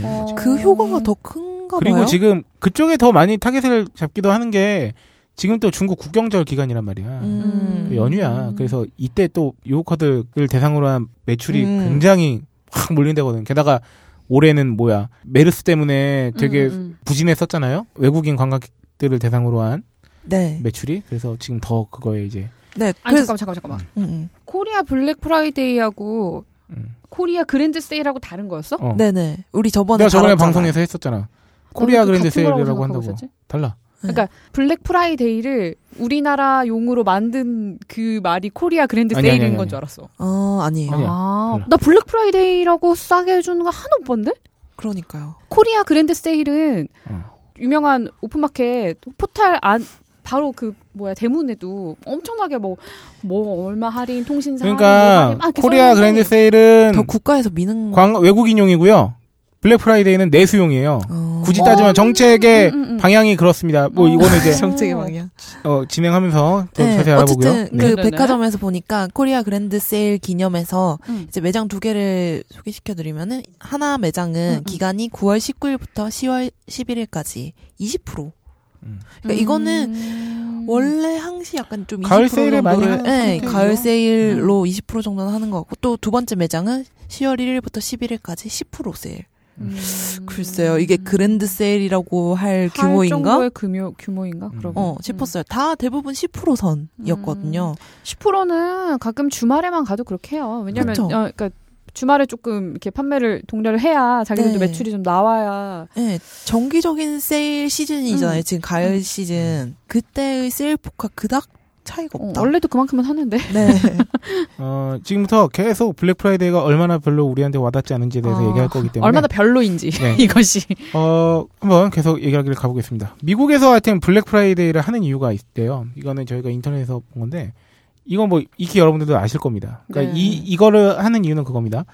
E: 어.
F: 그 효과가 더 큰가
D: 그리고
F: 봐요.
D: 지금 그쪽에 더 많이 타겟을 잡기도 하는 게 지금 또 중국 국경절 기간이란 말이야.
F: 음.
D: 그 연휴야. 그래서 이때 또 유커들을 대상으로 한 매출이
F: 음.
D: 굉장히 확 몰린다거든. 게다가 올해는 뭐야 메르스 때문에 되게
E: 음, 음.
D: 부진했었잖아요. 외국인 관광객들을 대상으로 한
F: 네.
D: 매출이. 그래서 지금 더 그거에 이제
F: 네.
E: 아니
F: 그래서
E: 잠깐만 잠깐만 잠깐만
F: 음, 음.
E: 코리아 블랙 프라이데이하고
D: 음.
E: 코리아 그랜드 세일하고 다른 거였어?
D: 어.
F: 네네. 우리 저번에
D: 내가 저번에. 방송에서 했었잖아. 코리아
E: 그
D: 그랜드 세일이라고 한다고.
E: 있었지?
D: 달라.
E: 그러니까 블랙 프라이데이를 우리나라 용으로 만든 그 말이 코리아 그랜드
D: 아니,
E: 세일인 건. 줄 알았어.
F: 어, 아니에요.
D: 아니야.
E: 아. 나 블랙 프라이데이라고 싸게 해주는 거 하나도 못 봤는데?
F: 그러니까요.
E: 코리아 그랜드 세일은
D: 어.
E: 유명한 오픈마켓 포탈 안 바로 그 뭐야 대문에도 엄청나게 뭐뭐 얼마 할인 통신사 할인, 뭐
D: 그러니까
E: 할인 막 이렇게
D: 코리아 그랜드 세일은
F: 더 국가에서 미는
D: 광 외국인용이고요. 블랙 프라이데이는 내수용이에요.
F: 어.
D: 굳이 따지면 정책의
E: 음, 음, 음.
D: 방향이 그렇습니다. 뭐
E: 어.
D: 이거는 이제
F: 정책의 방향.
D: 어, 진행하면서 더
F: 네,
D: 자세히 알아보고요.
F: 어쨌든
D: 네.
F: 그
E: 네네네.
F: 백화점에서 보니까 코리아 그랜드 세일 기념해서
E: 음.
F: 이제 매장 두 개를 소개시켜 드리면은 하나 매장은
E: 음, 음.
F: 기간이 9월 19일부터 10월 11일까지 20%.
D: 음.
F: 그러니까 이거는
E: 음.
F: 원래 항시 약간 좀20%
D: 가을 세일에 많이
F: 정도를
D: 하는
F: 네. 가을 세일로 20% 정도는 하는 것 같고 또 두 번째 매장은 10월 1일부터 11일까지 10% 세일.
E: 음.
F: 글쎄요, 이게 그랜드 세일이라고 할
E: 할
F: 규모인가?
E: 정도의 규모 규모인가?
D: 음.
E: 그럼
F: 어, 싶었어요. 다 대부분 10% 선이었거든요.
E: 10%는 가끔 주말에만 가도 그렇게 해요. 왜냐면
F: 그쵸.
E: 어, 그러니까 주말에 조금 이렇게 판매를 독려를 해야 자기들도
F: 네.
E: 매출이 좀 나와야
F: 네, 정기적인 세일 시즌이잖아요.
E: 음.
F: 지금 가을 시즌. 그때의 세일 폭과 그닥 차이가
E: 어,
F: 없다.
E: 원래도 그만큼은 하는데. (laughs)
F: 네.
D: 어, 지금부터 계속 블랙 프라이데이가 얼마나 별로 우리한테 와닿지 않은지에 대해서
E: 아,
D: 얘기할 거기 때문에
E: 얼마나 별로인지
D: 네. (laughs)
E: 이것이.
D: 어, 한번 계속 얘기하기를 가보겠습니다. 미국에서 하여튼 블랙 프라이데이를 하는 이유가 있대요. 이거는 저희가 인터넷에서 본 건데, 이건 뭐, 익히 여러분들도 아실 겁니다. 그러니까
E: 네.
D: 이, 이거를 하는 이유는 그겁니다.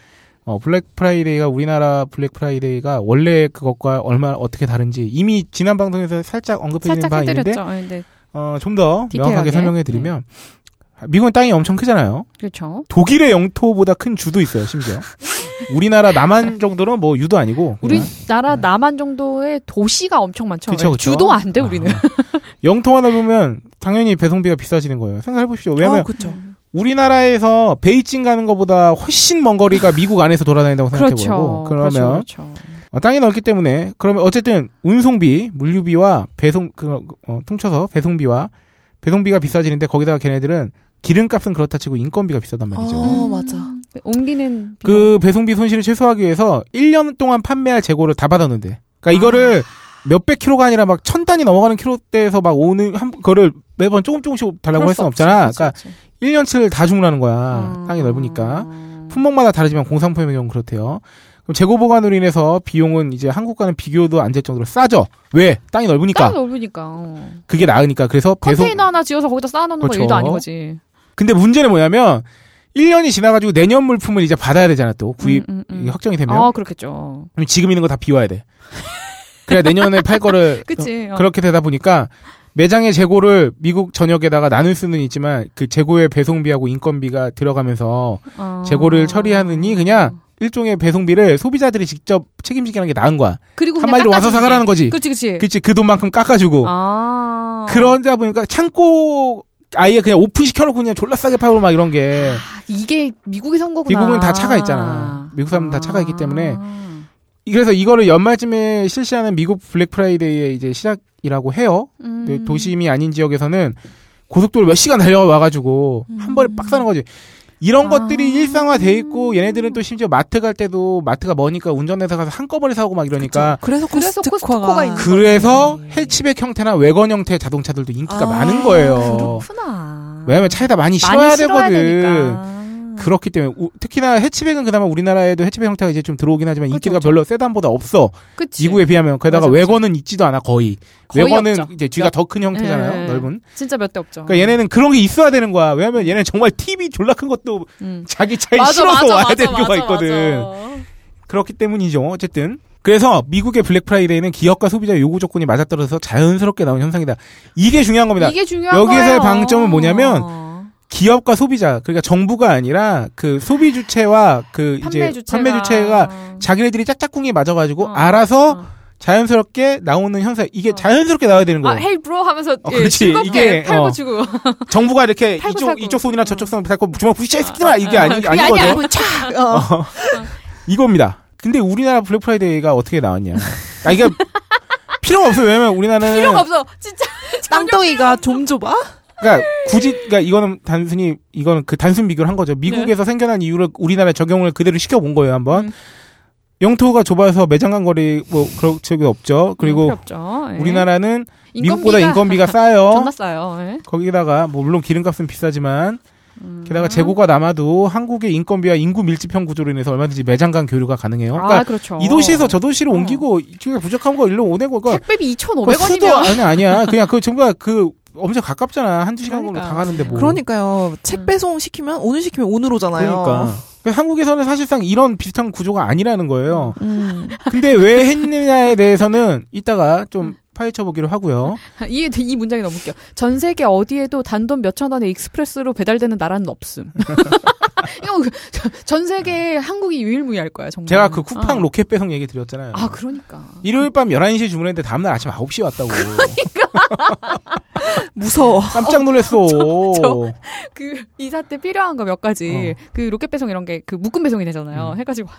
D: 어, 블랙 프라이데이가 우리나라 블랙 프라이데이가 원래 그것과 얼마나 어떻게 다른지 이미 지난 방송에서 살짝 언급해 드린 바 있는데.
E: 네, 네.
D: 어, 좀 더. 명확하게 설명해 드리면, 미국은 땅이 엄청 크잖아요.
E: 그렇죠.
D: 독일의 영토보다 큰 주도 있어요, 심지어. (laughs) 우리나라 남한 정도는 뭐 유도 아니고.
E: 우리나라 남한 정도의 도시가 엄청 많죠.
D: 그쵸, 그쵸.
E: 주도 안 돼 우리는.
D: 아, (laughs) 영토 하나 보면 당연히 배송비가 비싸지는 거예요. 생각해 보십시오. 왜냐하면
F: 어, 그쵸.
D: 우리나라에서 베이징 가는 것보다 훨씬 먼 거리가 미국 안에서 돌아다닌다고 생각해 보고
E: 그렇죠.
D: 그러면
E: 그렇죠. 그렇죠.
D: 어, 땅이 넓기 때문에 그러면 어쨌든 운송비, 물류비와 배송 그 어, 퉁쳐서 배송비와 배송비가 비싸지는데 거기다가 걔네들은 기름값은 그렇다 치고 인건비가 비싸단 말이죠.
F: 어, 맞아.
E: 네, 옮기는
D: 그 배송비 손실을 최소화하기 위해서 1년 동안 판매할 재고를 다 받았는데. 그러니까 이거를 몇백 킬로가 아니라 막 천 단위 넘어가는 킬로대에서 막 오는 한 거를 매번 조금 조금씩 달라고 할 수는 없잖아. 그러니까 1년치를 다 주문하는 거야.
E: 음.
D: 땅이 넓으니까. 품목마다 다르지만 공산품의 경우는 그렇대요. 그럼 재고 보관으로 인해서 비용은 이제 한국과는 비교도 안 될 정도로 싸죠. 왜? 땅이 넓으니까.
E: 땅이 넓으니까. 어.
D: 그게 나으니까. 그래서 배송
E: 컨테이너 하나 지어서 거기다 쌓아놓는 건
D: 그렇죠.
E: 일도 아닌 거지.
D: 근데 문제는 뭐냐면 1년이 지나가지고 내년 물품을 이제 받아야 되잖아 또 구입
E: 음, 음, 음.
D: 확정이 되면
E: 아 그렇겠죠.
D: 그럼 지금 있는 거 다 비워야 돼. 그래야 내년에 팔 거를 (laughs)
E: 그치.
D: 어, 그렇게 되다 보니까 매장의 재고를 미국 전역에다가 나눌 수는 있지만 그 재고의 배송비하고 인건비가 들어가면서
E: 어.
D: 재고를 처리하느니 그냥 일종의 배송비를 소비자들이 직접 책임지게 하는 게 나은 거야.
E: 그리고
D: 한마디로 와서. 사가라는 거지.
E: 그치 그치.
D: 그치 그 돈만큼 깎아주고
E: 아.
D: 그러다 보니까 창고 아예 그냥 오픈 시켜놓고 그냥 졸라 싸게 팔고 막 이런 게
E: 이게 미국의 선거구나.
D: 미국은 다 차가 있잖아. 미국 사람은 다 차가 있기 때문에 그래서 이거를 연말쯤에 실시하는 미국 블랙 프라이데이의 이제 시작이라고 해요.
E: 음.
D: 근데 도심이 아닌 지역에서는 고속도로 몇 시간 달려와가지고 한 번에 빡 사는 거지. 이런
E: 아.
D: 것들이 일상화돼 있고 얘네들은 또 심지어 마트 갈 때도 마트가 머니까 운전해서 가서 한꺼번에 사고 막 이러니까
F: 그래서
E: 그래서
F: 코스트코가,
E: 코스트코가 있는
D: 그래서 해치백 형태나 왜건 형태의 자동차들도 인기가
F: 아,
D: 많은 거예요.
E: 그렇구나.
D: 왜냐면 차에다 많이
E: 많이
D: 실어야
E: 실어야
D: 되거든.
E: 되니까.
D: 그렇기 때문에 우- 특히나 해치백은 그나마 우리나라에도 해치백 형태가 이제 좀 들어오긴 하지만
E: 그쵸,
D: 인기가
E: 그쵸.
D: 별로 세단보다 없어.
E: 그치.
D: 미국에 비하면 게다가. 왜건은 있지도 않아 거의.
E: 거의
D: 왜건은
E: 없죠.
D: 이제 뒤가 더 큰 형태잖아요.
E: 예.
D: 넓은.
E: 진짜 몇 대 없죠.
D: 그러니까 얘네는 그런 게 있어야 되는 거야. 왜냐면 얘는 정말 TV 졸라 큰 것도
E: 음.
D: 자기 차에
E: 맞아,
D: 실어서
E: 맞아,
D: 와야
E: 맞아,
D: 되는 경우가 있거든. 그렇기 때문이죠. 어쨌든. 그래서 미국의 블랙 프라이데이는 기업과 소비자 요구 조건이 맞아떨어져서 자연스럽게 나온 현상이다. 이게 중요한 겁니다.
E: 이게 중요한
D: 여기서의
E: 거예요.
D: 방점은 뭐냐면 기업과 소비자, 그러니까 정부가 아니라 그 소비 주체와 그 이제
E: 판매 주체가
D: 판매 주체가 자기네들이 짝짝꿍이 맞아가지고
E: 어,
D: 알아서
E: 어.
D: 자연스럽게 나오는 현상. 이게
E: 어.
D: 자연스럽게 나와야 되는
E: 아,
D: 거예요.
E: hey bro 하면서
D: 어,
E: 예,
D: 그렇지. 이게,
E: 팔고
D: 어.
E: 주고 (laughs)
D: 정부가 이렇게
E: 팔고
D: 이쪽
E: 살고.
D: 이쪽 손이나 저쪽 손 팔고 주먹 부시쳐
E: 아,
D: 새끼들아 이게
E: 아,
D: 아니 아니거든.
E: 아니야. (laughs)
F: 어.
D: 이겁니다. 근데 우리나라 블랙 프라이데이가 어떻게 나왔냐? 아 이게 필요가 없어요. 왜냐면 우리나라는
E: 필요가 없어. 진짜
F: 땅덩이가 좀 좁아?
D: 그러니까 굳이 그러니까 이거는 단순히 이거는 그 단순 비교를 한 거죠. 미국에서 생겨난 이유를 우리나라에 적용을 그대로 시켜 본 거예요, 한번.
E: 음.
D: 영토가 좁아서 매장 간 거리 뭐 그런 적이 없죠. 그리고
E: 없죠. 예.
D: 우리나라는 미국보다 인건비가 싸요. (laughs)
E: 존나 싸요. 예.
D: 거기다가 뭐 물론 기름값은 비싸지만
E: 음.
D: 게다가 재고가 남아도 한국의 인건비와 인구 밀집형 구조로 인해서 얼마든지 매장 간 교류가 가능해요. 그러니까
E: 아, 그렇죠.
D: 이 도시에서 저 도시로 옮기고 이쪽에 부족한 거 일로 오내고 그거
E: 택배비
D: 그거 수도
E: 2,500원이면
D: 아니 아니야. 그냥 그 정말 그 엄청 가깝잖아. 한두 시간 걸로. 다 가는데 뭐.
F: 그러니까요. 책
E: 음.
F: 배송 시키면 오늘 시키면 오늘 오잖아요.
D: 그러니까. 그러니까 한국에서는 사실상 이런 비슷한 구조가 아니라는 거예요.
F: 음.
D: 근데 왜 했느냐에 대해서는 이따가 좀 파헤쳐 보기로 하고요. (laughs)
E: 이, 이 문장이 너무 웃겨. 전 세계 어디에도 단돈 몇천 원의 express로 배달되는 나라는 없음. (laughs) 그- 저- 전 세계에 한국이 유일무이할 거야, 정말.
D: 제가 그 쿠팡
E: 어.
D: 로켓 배송 얘기 드렸잖아요.
E: 아, 그러니까.
D: 일요일 밤 11시에 주문했는데 다음날 아침 9시에 왔다고.
E: 그러니까. (laughs)
F: 무서워.
D: 깜짝 놀랐어. (laughs)
E: 저- 그 이사 때 필요한 거 몇 가지 그 로켓 배송 이런 게 그 묶음 배송이 되잖아요.
D: 음.
E: 해가지고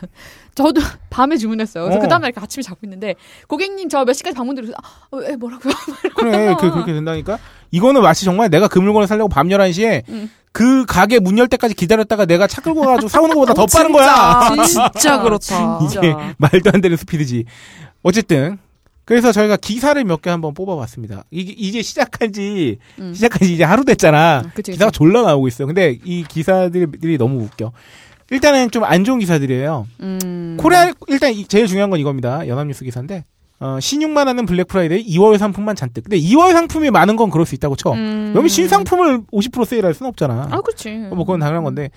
E: 저도 (laughs) 밤에 주문했어요. 그래서
D: 어.
E: 그 다음날 이렇게 아침에 잡고 있는데 고객님 저 몇 시까지 방문 드려서 아, 왜 뭐라고요?
D: 그래, 그, 그렇게 된다니까? 이거는 마치 정말 내가 그 물건을 살려고 밤 11시에
E: 음.
D: 그 가게 문 열 때까지 기다렸다가 내가 차 끌고 가가지고 사오는 것보다 더 빠른 거야.
F: 아, 진짜 그렇다.
E: 진짜.
D: 이게 말도 안 되는 스피드지. 어쨌든. 그래서 저희가 기사를 몇 개 한번 뽑아봤습니다. 이게 이제 시작한 지,
E: 음.
D: 시작한 지 이제 하루 됐잖아.
E: 음, 그치,
D: 기사가
E: 그치.
D: 졸라 나오고 있어요. 근데 이 기사들이 너무 웃겨. 일단은 좀 안 좋은 기사들이에요.
E: 음.
D: 코리아, 일단 이- 제일 중요한 건 이겁니다. 연합뉴스 기사인데. 어, 시늉만 하는 블랙 프라이데이 이월 상품만 잔뜩. 근데 이월 상품이 많은 건 그럴 수 있다고 쳐.
E: 음.
D: 여기 신상품을 50% 세일할 수는 없잖아.
E: 아 그렇지.
D: 뭐 그건 당연한 건데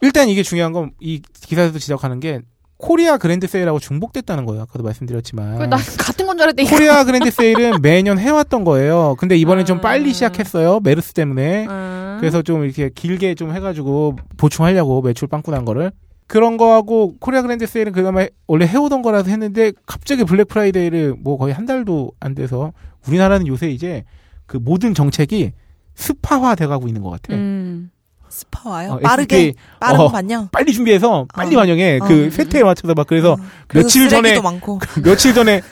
D: 일단 이게 중요한 건 이 기사에서 지적하는 게 코리아 그랜드 세일하고 중복됐다는 거예요. 아까도 말씀드렸지만.
E: 그냥 같은 건 줄 알았더니
D: 코리아 그랜드 세일은 (laughs) 매년 해왔던 거예요. 근데 이번엔 좀
E: 아.
D: 빨리 시작했어요. 메르스 때문에.
E: 음.
D: 그래서 좀 이렇게 길게 좀 해가지고 보충하려고 매출 빵꾸 난 거를. 그런 거하고 코리아 그랜드 세일은 그다음에 원래 해오던 거라서 했는데 갑자기 블랙 프라이데이를 뭐 거의 한 달도 안 돼서 우리나라는 요새 이제 그 모든 정책이 SPA화 돼가고 있는 것 같아.
E: 음.
F: SPA화요.
D: 어,
F: 빠르게.
D: SK
F: 빠른
D: 어.
F: 반영.
D: 빨리 준비해서 빨리
F: 어.
D: 반영해.
F: 어.
D: 그 세태에 맞춰서 막 그래서
F: 어. 그래서
D: 며칠 전에
F: 많고. (laughs)
D: 며칠 전에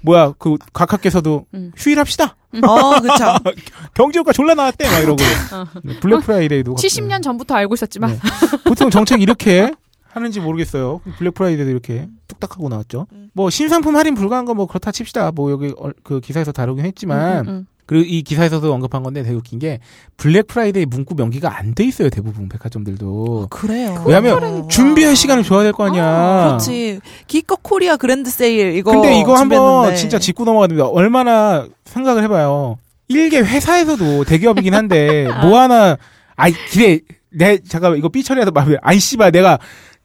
D: 뭐야 그 각하께서도
E: 음.
D: 휴일합시다.
F: 어, 그쵸. (laughs)
D: 경제효과 졸라 나왔대 막 이러고
E: 어.
D: 블랙 프라이데이도
E: 70년 전부터 알고 있었지만
D: 네. 보통 정책 이렇게 (laughs) 하는지 모르겠어요. 블랙 프라이데이도 이렇게 뚝딱 하고 나왔죠.
F: 음.
D: 뭐 신상품 할인 불가한 건뭐 그렇다 칩시다. 뭐 여기 얼- 그 기사에서 다루긴 했지만
E: 음, 음,
D: 그리고 이 기사에서도 언급한 건데 되게 웃긴 게 블랙 프라이데이 문구 명기가 안 돼 있어요. 대부분 백화점들도.
F: 그래요.
D: 왜냐면 준비할 시간을 줘야 될 거 아니야.
F: 그렇지. 기껏 코리아 그랜드 세일 이거.
D: 근데 이거 한번. 진짜 짚고 넘어가야 됩니다. 얼마나 생각을 해봐요. 일개 회사에서도 대기업이긴 한데 (laughs) 뭐 하나 아이 기대 내 잠깐 이거 삐 처리해서 말해 아이 씨발 내가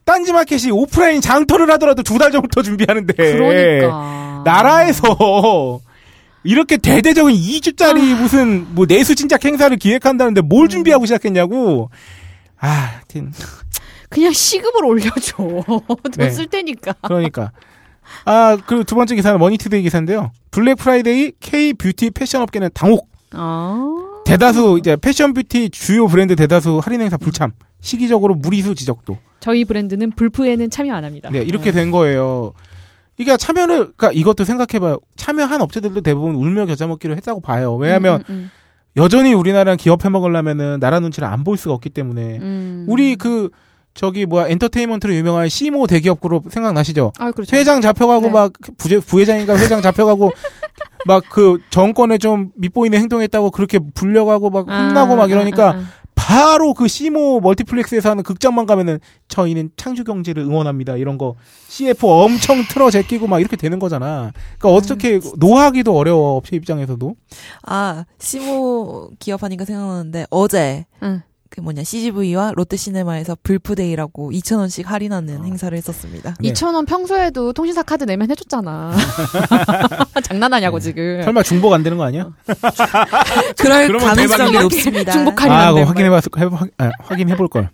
D: 딴지마켓이 오프라인 장터를 하더라도 두 달 전부터 준비하는데
E: 그러니까
D: 나라에서 이렇게 대대적인 2주짜리 무슨 뭐 내수 진작 행사를 기획한다는데 뭘 준비하고 시작했냐고 아 하여튼
E: 그냥 시급을 올려줘. (laughs)
D: 네.
E: 돈쓸 테니까.
D: 그러니까. 아, 그리고 두 번째 기사는 머니투데이 기사인데요. 블랙 프라이데이 K 뷰티 패션 업계는 당혹.
E: 아.
D: 대다수 이제 패션 뷰티 주요 브랜드 대다수 할인 행사 불참. 시기적으로 무리수 지적도.
E: 저희 브랜드는 블프에는 참여 안 합니다.
D: 네, 이렇게 된 거예요. 이게 참여를 그러니까 이것도 생각해 봐요. 참여한 업체들도 대부분 울며 겨자 먹기로 했다고 봐요. 왜냐하면
E: 음, 음,
D: 여전히 우리나라는 기업 해 먹으려면은 나라 눈치를 안 볼 수가 없기 때문에
E: 음.
D: 우리 그 저기 뭐야 엔터테인먼트로 유명한 시모 대기업 그룹 생각나시죠?
E: 아 그렇죠.
D: 회장 잡혀가고
E: 네.
D: 막 부재, 부회장인가 회장 잡혀가고 (laughs) 막 그 정권에 좀 밑보이는 행동했다고 그렇게 불려가고 막 혼나고 막 이러니까
E: 아, 아, 아.
D: 바로 그 시모 멀티플렉스에서 하는 극장만 가면은 저희는 창조 경제를 응원합니다 이런 거 CF 엄청 틀어 제끼고 막 이렇게 되는 거잖아. 그러니까 어떻게 노하기도 어려워 업체 입장에서도.
F: 아, 시모 기업하니까 생각나는데 어제
E: 응.
F: 그 뭐냐 CGV와 롯데시네마에서 불프데이라고 2,000원씩 할인하는 행사를 했었습니다.
D: 네.
E: 2,000원 평소에도 통신사 카드 내면 해줬잖아. (laughs) 장난하냐고 지금.
D: 설마 중복 안 되는 거 아니야? (laughs)
F: 그럴 가능성이. 높습니다.
E: 중복 할인
D: 아, 확인해봤, 아, 확인해볼 걸.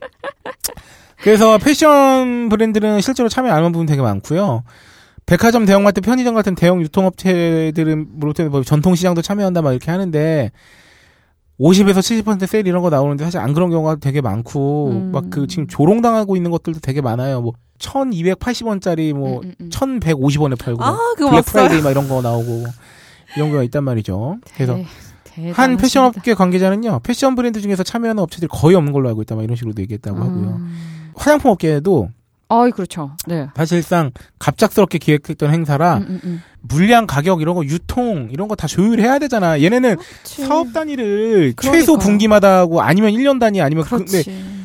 D: 그래서 패션 브랜드는 실제로 참여 안 하는 부분 되게 많고요. 백화점, 대형마트, 편의점 같은 대형 유통업체들은 물론 뭐 전통시장도 참여한다 막 이렇게 하는데 50에서 70% 세일 이런 거 나오는데 사실 안 그런 경우가 되게 많고
E: 음.
D: 막그 지금 조롱당하고 있는 것들도 되게 많아요. 뭐 1280원짜리 뭐
E: 음, 음, 음.
D: 1150원에 팔고
F: 아,
D: 블랙. 프라이데이 막 이런 거 나오고 이런 거가 있단 말이죠. 그래서
E: 대-
D: 한
E: 대단하십니다.
D: 패션업계 관계자는요, 패션 브랜드 중에서 참여하는 업체들이 거의 없는 걸로 알고 있다, 막 이런 식으로 얘기했다고 하고요.
E: 음.
D: 화장품 업계에도
E: 아이 그렇죠. 네.
D: 사실상 갑작스럽게 기획했던 행사라
E: 음, 음, 음.
D: 물량 가격 이런 거 유통 이런 거 다 조율해야 되잖아. 얘네는
E: 그렇지.
D: 사업 단위를
E: 그러니까.
D: 최소 분기마다 하고 아니면 1년 단위 아니면 그- 근데
E: 그렇지.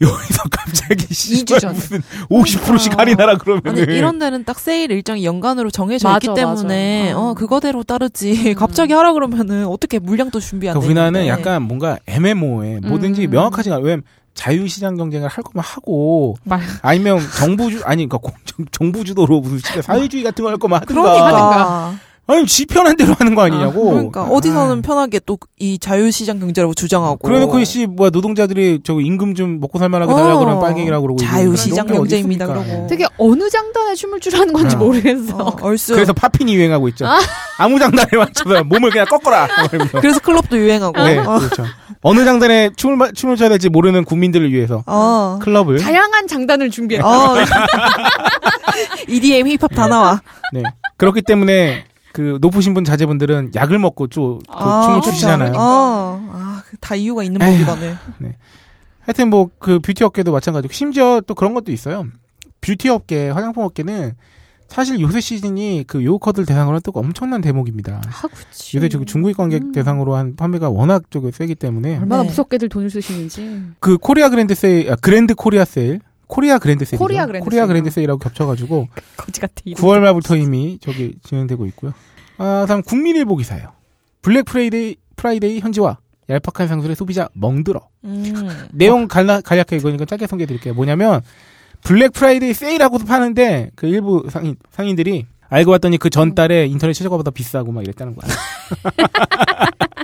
D: 여기서 (laughs) 갑자기
E: 전에.
D: 무슨 50%씩
E: 그러니까.
D: 할인하라
F: 아니,
D: 그러면은
F: 이런 데는 딱 세일 일정이 연간으로 정해져
E: 맞아,
F: 있기 때문에
E: 맞아.
F: 어
E: 어.
F: 그거대로 따르지.
E: 음. (laughs)
F: 갑자기 하라 그러면은 어떻게 물량도 준비 안
D: 그러니까
F: 돼.
D: 우리나라는
F: 있는데.
D: 약간 뭔가 애매모호해. 뭐든지
E: 음.
D: 명확하지 않아. 왜냐면 자유시장 경쟁을 할 거면 하고
E: 말-
D: 아니면 정부 주 아니 그러니까 공- 정- 정부 주도로 무슨 사회주의 같은 거할 거면 하든가.
F: 그러니까
D: 아니 지 편한 대로 하는 거 아니냐고.
F: 그러니까 어디서는 편하게 또 이 자유시장 경제라고 주장하고.
D: 그래놓고 씨 뭐야 노동자들이 저거 임금 좀 먹고 살만하게 달라
F: 어.
D: 그러면 빨갱이라고 그러고
F: 자유시장 경제입니다? 그러고.
E: 되게 어느 장단에 춤을 추라는 건지
D: 아.
E: 모르겠어.
F: 어, 얼쑤.
D: 그래서 팝핀이 유행하고 있죠. 아무 장단에 맞춰서 몸을 그냥 꺾어라. (laughs)
F: 그래서 클럽도 유행하고.
D: 네,
F: 어.
D: 그렇죠. 어느 장단에 춤을 마- 춤을 춰야 될지 모르는 국민들을 위해서
F: 어.
D: 클럽을
E: 다양한 장단을 준비했다.
F: 어. (laughs) EDM 힙합 다 나와.
D: 네. 그렇기 때문에 그 높으신 분 자제분들은 약을 먹고 좀그
F: 아,
D: 춤을
F: 그렇죠.
D: 추시잖아요.
F: 어. 아, 다 이유가 있는. 법이라네.
D: 하여튼 뭐 그 뷰티 업계도 마찬가지고 심지어 또 그런 것도 있어요. 뷰티 업계, 화장품 업계는 사실 요새 시즌이 그 유커들 대상으로 또 엄청난 대목입니다.
E: 아, 그치.
D: 요새 지금 중국인 관광객
E: 음.
D: 대상으로 한 판매가 워낙 저기 세기 때문에
E: 얼마나
F: 네.
E: 무섭게들 돈을 쓰시는지.
D: 그 코리아 그랜드 세일, 아, 그랜드 코리아 세일, 코리아 그랜드 세일,
E: 코리아 그랜드
D: 코리아. 그랜드 세일하고 겹쳐가지고 (laughs)
E: 거지 같아. 이름.
D: 9월 말부터 이미 저기 진행되고 있고요. 아, 다음 국민일보 기사예요. 블랙 프라이데이, 프라이데이 현지화. 얄팍한 상술에 소비자 멍들어.
F: 음.
D: 내용 간략, 간략하게 이거니까 짧게 소개해드릴게요. 뭐냐면, 블랙 프라이데이 세일하고도 파는데, 그 일부 상인, 상인들이 알고 봤더니 그 전달에 인터넷 최저가보다 비싸고 막 이랬다는 거야. (laughs)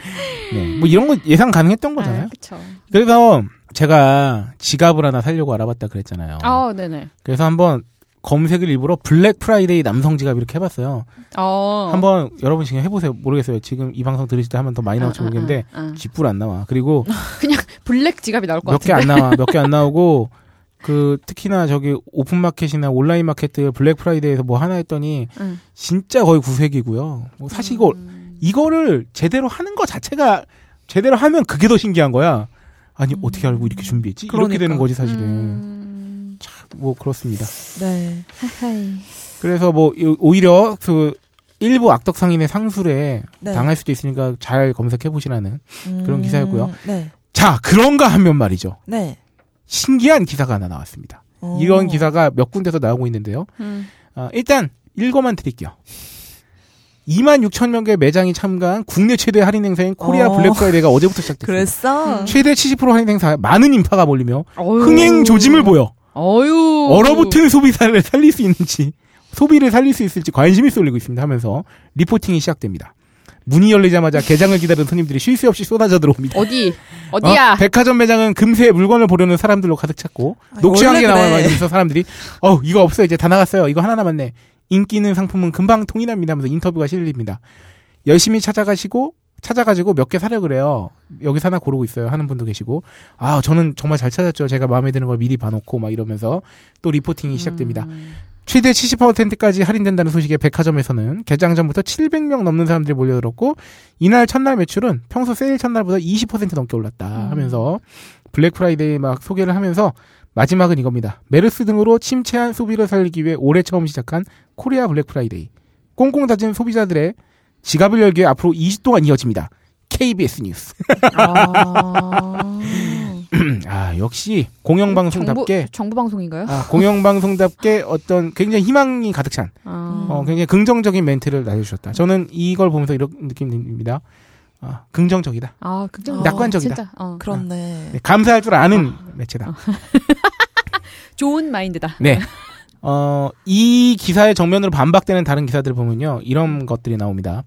D: (laughs) 네. 뭐 이런 거 예상 가능했던 거잖아요.
E: 아.
D: 그래서 제가 지갑을 하나 사려고 알아봤다 그랬잖아요.
E: 아, 네네.
D: 그래서 한번 검색을 일부러 블랙 프라이데이 남성 지갑 이렇게 해봤어요.
E: 어.
D: 한번 여러분 지금 해보세요. 모르겠어요. 지금 이 방송 들으실 때 하면 더 많이 나올지
E: 아, 아,
D: 모르겠는데
E: 아, 아.
D: 쥐뿔 안 나와. 그리고 (laughs)
E: 블랙 지갑이 나올
D: 것몇개
E: 같은데.
D: 안 나와. 몇 개 안 (laughs) 나오고 그 특히나 저기 오픈 마켓이나 온라인 마켓들 블랙 프라이데이에서 뭐 하나 했더니
E: 응.
D: 진짜 거의 구색이고요. 뭐 사실 이거
E: 음.
D: 이거를 제대로 하는 거 자체가 제대로 하면 그게 더 신기한 거야. 아니 어떻게 알고 이렇게 준비했지? 이렇게
F: 그러니까.
D: 되는 거지 사실은.
E: 음.
D: 뭐 그렇습니다.
F: 네.
E: 하이.
D: 그래서 뭐 이- 오히려 그 일부 악덕 상인의 상술에
F: 네.
D: 당할 수도 있으니까 잘 검색해 보시라는. 그런
F: 음,
D: 기사였고요.
F: 네.
D: 자 그런가 하면 말이죠.
F: 네.
D: 신기한 기사가 하나 나왔습니다.
F: 어.
D: 이런 기사가 몇 군데서 나오고 있는데요.
E: 음.
D: 아, 일단 읽어만 드릴게요. 2만 6천 명의 매장이 참가한 국내 최대 할인 행사인 코리아
F: 어.
D: 블랙 프라이데이가 어제부터 시작됐습니다.
F: 그랬어?
D: 최대 70% 할인 행사에 많은 인파가 몰리며
E: 어휴.
D: 흥행 조짐을 보여
E: 어유.
D: 얼어붙은 소비자를 살릴 수 있는지 소비를 살릴 수 있을지 관심이 쏠리고 있습니다 하면서 리포팅이 시작됩니다. 문이 열리자마자 개장을 기다리는 손님들이 쉴 새 없이 쏟아져 들어옵니다.
E: 어디? 어디야?
D: 어? 백화점 매장은 금세 물건을 보려는 사람들로 가득 찼고
F: 아니,
D: 녹취하게
F: 원래
D: 나와
F: 그래.
D: 있어 사람들이 어 이거 없어 이제 다 나갔어요 이거 하나 남았네 인기 있는 상품은 금방 통일합니다 하면서 인터뷰가 실립니다 열심히 찾아가시고 찾아가지고 몇 개 사려 그래요 여기서 하나 고르고 있어요 하는 분도 계시고 아 저는 정말 잘 찾았죠 제가 마음에 드는 걸 미리 봐놓고 막 이러면서 또 리포팅이 시작됩니다
E: 음.
D: 최대 70%까지 할인된다는 소식에 백화점에서는 개장 전부터 700명 넘는 사람들이 몰려들었고 이날 첫날 매출은 평소 세일 첫날보다 20% 넘게 올랐다
E: 음.
D: 하면서 블랙 프라이데이 막 소개를 하면서 마지막은 이겁니다. 메르스 등으로 침체한 소비를 살리기 위해 올해 처음 시작한 코리아 블랙 프라이데이. 꽁꽁 닫힌 소비자들의 지갑을 열기 위해 앞으로 20 동안 이어집니다. KBS 뉴스.
E: 아. (laughs)
D: 아 역시 공영방송답게
E: 정부, 정부 방송인가요?
D: 아, 공영방송답게 어떤 굉장히 희망이 가득 찬
E: 아.
D: 어, 굉장히 긍정적인 멘트를 날려주셨다. 저는 이걸 보면서 이런 느낌입니다. 아, 긍정적이다.
E: 아, 긍정.
F: 어,
D: 낙관적이다.
E: 진짜. 어.
F: 그렇네.
D: 네, 감사할 줄 아는 매체다. (laughs)
E: 좋은 마인드다.
D: 네. 어, 이 기사의 정면으로 반박되는 다른 기사들을 보면요. 이런 것들이 나옵니다.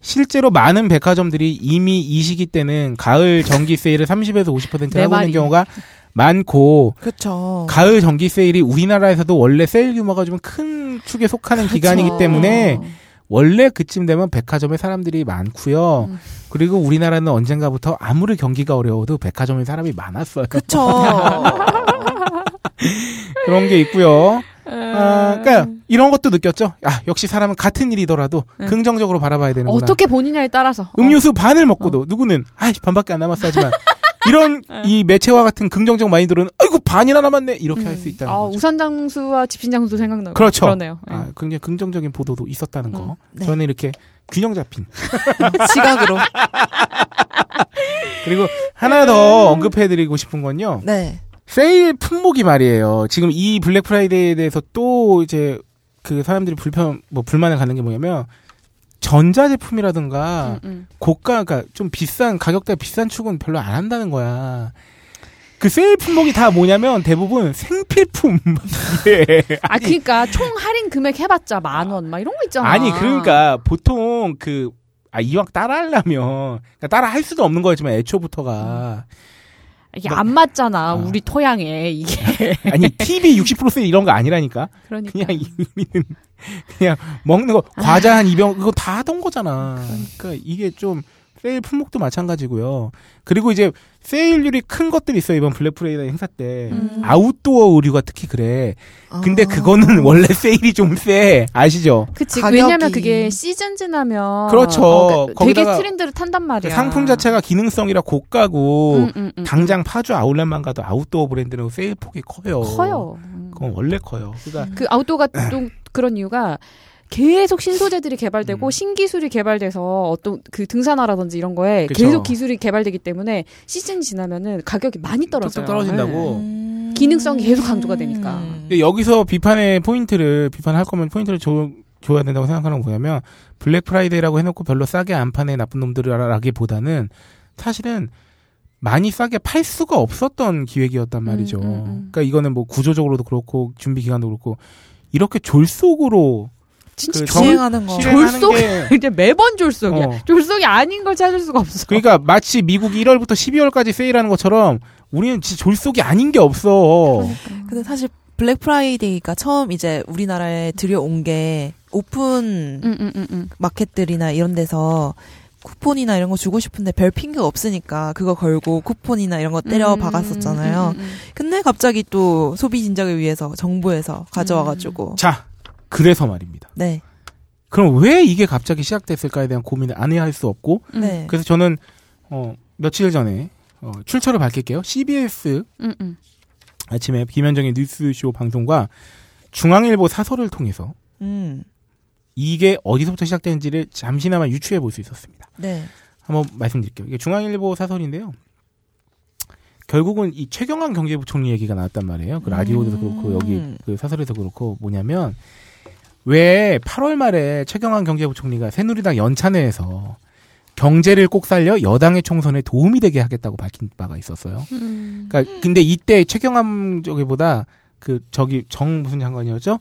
D: 실제로 많은 백화점들이 이미 이 시기 때는 가을 정기 세일을 30에서
E: 50%내
D: 하고 있는
E: 말이.
D: 경우가 많고
F: 그렇죠.
D: 가을 정기 세일이 우리나라에서도 원래 세일 규모가 좀 큰 축에 속하는 기간이기 때문에 원래 그쯤 되면 백화점에 사람들이 많고요.
E: 음.
D: 그리고 우리나라는 언젠가부터 아무리 경기가 어려워도 백화점에 사람이 많았어요.
F: 그쵸. (laughs)
D: 그런 게 있고요. 아, 그러니까 이런 것도 느꼈죠. 아, 역시 사람은 같은 일이더라도
E: 음.
D: 긍정적으로 바라봐야 되는구나.
E: 어떻게 보느냐에 따라서.
D: 음료수 반을 먹고도 누구는 아, 반밖에 안 남았어 하지만 (laughs) 이런 이 매체와 같은 긍정적 마인드로는 아이고 반이나 남았네 이렇게 할수 있다는
E: 아,
D: 거죠.
E: 우산 장수와 집신 장수도 생각나고.
D: 그렇죠.
E: 그러네요. 예.
D: 아, 굉장히 긍정적인 보도도 있었다는 거.
E: 음,
F: 네.
D: 저는 이렇게 균형 잡힌 (laughs)
F: 시각으로. (laughs)
D: 그리고 하나 더 언급해드리고 싶은 건요.
F: 네.
D: 세일 품목이 말이에요. 지금 이 블랙 프라이데이에 대해서 또 이제 그 사람들이 불편 뭐 불만을 갖는 게 뭐냐면 전자 제품이라든가
E: 음, 음.
D: 고가 그러니까 좀 비싼 가격대 비싼 축은 별로 안 한다는 거야. 그 세일 품목이 다 뭐냐면 대부분 생필품. (laughs) 예.
E: 아 그러니까 총 할인 금액 해봤자 만 원 막 이런 거 있잖아.
D: 아니 그러니까 보통 그 아, 이왕 따라 하려면 그러니까 따라 할 수도 없는 거였지만 애초부터가
E: 이게 안 맞잖아
D: 아.
E: 우리 토양에 이게. (laughs)
D: 아니 TV 60% 세일 이런 거 아니라니까
E: 그러니까.
D: 그냥 이- 우리는 그냥 먹는 거 과자 한 2병 그거 다 하던 거잖아 그러니까 이게 좀 세일 품목도 마찬가지고요 그리고 이제 세일률이 큰 것들이 있어요 이번 블랙 프라이데이 행사 때
E: 음.
D: 아웃도어 의류가 특히 그래 근데
F: 아.
D: 그거는 (laughs) 원래 세일이 좀 세 아시죠
E: 그치
F: 가격이-
E: 왜냐면 그게 시즌 지나면
D: 그렇죠.
E: 어, 그러니까 되게 트렌드를 탄단 말이야.
D: 상품 자체가 기능성이라 고가고
E: 음, 음, 음.
D: 당장 파주 아울렛만 가도 아웃도어 브랜드는 세일 폭이 커요.
E: 커요. 음.
D: 그건 원래 커요. 그러니까
E: 그 아웃도어가 좀 (clears throat) 그런 이유가 계속 신소재들이 개발되고
D: 음.
E: 신기술이 개발돼서 어떤 그 등산화라든지 이런 거에
D: 그쵸.
E: 계속 기술이 개발되기 때문에 시즌이 지나면은 가격이 많이 떨어져요.
D: 떨어진다고.
F: 음.
E: 기능성이 계속 강조가 되니까.
D: 근데 여기서 비판의 포인트를 비판할 거면 포인트를 줘, 줘야 된다고 생각하는 건 뭐냐면 블랙 프라이데이라고 해놓고 별로 싸게 안 파네 나쁜 놈들이라기보다는 사실은 많이 싸게 팔 수가 없었던 기획이었단 말이죠.
E: 음, 음, 음.
D: 그러니까 이거는 뭐 구조적으로도 그렇고 준비 기간도 그렇고 이렇게 졸속으로
E: 진짜
D: 그
E: 졸,
F: 시행하는 거.
E: 졸속?
D: 게 (laughs)
E: 이제 매번 졸속이야.
D: 어.
E: 졸속이 아닌 걸 찾을 수가 없어.
D: 그러니까 마치 미국이 1월부터 12월까지 세일하는 것처럼 우리는 진짜 졸속이 아닌 게 없어.
F: 근데 사실 블랙 프라이데이가 처음 이제 우리나라에 들여온 게 오픈
E: 음, 음, 음, 음.
F: 마켓들이나 이런 데서 쿠폰이나 이런 거 주고 싶은데 별 핑계가 없으니까 그거 걸고 쿠폰이나 이런 거 때려
E: 음,
F: 박았었잖아요.
E: 음, 음, 음.
F: 근데 갑자기 또 소비 진작을 위해서 정부에서 가져와가지고
D: 자, 그래서 말입니다.
F: 네,
D: 그럼 왜 이게 갑자기 시작됐을까에 대한 고민을 안 해야 할 수 없고
E: 음.
F: 네,
D: 그래서 저는 어, 며칠 전에 어, 출처를 밝힐게요. CBS
E: 음, 음.
D: 아침에 김현정의 뉴스쇼 방송과 중앙일보 사설을 통해서
F: 음,
D: 이게 어디서부터 시작되는지를 잠시나마 유추해 볼 수 있었습니다.
F: 네,
D: 한번 말씀드릴게요. 이게 중앙일보 사설인데요. 결국은 이 최경환 경제부총리 얘기가 나왔단 말이에요. 그 라디오에서 그렇고 여기 그 사설에서 그렇고 뭐냐면 왜 8월 말에 최경환 경제부총리가 새누리당 연찬회에서 경제를 꼭 살려 여당의 총선에 도움이 되게 하겠다고 밝힌 바가 있었어요.
E: 음.
D: 그러니까 근데 이때 최경환 저기보다 그 저기 정 무슨 장관이었죠?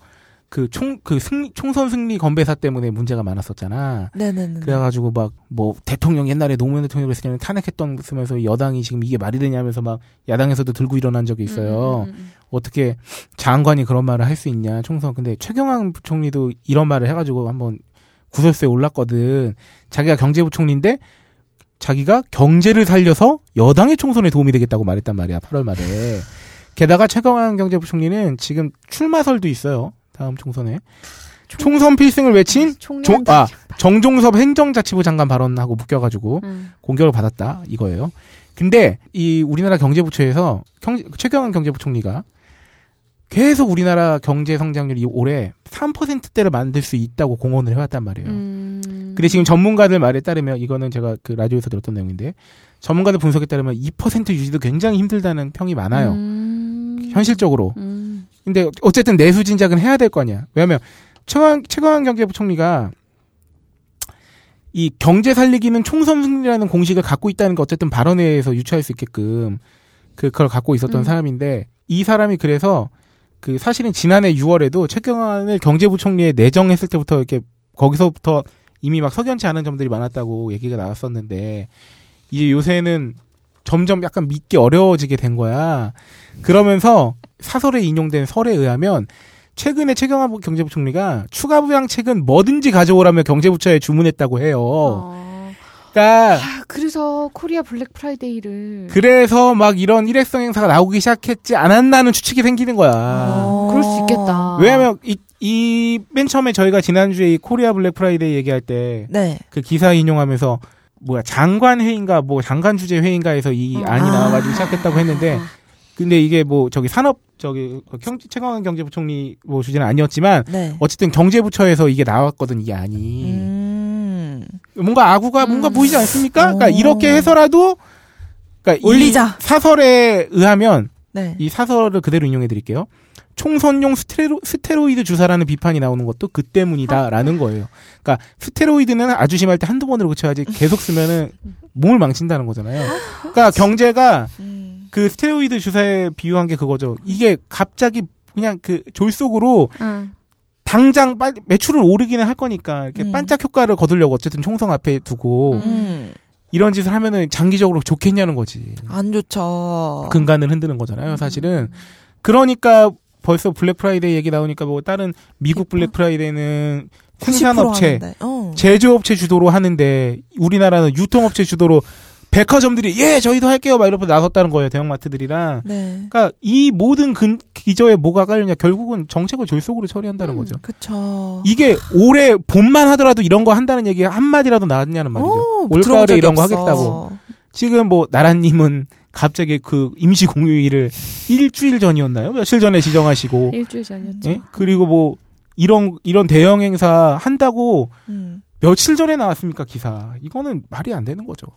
D: 그 총 그 승리 총선 승리 건배사 때문에 문제가 많았었잖아.
F: 네, 네, 네.
D: 그래가지고 막 뭐 대통령 옛날에 노무현 대통령을 때는 탄핵했던 쓰면서 여당이 지금 이게 말이 되냐면서 막 야당에서도 들고 일어난 적이 있어요.
E: 음, 음, 음.
D: 어떻게 장관이 그런 말을 할 수 있냐 총선. 근데 최경환 부총리도 이런 말을 해가지고 한번 구설수에 올랐거든. 자기가 경제부총리인데 자기가 경제를 살려서 여당의 총선에 도움이 되겠다고 말했단 말이야. 8월 말에. 게다가 최경환 경제부총리는 지금 출마설도 있어요. 다음 총선에. 총선 필승을 외친 종,
E: 총리한테
D: 아, 정종섭 행정자치부 장관 발언하고 묶여가지고
E: 음.
D: 공격을 받았다 이거예요. 근데 이 우리나라 경제부처에서 경, 최경환 경제부총리가 계속 우리나라 경제 성장률이 올해 3%대를 만들 수 있다고 공언을 해왔단 말이에요.
E: 음.
D: 근데 지금 전문가들 말에 따르면 이거는 제가 그 라디오에서 들었던 내용인데 전문가들 분석에 따르면 2% 유지도 굉장히 힘들다는 평이 많아요.
E: 음.
D: 현실적으로.
E: 음.
D: 근데 어쨌든 내수 진작은 해야 될 거 아니야. 왜냐하면 최강 최강환 경제부총리가 이 경제 살리기는 총선 승리라는 공식을 갖고 있다는 게 어쨌든 발언에 의해서 유추할 수 있게끔 그- 그걸 갖고 있었던
E: 음.
D: 사람인데 이 사람이 그래서 그 사실은 지난해 6월에도 최경환을 경제부총리에 내정했을 때부터 이렇게 거기서부터 이미 막 석연치 않은 점들이 많았다고 얘기가 나왔었는데 이제 요새는 점점 약간 믿기 어려워지게 된 거야. 그러면서 사설에 인용된 설에 의하면 최근에 최경환 경제부총리가 추가 부양책은 뭐든지 가져오라며 경제부처에 주문했다고 해요.
E: 어.
D: 그러니까
E: 아, 그래서 코리아 블랙 프라이데이를
D: 그래서 막 이런 일회성 행사가 나오기 시작했지 않았나는 추측이 생기는 거야.
F: 어.
E: 그럴 수 있겠다.
D: 왜냐하면 이 이맨 처음에 저희가 지난주에 이 코리아 블랙 프라이데이 얘기할 때
F: 네.
D: 그 기사 인용하면서 뭐야 장관 회의인가 뭐 장관 주재 회의인가에서 이
E: 어.
D: 안이
F: 아.
D: 나와가지고 시작했다고 했는데 근데 이게 뭐 저기 산업 저기 경 최강환 경제부총리 뭐 주제는 아니었지만
F: 네.
D: 어쨌든 경제부처에서 이게 나왔거든 이 안이
F: 음.
D: 뭔가 아구가 뭔가
E: 음.
D: 보이지 않습니까? 그러니까
F: 오.
D: 이렇게 해서라도 그러니까 이
F: 올리자.
D: 사설에 의하면
F: 네.
D: 이 사설을 그대로 인용해 드릴게요. 총선용 스테로, 스테로이드 주사라는 비판이 나오는 것도 그 때문이다라는 거예요. 그러니까 스테로이드는 아주 심할 때 한두 번으로 그쳐야지 계속 쓰면은 몸을 망친다는 거잖아요. 그러니까 경제가
F: 음.
D: 그 스테로이드 주사에 비유한 게 그거죠. 이게 갑자기 그냥 그 졸속으로
E: 응.
D: 당장 빨리 매출을 오르기는 할 거니까 이렇게
F: 음.
D: 반짝 효과를 거두려고 어쨌든 총성 앞에 두고
F: 음.
D: 이런 짓을 하면은 장기적으로 좋겠냐는 거지.
F: 안 좋죠.
D: 근간을 흔드는 거잖아요, 사실은. 그러니까 벌써 블랙 프라이데이 얘기 나오니까 뭐 다른 미국 블랙 프라이데이는
F: 90%
D: 생산업체.
F: 어.
D: 제조업체 주도로 하는데 우리나라는 유통업체 주도로 백화점들이 예 저희도 할게요 막 이러고 나섰다는 거예요 대형마트들이랑
F: 네.
D: 그러니까 이 모든 근, 기저에 뭐가 깔리냐 결국은 정책을 졸속으로 처리한다는 거죠
F: 그쵸.
D: 이게 올해 봄만 하더라도 이런 거 한다는 얘기 한 마디라도 나왔냐는 말이죠
F: 어,
D: 올가을에 이런 거
F: 없어.
D: 하겠다고 지금 뭐 나라님은 갑자기 그 임시 공휴일을 일주일 전이었나요 며칠 전에 지정하시고
E: 일주일 전이었죠.
D: 예? 그리고 뭐 이런 이런 대형 행사 한다고
F: 음.
D: 며칠 전에 나왔습니까 기사 이거는 말이 안 되는 거죠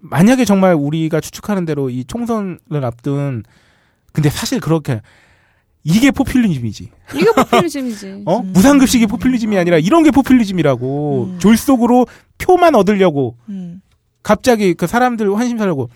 D: 만약에 정말 우리가 추측하는 대로 이 총선을 앞둔 근데 사실 그렇게 이게 포퓰리즘이지
E: 이게 포퓰리즘이지. (laughs)
D: 어
F: 음.
D: 무상급식이 포퓰리즘이 아니라 이런 게 포퓰리즘이라고
F: 음.
D: 졸속으로 표만 얻으려고
F: 음.
D: 갑자기 그 사람들 환심 사려고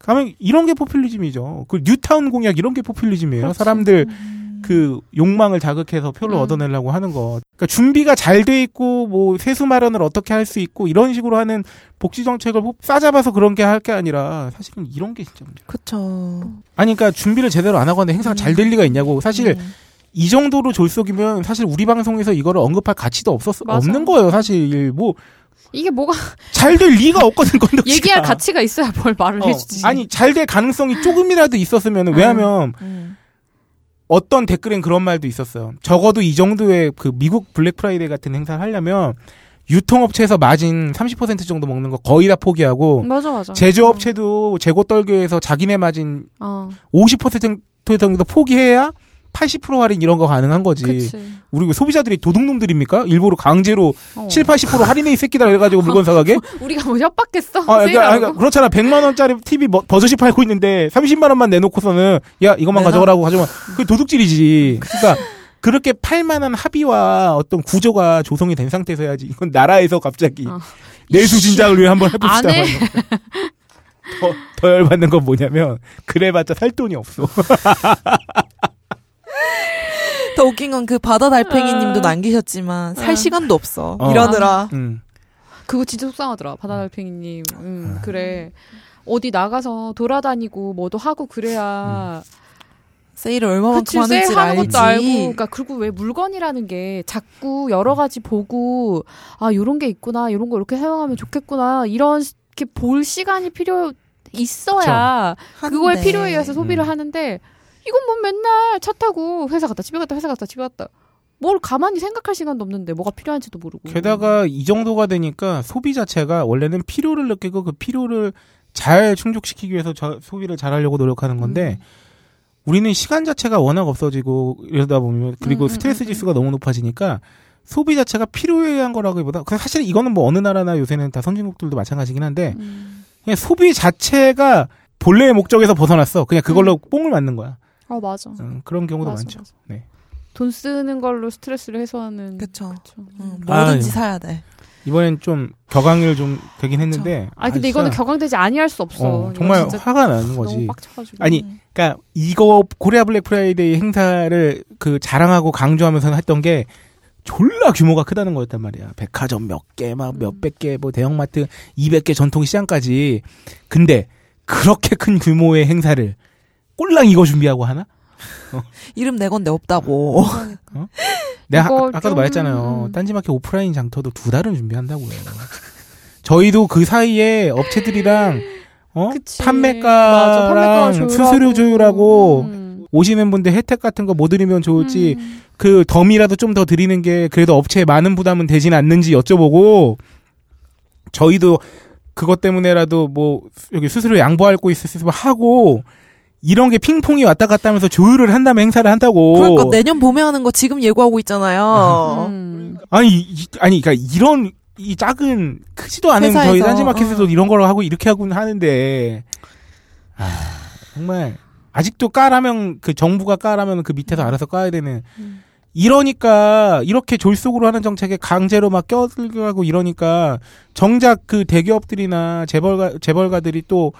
D: 가면 이런 게 포퓰리즘이죠 그 뉴타운 공약 이런 게 포퓰리즘이에요
E: 그렇지.
D: 사람들
F: 음.
D: 그 욕망을 자극해서 표를
E: 음.
D: 얻어내려고 하는 거. 그러니까 준비가 잘 돼 있고 뭐 세수 마련을 어떻게 할 수 있고 이런 식으로 하는 복지 정책을 뭐 싸잡아서 그런 게 할 게 아니라 사실은 이런 게 진짜 문제.
F: 그쵸.
D: 아니 그러니까 준비를 제대로 안 하고 하는데 행사가 잘될 리가 있냐고. 사실
F: 음.
D: 이 정도로 졸속이면 사실 우리 방송에서 이거를 언급할 가치도 없었
E: 맞아.
D: 없는 거예요. 사실 뭐
E: 이게 뭐가
D: 리가 없거든 건덕지가.
E: 얘기할 가치가 있어야 뭘 말을
D: 어,
E: 해주지.
D: 아니 잘 될 가능성이 조금이라도 있었으면 왜냐하면
F: 음.
D: 어떤 댓글엔 그런 말도 있었어요. 적어도 이 정도의 그 미국 블랙 프라이데이 같은 행사를 하려면 유통업체에서 마진 30% 정도 먹는 거 거의 다 포기하고
E: 맞아 맞아.
D: 제조업체도 재고 떨이해서 자기네 마진
E: 어,
D: 50% 정도 포기해야 80% 할인 이런 거 가능한 거지.
E: 그치.
D: 우리 그 소비자들이 도둑놈들입니까? 일부러 강제로
E: 어.
D: 7, 80% 할인해 이 새끼들 해가지고 물건 사가게? (laughs)
E: 우리가 뭐 협박했어?
D: 아, 그러니까? 그러니까 그렇잖아. 100만 원짜리 TV 버- 버젓이 팔고 있는데 30만 원만 내놓고서는 야 이것만
F: 내놔.
D: 가져가라고 가져가. 그 도둑질이지. (laughs) 그러니까 그렇게 팔만한 합의와 어떤 구조가 조성이 된 상태에서 해야지. 이건 나라에서 갑자기
E: 어.
D: 내수 진작을 위해 한번 해봅시다. (laughs) 더, 더 열받는 건 뭐냐면 그래봤자 살 돈이 없어. (laughs)
F: 더 웃긴 건 그 바다 달팽이님도
E: 아.
F: 남기셨지만 살
E: 아.
F: 시간도 없어.
D: 어.
F: 이러느라.
D: 음.
E: 그거 진짜 속상하더라. 바다 달팽이님. 음, 그래. 어디 나가서 돌아다니고 뭐도 하고 그래야
F: 세일을 얼마만큼
E: 그치
F: 하는지
E: 세일 하는
F: 알지.
E: 것도 알고 그러니까 그리고 왜 물건이라는 게 자꾸 여러 가지 보고 아 요런 게 있구나 요런 거 이렇게 사용하면 좋겠구나 이런 시- 이렇게 볼 시간이 필요 있어야 그거에. 필요에 의해서 소비를
D: 음.
E: 하는데 이건 뭐 맨날 차 타고 회사 갔다 집에 갔다 회사 갔다 집에 갔다 뭘 가만히 생각할 시간도 없는데 뭐가 필요한지도 모르고
D: 게다가 이 정도가 되니까 소비 자체가 원래는 필요를 느끼고 그 필요를 잘 충족시키기 위해서 저 소비를 잘 하려고 노력하는 건데
E: 음.
D: 우리는 시간 자체가 워낙 없어지고 이러다 보면 그리고
E: 음, 음,
D: 스트레스
E: 음,
D: 지수가 너무 높아지니까 소비 자체가 필요에 의한 거라기보다 그 사실 이거는 뭐 어느 나라나 요새는 다 선진국들도 마찬가지긴 한데
E: 음.
D: 그냥 소비 자체가 본래의 목적에서 벗어났어. 그냥 그걸로 뽕을 맞는 거야.
E: 아 맞아
D: 음, 그런 경우도
E: 맞아,
D: 많죠.
E: 맞아.
D: 네.
E: 돈 쓰는 걸로 스트레스를 해소하는
F: 그쵸.
E: 그쵸.
F: 응,
D: 아,
F: 뭐든지
D: 예.
F: 사야 돼.
D: 이번엔 좀 격앙이 좀 되긴 했는데.
E: 아니 근데
D: 아,
E: 이거는
D: 진짜,
E: 격앙되지 아니할 수 없어.
D: 어, 정말 화가 나는
E: 너무
D: 거지.
E: 빡쳐가지고.
D: 아니, 그러니까 이거 코리아 블랙 프라이데이 행사를 그 자랑하고 강조하면서 했던 게 졸라 규모가 크다는 거였단 말이야. 백화점 몇 개, 막 몇백 개, 뭐 대형마트 200개 전통 시장까지. 근데 그렇게 큰 규모의 행사를 꼴랑 이거 준비하고 하나?
F: 이름 내 건데 없다고.
D: 내가
E: 이거
D: 아, 까도
E: 좀,
D: 말했잖아요.
E: 음.
D: 딴지마켓 오프라인 장터도 두 달은 준비한다고요. 저희도 그 사이에 업체들이랑 어?
E: 맞아,
D: 판매가랑
E: 조율하고.
D: 수수료 조율하고
E: 음.
D: 오시는 분들 혜택 같은 거 뭐 드리면 좋을지
E: 음.
D: 그 덤이라도 좀 더 드리는 게 그래도 업체에 많은 부담은 되진 않는지 여쭤보고 저희도 그것 때문에라도 뭐 여기 수수료 양보할 거 있으면 하고 이런 게 핑퐁이 왔다 갔다 하면서 조율을 한 다음에 행사를 한다고.
F: 그러니까 내년 봄에 하는 거 지금 예고하고 있잖아요.
E: 음.
D: 아니 이, 아니 그러니까 이런 이 작은 크지도 않은
F: 회사에서,
D: 저희 딴지마켓에도
F: 어.
D: 이런 걸 하고 이렇게 하고 하는데 아 정말 아직도 까라면 그 정부가 까라면 그 밑에서 알아서 까야 되는
E: 음.
D: 이러니까 이렇게 졸속으로 하는 정책에 강제로 막 껴들고 이러니까 정작 그 대기업들이나 재벌가 재벌가들이 또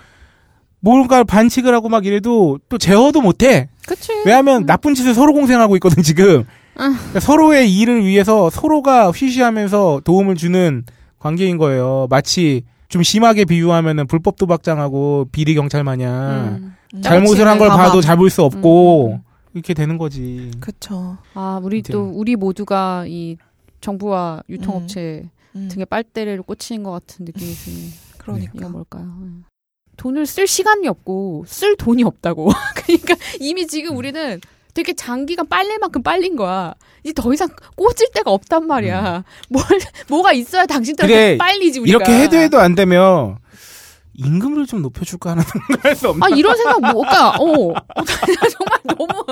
D: 뭔가 반칙을 하고 막 이래도 또 제어도 못해.
E: 그치.
D: 왜냐하면 나쁜 짓을 서로 공생하고 있거든 지금. 그러니까 서로의 일을 위해서 서로가 휘시하면서 도움을 주는 관계인 거예요. 마치 좀 심하게 비유하면은 불법 도박장하고 비리 경찰 마냥
E: 음.
D: 잘못을 한걸
F: 가만.
D: 봐도 잡을 수 없고
E: 음.
D: 이렇게 되는 거지.
F: 그쵸.
E: 아, 우리
D: 이제.
E: 또 우리 모두가 이 정부와 유통업체
F: 음.
E: 등에 빨대를 꽂히는 것 같은 느낌이 드는
F: 그러니까.
E: 뭘까요? 음. 돈을 쓸 시간이 없고 쓸 돈이 없다고. (laughs) 그러니까 이미 지금 우리는 되게 장기간 빨릴 만큼 빨린 거야. 이제 더 이상 꽂을 데가 없단 말이야. 뭘 뭐가 있어야 당신들한테 빨리지 우리가.
D: 이렇게 해도 해도 안 되면 임금을 좀 높여줄까 하는 생각할 수 없나?
E: 아 이런 생각 뭐가 어 (laughs) 정말 너무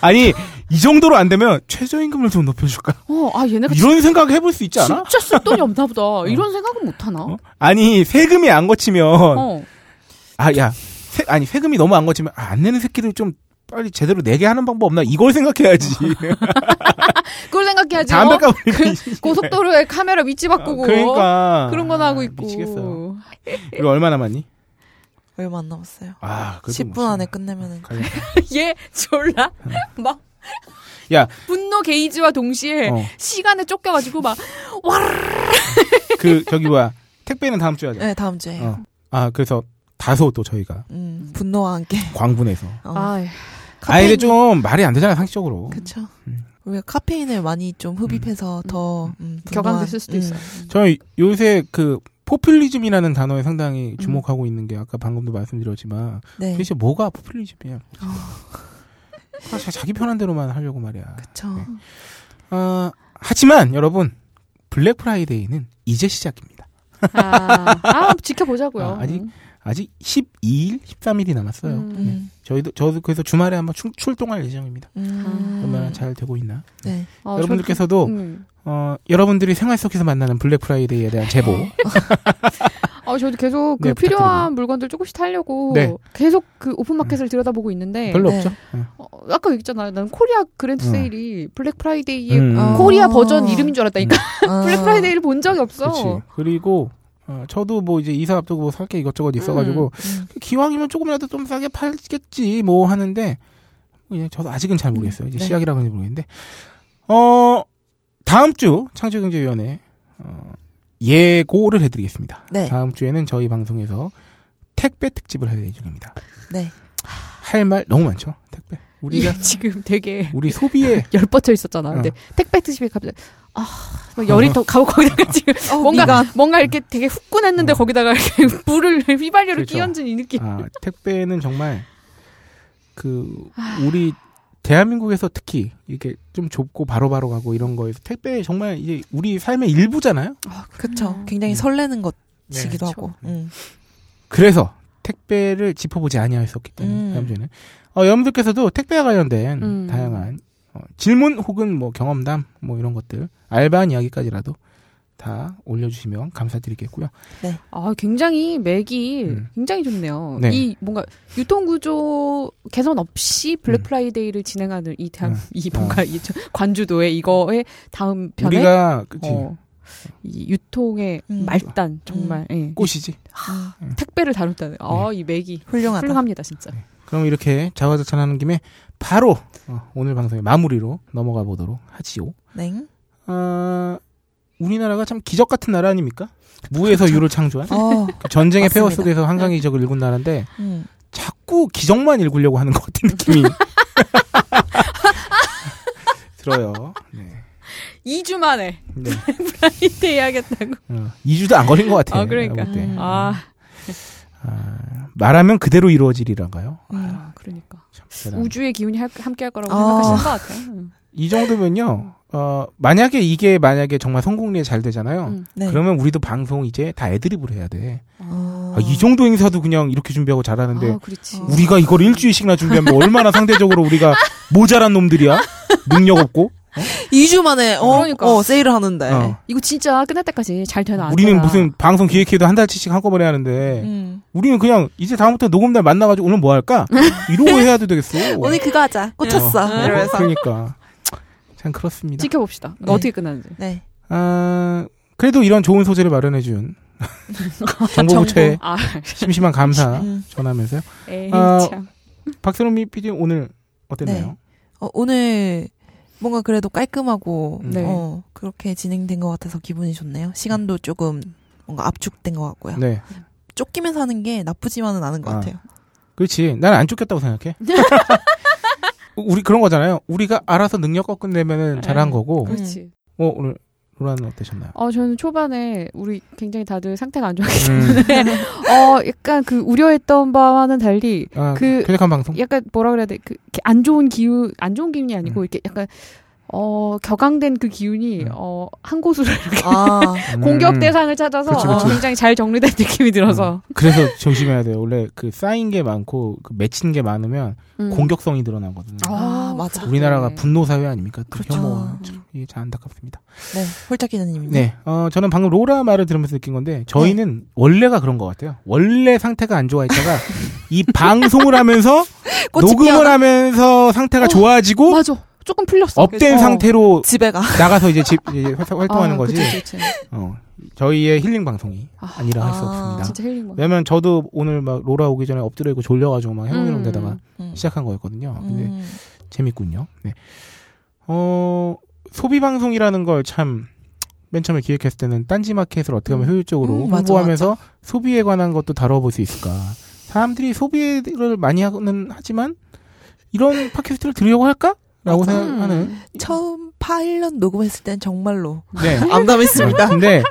D: 아니 이 정도로 안 되면 최저임금을 좀 높여줄까?
E: 어아 얘네가
D: 이런 생각 해볼 수 있지 않아?
E: 진짜 쓸 돈이 없나 보다. (laughs) 이런 생각은 못 하나?
D: 어? 아니 세금이 안 거치면
E: 어.
D: 아야 아니 세금이 너무 안 거치면 아, 안 내는 새끼들 좀 빨리 제대로 내게 하는 방법 없나 이걸 생각해야지. (laughs)
E: 그걸 생각해야지. 어?
D: 담배 값
E: 그 고속도로에 카메라 위치 바꾸고
D: 그러니까
E: 그런 건 하고 있고.
D: 미치겠어요. 이거 얼마 남았니?
F: 얼마 안 남았어요.
D: 아, 그래도
F: 10분
D: 뭐
F: 안에 끝내면은.
E: 얘 (laughs) 졸라 막
D: 야,
E: 분노 게이지와 동시에
D: 어,
E: 시간에 쫓겨가지고
D: 막그 저기 뭐야 택배는 다음 주에 하자.
F: 네, 다음 주에.
D: 어. 아 그래서 다소 또 저희가
F: 음, 분노와 함께.
D: 광분해서.
F: 어.
E: 아,
D: 아 이게 좀 말이 안 되잖아 상식적으로.
F: 그쵸.
D: 음.
F: 우리가 카페인을 많이 좀 흡입해서 더, 음,
E: 격앙됐을 수도
F: 음,
E: 있어요.
D: 저는 요새 그 포퓰리즘이라는 단어에 상당히
E: 음.
D: 주목하고 있는 게 아까 방금도 말씀드렸지만
F: 네.
D: 도대체 뭐가 포퓰리즘이야? (laughs) 아, 자- 자기 편한 대로만 하려고 말이야.
F: 그쵸.
D: 네. 아, 하지만 여러분 블랙 프라이데이는 이제 시작입니다.
E: 아, 아, 지켜보자고요.
D: 아, 아직 아직 12일, 13일이 남았어요.
E: 음.
D: 네.
F: 음.
D: 저희도 저도 그래서 주말에 한번 출, 출동할 예정입니다.
F: 음.
D: 얼마나 잘 되고 있나?
F: 네.
E: 아,
D: 여러분들께서도
E: 저- 음.
D: 어, 여러분들이 생활 속에서 만나는 블랙 프라이데이에 대한 제보
E: 아, 저도 계속 그
D: 네,
E: 필요한 물건들 조금씩 사려고
D: 네.
E: 계속 그 오픈마켓을 들여다보고 있는데
D: 별로
F: 네.
D: 없죠. 어.
E: 어, 아까 얘기했잖아요. 난 코리아 그랜드
D: 음.
E: 세일이 블랙 프라이데이의
D: 음,
F: 어.
E: 코리아 버전 이름인 줄 알았다니까.
F: 아. (laughs)
E: 블랙 프라이데이를 본 적이 없어.
D: 그렇지. 그리고 어, 저도 뭐 이제 이사 앞두고 뭐 살게 이것저것 있어가지고
F: 음.
D: 기왕이면 조금이라도 좀 싸게 팔겠지 뭐 하는데 그냥 저도 아직은 잘 모르겠어요. 이제
F: 네.
D: 시작이라고는 모르겠는데 어 다음 주 창조경제위원회 어, 예고를 해드리겠습니다.
F: 네.
D: 다음 주에는 저희 방송에서 택배 특집을 할 예정입니다.
F: 네.
D: 할 말 너무 많죠. 택배 우리가
E: 지금 되게
D: 우리 소비에 (laughs)
E: 열 뻗쳐 있었잖아. 근데
D: 어.
E: 택배 특집에 갑자기 아, 막 열이 더 가고 거기다가 (laughs) 지금
F: 어,
E: 뭔가
F: 미간.
E: 뭔가 이렇게 되게 후끈했는데
D: 어.
E: 거기다가 이렇게 (laughs) 불을 휘발유를
D: 그렇죠.
E: 끼얹은 이 느낌.
D: 아, 택배는 정말 그 우리 대한민국에서 특히 이렇게 좀 좁고 바로바로 가고 이런 거에서 택배 정말 이제 우리 삶의 일부잖아요.
F: 그쵸. 굉장히
D: 음.
F: 설레는 것이기도
D: 네,
F: 하고. 음.
D: 그래서 택배를 짚어보지 아니하였었기 때문에
F: 음.
D: 다음 주에는 어, 여러분들께서도 택배와 관련된
E: 음.
D: 다양한 어, 질문 혹은 뭐 경험담 뭐 이런 것들 알바한 이야기까지라도 다 올려주시면 감사드리겠고요.
E: 아, 굉장히 맥이
D: 음.
E: 굉장히 좋네요.
D: 네.
E: 이 뭔가 유통구조 개선 없이 블랙
D: 음.
E: 프라이데이를 진행하는 이 대한
D: 음.
E: 이 뭔가 이 저- 관주도의 이거의 다음 편에
D: 우리가 그치
E: 어, 이 유통의
F: 음.
E: 말단 정말 예.
D: 꽃이지.
F: 음.
E: 택배를 다뤘다는 아, 이 맥이
F: 훌륭하다.
E: 훌륭합니다, 진짜.
D: 그럼 이렇게 자화자찬하는 김에 바로 어, 오늘 방송의 마무리로 넘어가 보도록 하지요.
F: 네.
D: 어, 우리나라가 참 기적 같은 나라 아닙니까? 무에서 유를 창조한
F: 어,
D: 그 전쟁의 폐허
F: 맞습니다.
D: 속에서 한강의 기적을 일군 나라인데
F: 음.
D: 자꾸 기적만 일구려고 하는 것 같은 느낌이 (laughs) (laughs) 들어요. 네.
E: 2주 만에
D: 네.
E: 프라이데이 해야겠다고.
D: 어, 2주도 안 걸린 것 같아요.
E: 아, 그러니까.
F: 음.
E: 아,
D: 아, 말하면 그대로 이루어지리라인가요?
E: 아, 그러니까. 우주의 기운이 할- 함께 할 거라고
F: 아.
E: 생각하시는 것 같아요. 음.
D: 이 정도면요. 어, 만약에 이게 만약에 정말 성공리에 잘 되잖아요.
E: 음.
F: 네.
D: 그러면 우리도 방송 이제 다 애드립으로 해야 돼.
F: 어.
D: 아, 이 정도 행사도 그냥 이렇게 준비하고 잘하는데
E: 아, 그렇지.
F: 어.
D: 우리가 이걸 일주일씩이나 준비하면 얼마나 상대적으로 우리가 모자란 놈들이야? 능력 없고?
F: 2주 만에, 어,
E: 그러니까.
F: 어, 세일을 하는데.
D: 어.
E: 이거 진짜 끝날 때까지 잘 되나 안
D: 우리는
E: 되나.
D: 무슨 방송 기획해도 한 달치씩 한꺼번에 하는데
F: 음.
D: 우리는 그냥 이제 다음부터 녹음날 만나가지고 오늘 뭐 할까? (laughs) 이러고 해야도 되겠어.
F: 오늘 그거 하자. 꽂혔어.
D: 어,
F: 이러면서.
D: 그러니까 참 그렇습니다.
E: 지켜봅시다.
F: 네.
E: 어떻게 끝나는지.
F: 네.
D: 아, 그래도 이런 좋은 소재를 마련해준 (laughs) 정보부처에
E: 아,
D: 심심한 감사 (laughs)
F: 음.
D: 전하면서요.
E: 에이,
D: 아,
E: 참.
D: 박세롬이 PD 오늘 어땠나요?
F: 네. 어, 오늘 뭔가 그래도 깔끔하고
D: 네.
F: 어, 그렇게 진행된 것 같아서 기분이 좋네요. 시간도 조금 뭔가 압축된 것 같고요.
D: 네.
F: 쫓기면서 하는 게 나쁘지만은 않은 것
D: 아.
F: 같아요.
D: 그렇지. 나는 안 쫓겼다고 생각해. (laughs) 우리 그런 거잖아요. 우리가 알아서 능력껏 끝내면은 잘한
E: 음,
D: 거고.
E: 그렇지.
D: 어, 오늘 로라는 어떠셨나요?
E: 어, 저는 초반에 우리 굉장히 다들 상태가 안 좋았기
D: 음.
E: 때문에 (laughs) 어, 약간 그 우려했던 바와는 달리
D: 아,
E: 그-
D: 쾌적한 방송.
E: 약간 뭐라 그래야 돼? 그, 안 좋은 기운, 안 좋은 기운이 아니고
D: 음.
E: 이렇게 약간 어, 격앙된 그 기운이
D: 음.
E: 어, 한 곳으로 (laughs) 이렇게
F: 아,
D: 음.
E: 공격 대상을 찾아서
D: 그치,
E: 어,
D: 그치.
E: 굉장히 잘 정리된 (laughs) 느낌이 들어서
D: 그래서 조심해야 돼요. 원래 그 쌓인 게 많고 그 맺힌 게 많으면
E: 음.
D: 공격성이 드러나거든요.
F: 아, 맞아.
D: 우리나라가 분노 사회 아닙니까? 또
F: 그렇죠.
D: 혐오와 참 이게 참 안타깝습니다.
F: 네, 홀짝 기자님입니다.
D: 네, 어, 저는 방금 로라 말을 들으면서 느낀 건데 저희는 원래가 그런 것 같아요. 원래 상태가 안 좋아했다가 이 방송을 하면서 (laughs) 녹음을
F: 피어나
D: 하면서 상태가
E: 어,
D: 좋아지고
E: 맞아. 조금 풀렸어.
D: 업된
E: 그래서.
D: 상태로
F: 집에 가.
D: 나가서 이제 집 (laughs) 이제 활- 활동하는
E: 아,
D: 거지.
E: 그치, 그치.
D: 어, 저희의 힐링 방송이
E: 아,
D: 아니라 할수
F: 아,
D: 없습니다.
E: 진짜 힐링 받
D: 왜냐면 저도 오늘 막 로라 오기 전에 엎드려 있고 졸려가지고 막 해롱해롱
E: 음.
D: 되다가
F: 음.
D: 시작한 거였거든요. 근데
F: 음.
D: 재밌군요. 네. 어, 소비 방송이라는 걸 참 맨 처음에 기획했을 때는 딴지 마켓을 어떻게 하면
E: 음.
D: 효율적으로
F: 음, 맞아,
D: 홍보하면서 소비에 관한 것도 다뤄볼 수 있을까. 사람들이 소비를 많이 하는 하지만 이런 팟캐스트를 들으려고 할까? 라고
F: 맞아.
D: 생각하는.
F: 처음 파일럿 녹음했을 땐 정말로
D: 네. (laughs)
F: 암담했습니다.
D: 근데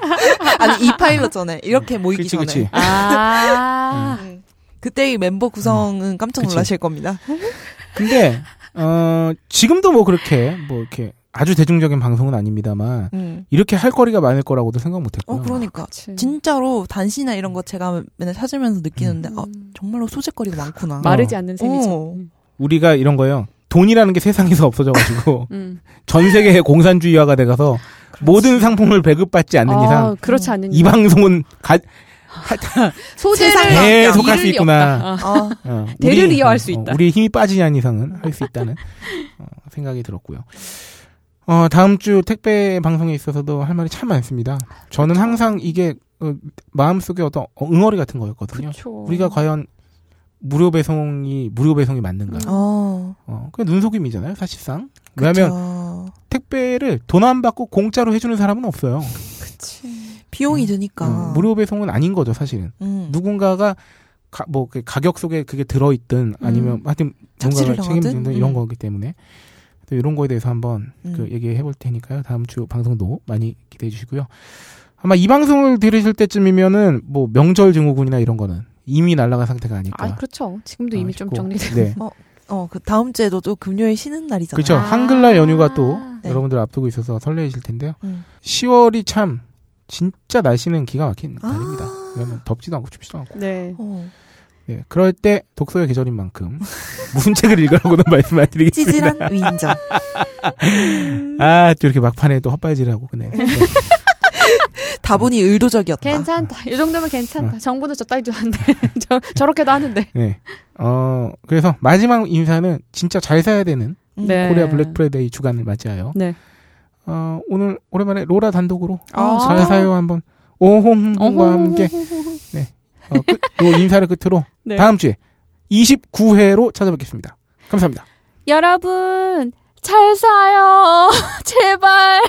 F: 아니 이 파일럿 전에 이렇게 모이기
D: 그치
F: 전에.
D: 그치.
E: 아.
F: 음. 그때의 멤버 구성은 깜짝
D: 그치.
F: 놀라실 겁니다.
D: 근데 어 지금도 뭐 그렇게 뭐 이렇게 아주 대중적인 방송은 아닙니다만
F: 음.
D: 이렇게 할 거리가 많을 거라고도 생각 못 했고요.
F: 어 그러니까
E: 그치.
F: 진짜로 단시나 이런 거 제가 맨날 찾으면서 느끼는데 아
E: 음.
F: 정말로 소재거리가 많구나.
E: 마르지 않는 셈이죠.
F: 어.
E: 음.
D: 우리가 이런 거예요. 돈이라는 게 세상에서 없어져가지고 (laughs)
E: 음.
D: 전 세계의 공산주의화가 돼가서 모든 상품을 배급받지 않는
E: 아,
D: 이상
E: 그렇지 않는
D: 이 방송은 가, (laughs)
E: 소재를
D: 계속 할수
E: 리
D: 있구나. 어,
E: 대를
D: 우리-
E: 이어할 수
D: 어,
E: 있다.
D: 우리의 힘이 빠지지 않는 이상은 할 수 있다는 어, 생각이 들었고요. 어, 다음 주 택배 방송에 있어서도 할 말이 참 많습니다. 저는 항상 이게 어, 마음속에 어떤 어, 응어리 같은 거였거든요.
E: 그쵸.
D: 우리가 과연 무료 배송이 무료 배송이 맞는가?
E: 음.
F: 어.
D: 어, 그냥 눈속임이잖아요, 사실상. 왜냐하면. 택배를 돈 안 받고 공짜로 해주는 사람은 없어요.
E: 그치.
F: 비용이 드니까.
D: 어, 무료 배송은 아닌 거죠, 사실은.
F: 음.
D: 누군가가 가, 뭐, 그 가격 속에 그게 들어있든 아니면 하여튼
F: 착취를
D: 누군가가? 책임지든 이런
F: 음.
D: 거기 때문에 또 이런 거에 대해서 한번
F: 음.
D: 그 얘기해 볼 테니까요. 다음 주 방송도 많이 기대해 주시고요. 아마 이 방송을 들으실 때쯤이면은 뭐 명절 증후군이나 이런 거는 이미 날아간 상태가 아닐까.
E: 아, 그렇죠. 지금도 이미 좀
D: 싶고.
E: 정리된.
D: 네.
F: 어, 그 다음 주에도 또 금요일 쉬는 날이잖아요.
D: 그렇죠.
E: 아.
D: 한글날 연휴가 또
F: 네.
D: 여러분들 앞두고 있어서 설레이실 텐데요.
F: 음.
D: 10월이 참 진짜 날씨는 기가 막힌
F: 아.
D: 달입니다. 왜냐면 덥지도 않고 춥지도 않고.
E: 네.
F: 어.
D: 예, 그럴 때 독서의 계절인 만큼 (laughs) 무슨 책을 읽으라고는 (laughs) 말씀 안 드리겠습니다.
F: 찌질한 위인전.
D: 아, 또 이렇게 막판에 또 헛발질하고 그네. (laughs) 네.
F: 다분히 의도적이었다.
E: 괜찮다. 이 정도면 괜찮다. 정부는 저 따위도 하는데. (laughs) 저, 저렇게도 하는데.
D: 네. 어, 그래서 마지막 인사는 진짜 잘 사야 되는
F: 음.
E: 네.
D: 코리아 블랙 프라이데이 주간을 맞이하여
E: 네.
D: 어, 오늘 오랜만에 로라 단독으로
E: 아.
D: 잘 사요 한번 오홍과. 함께 어, 끝, (laughs) 요 인사를 끝으로
E: 네.
D: 다음 주에 29회로 찾아뵙겠습니다. 감사합니다.
E: 여러분, 잘 사요. (laughs) 제발.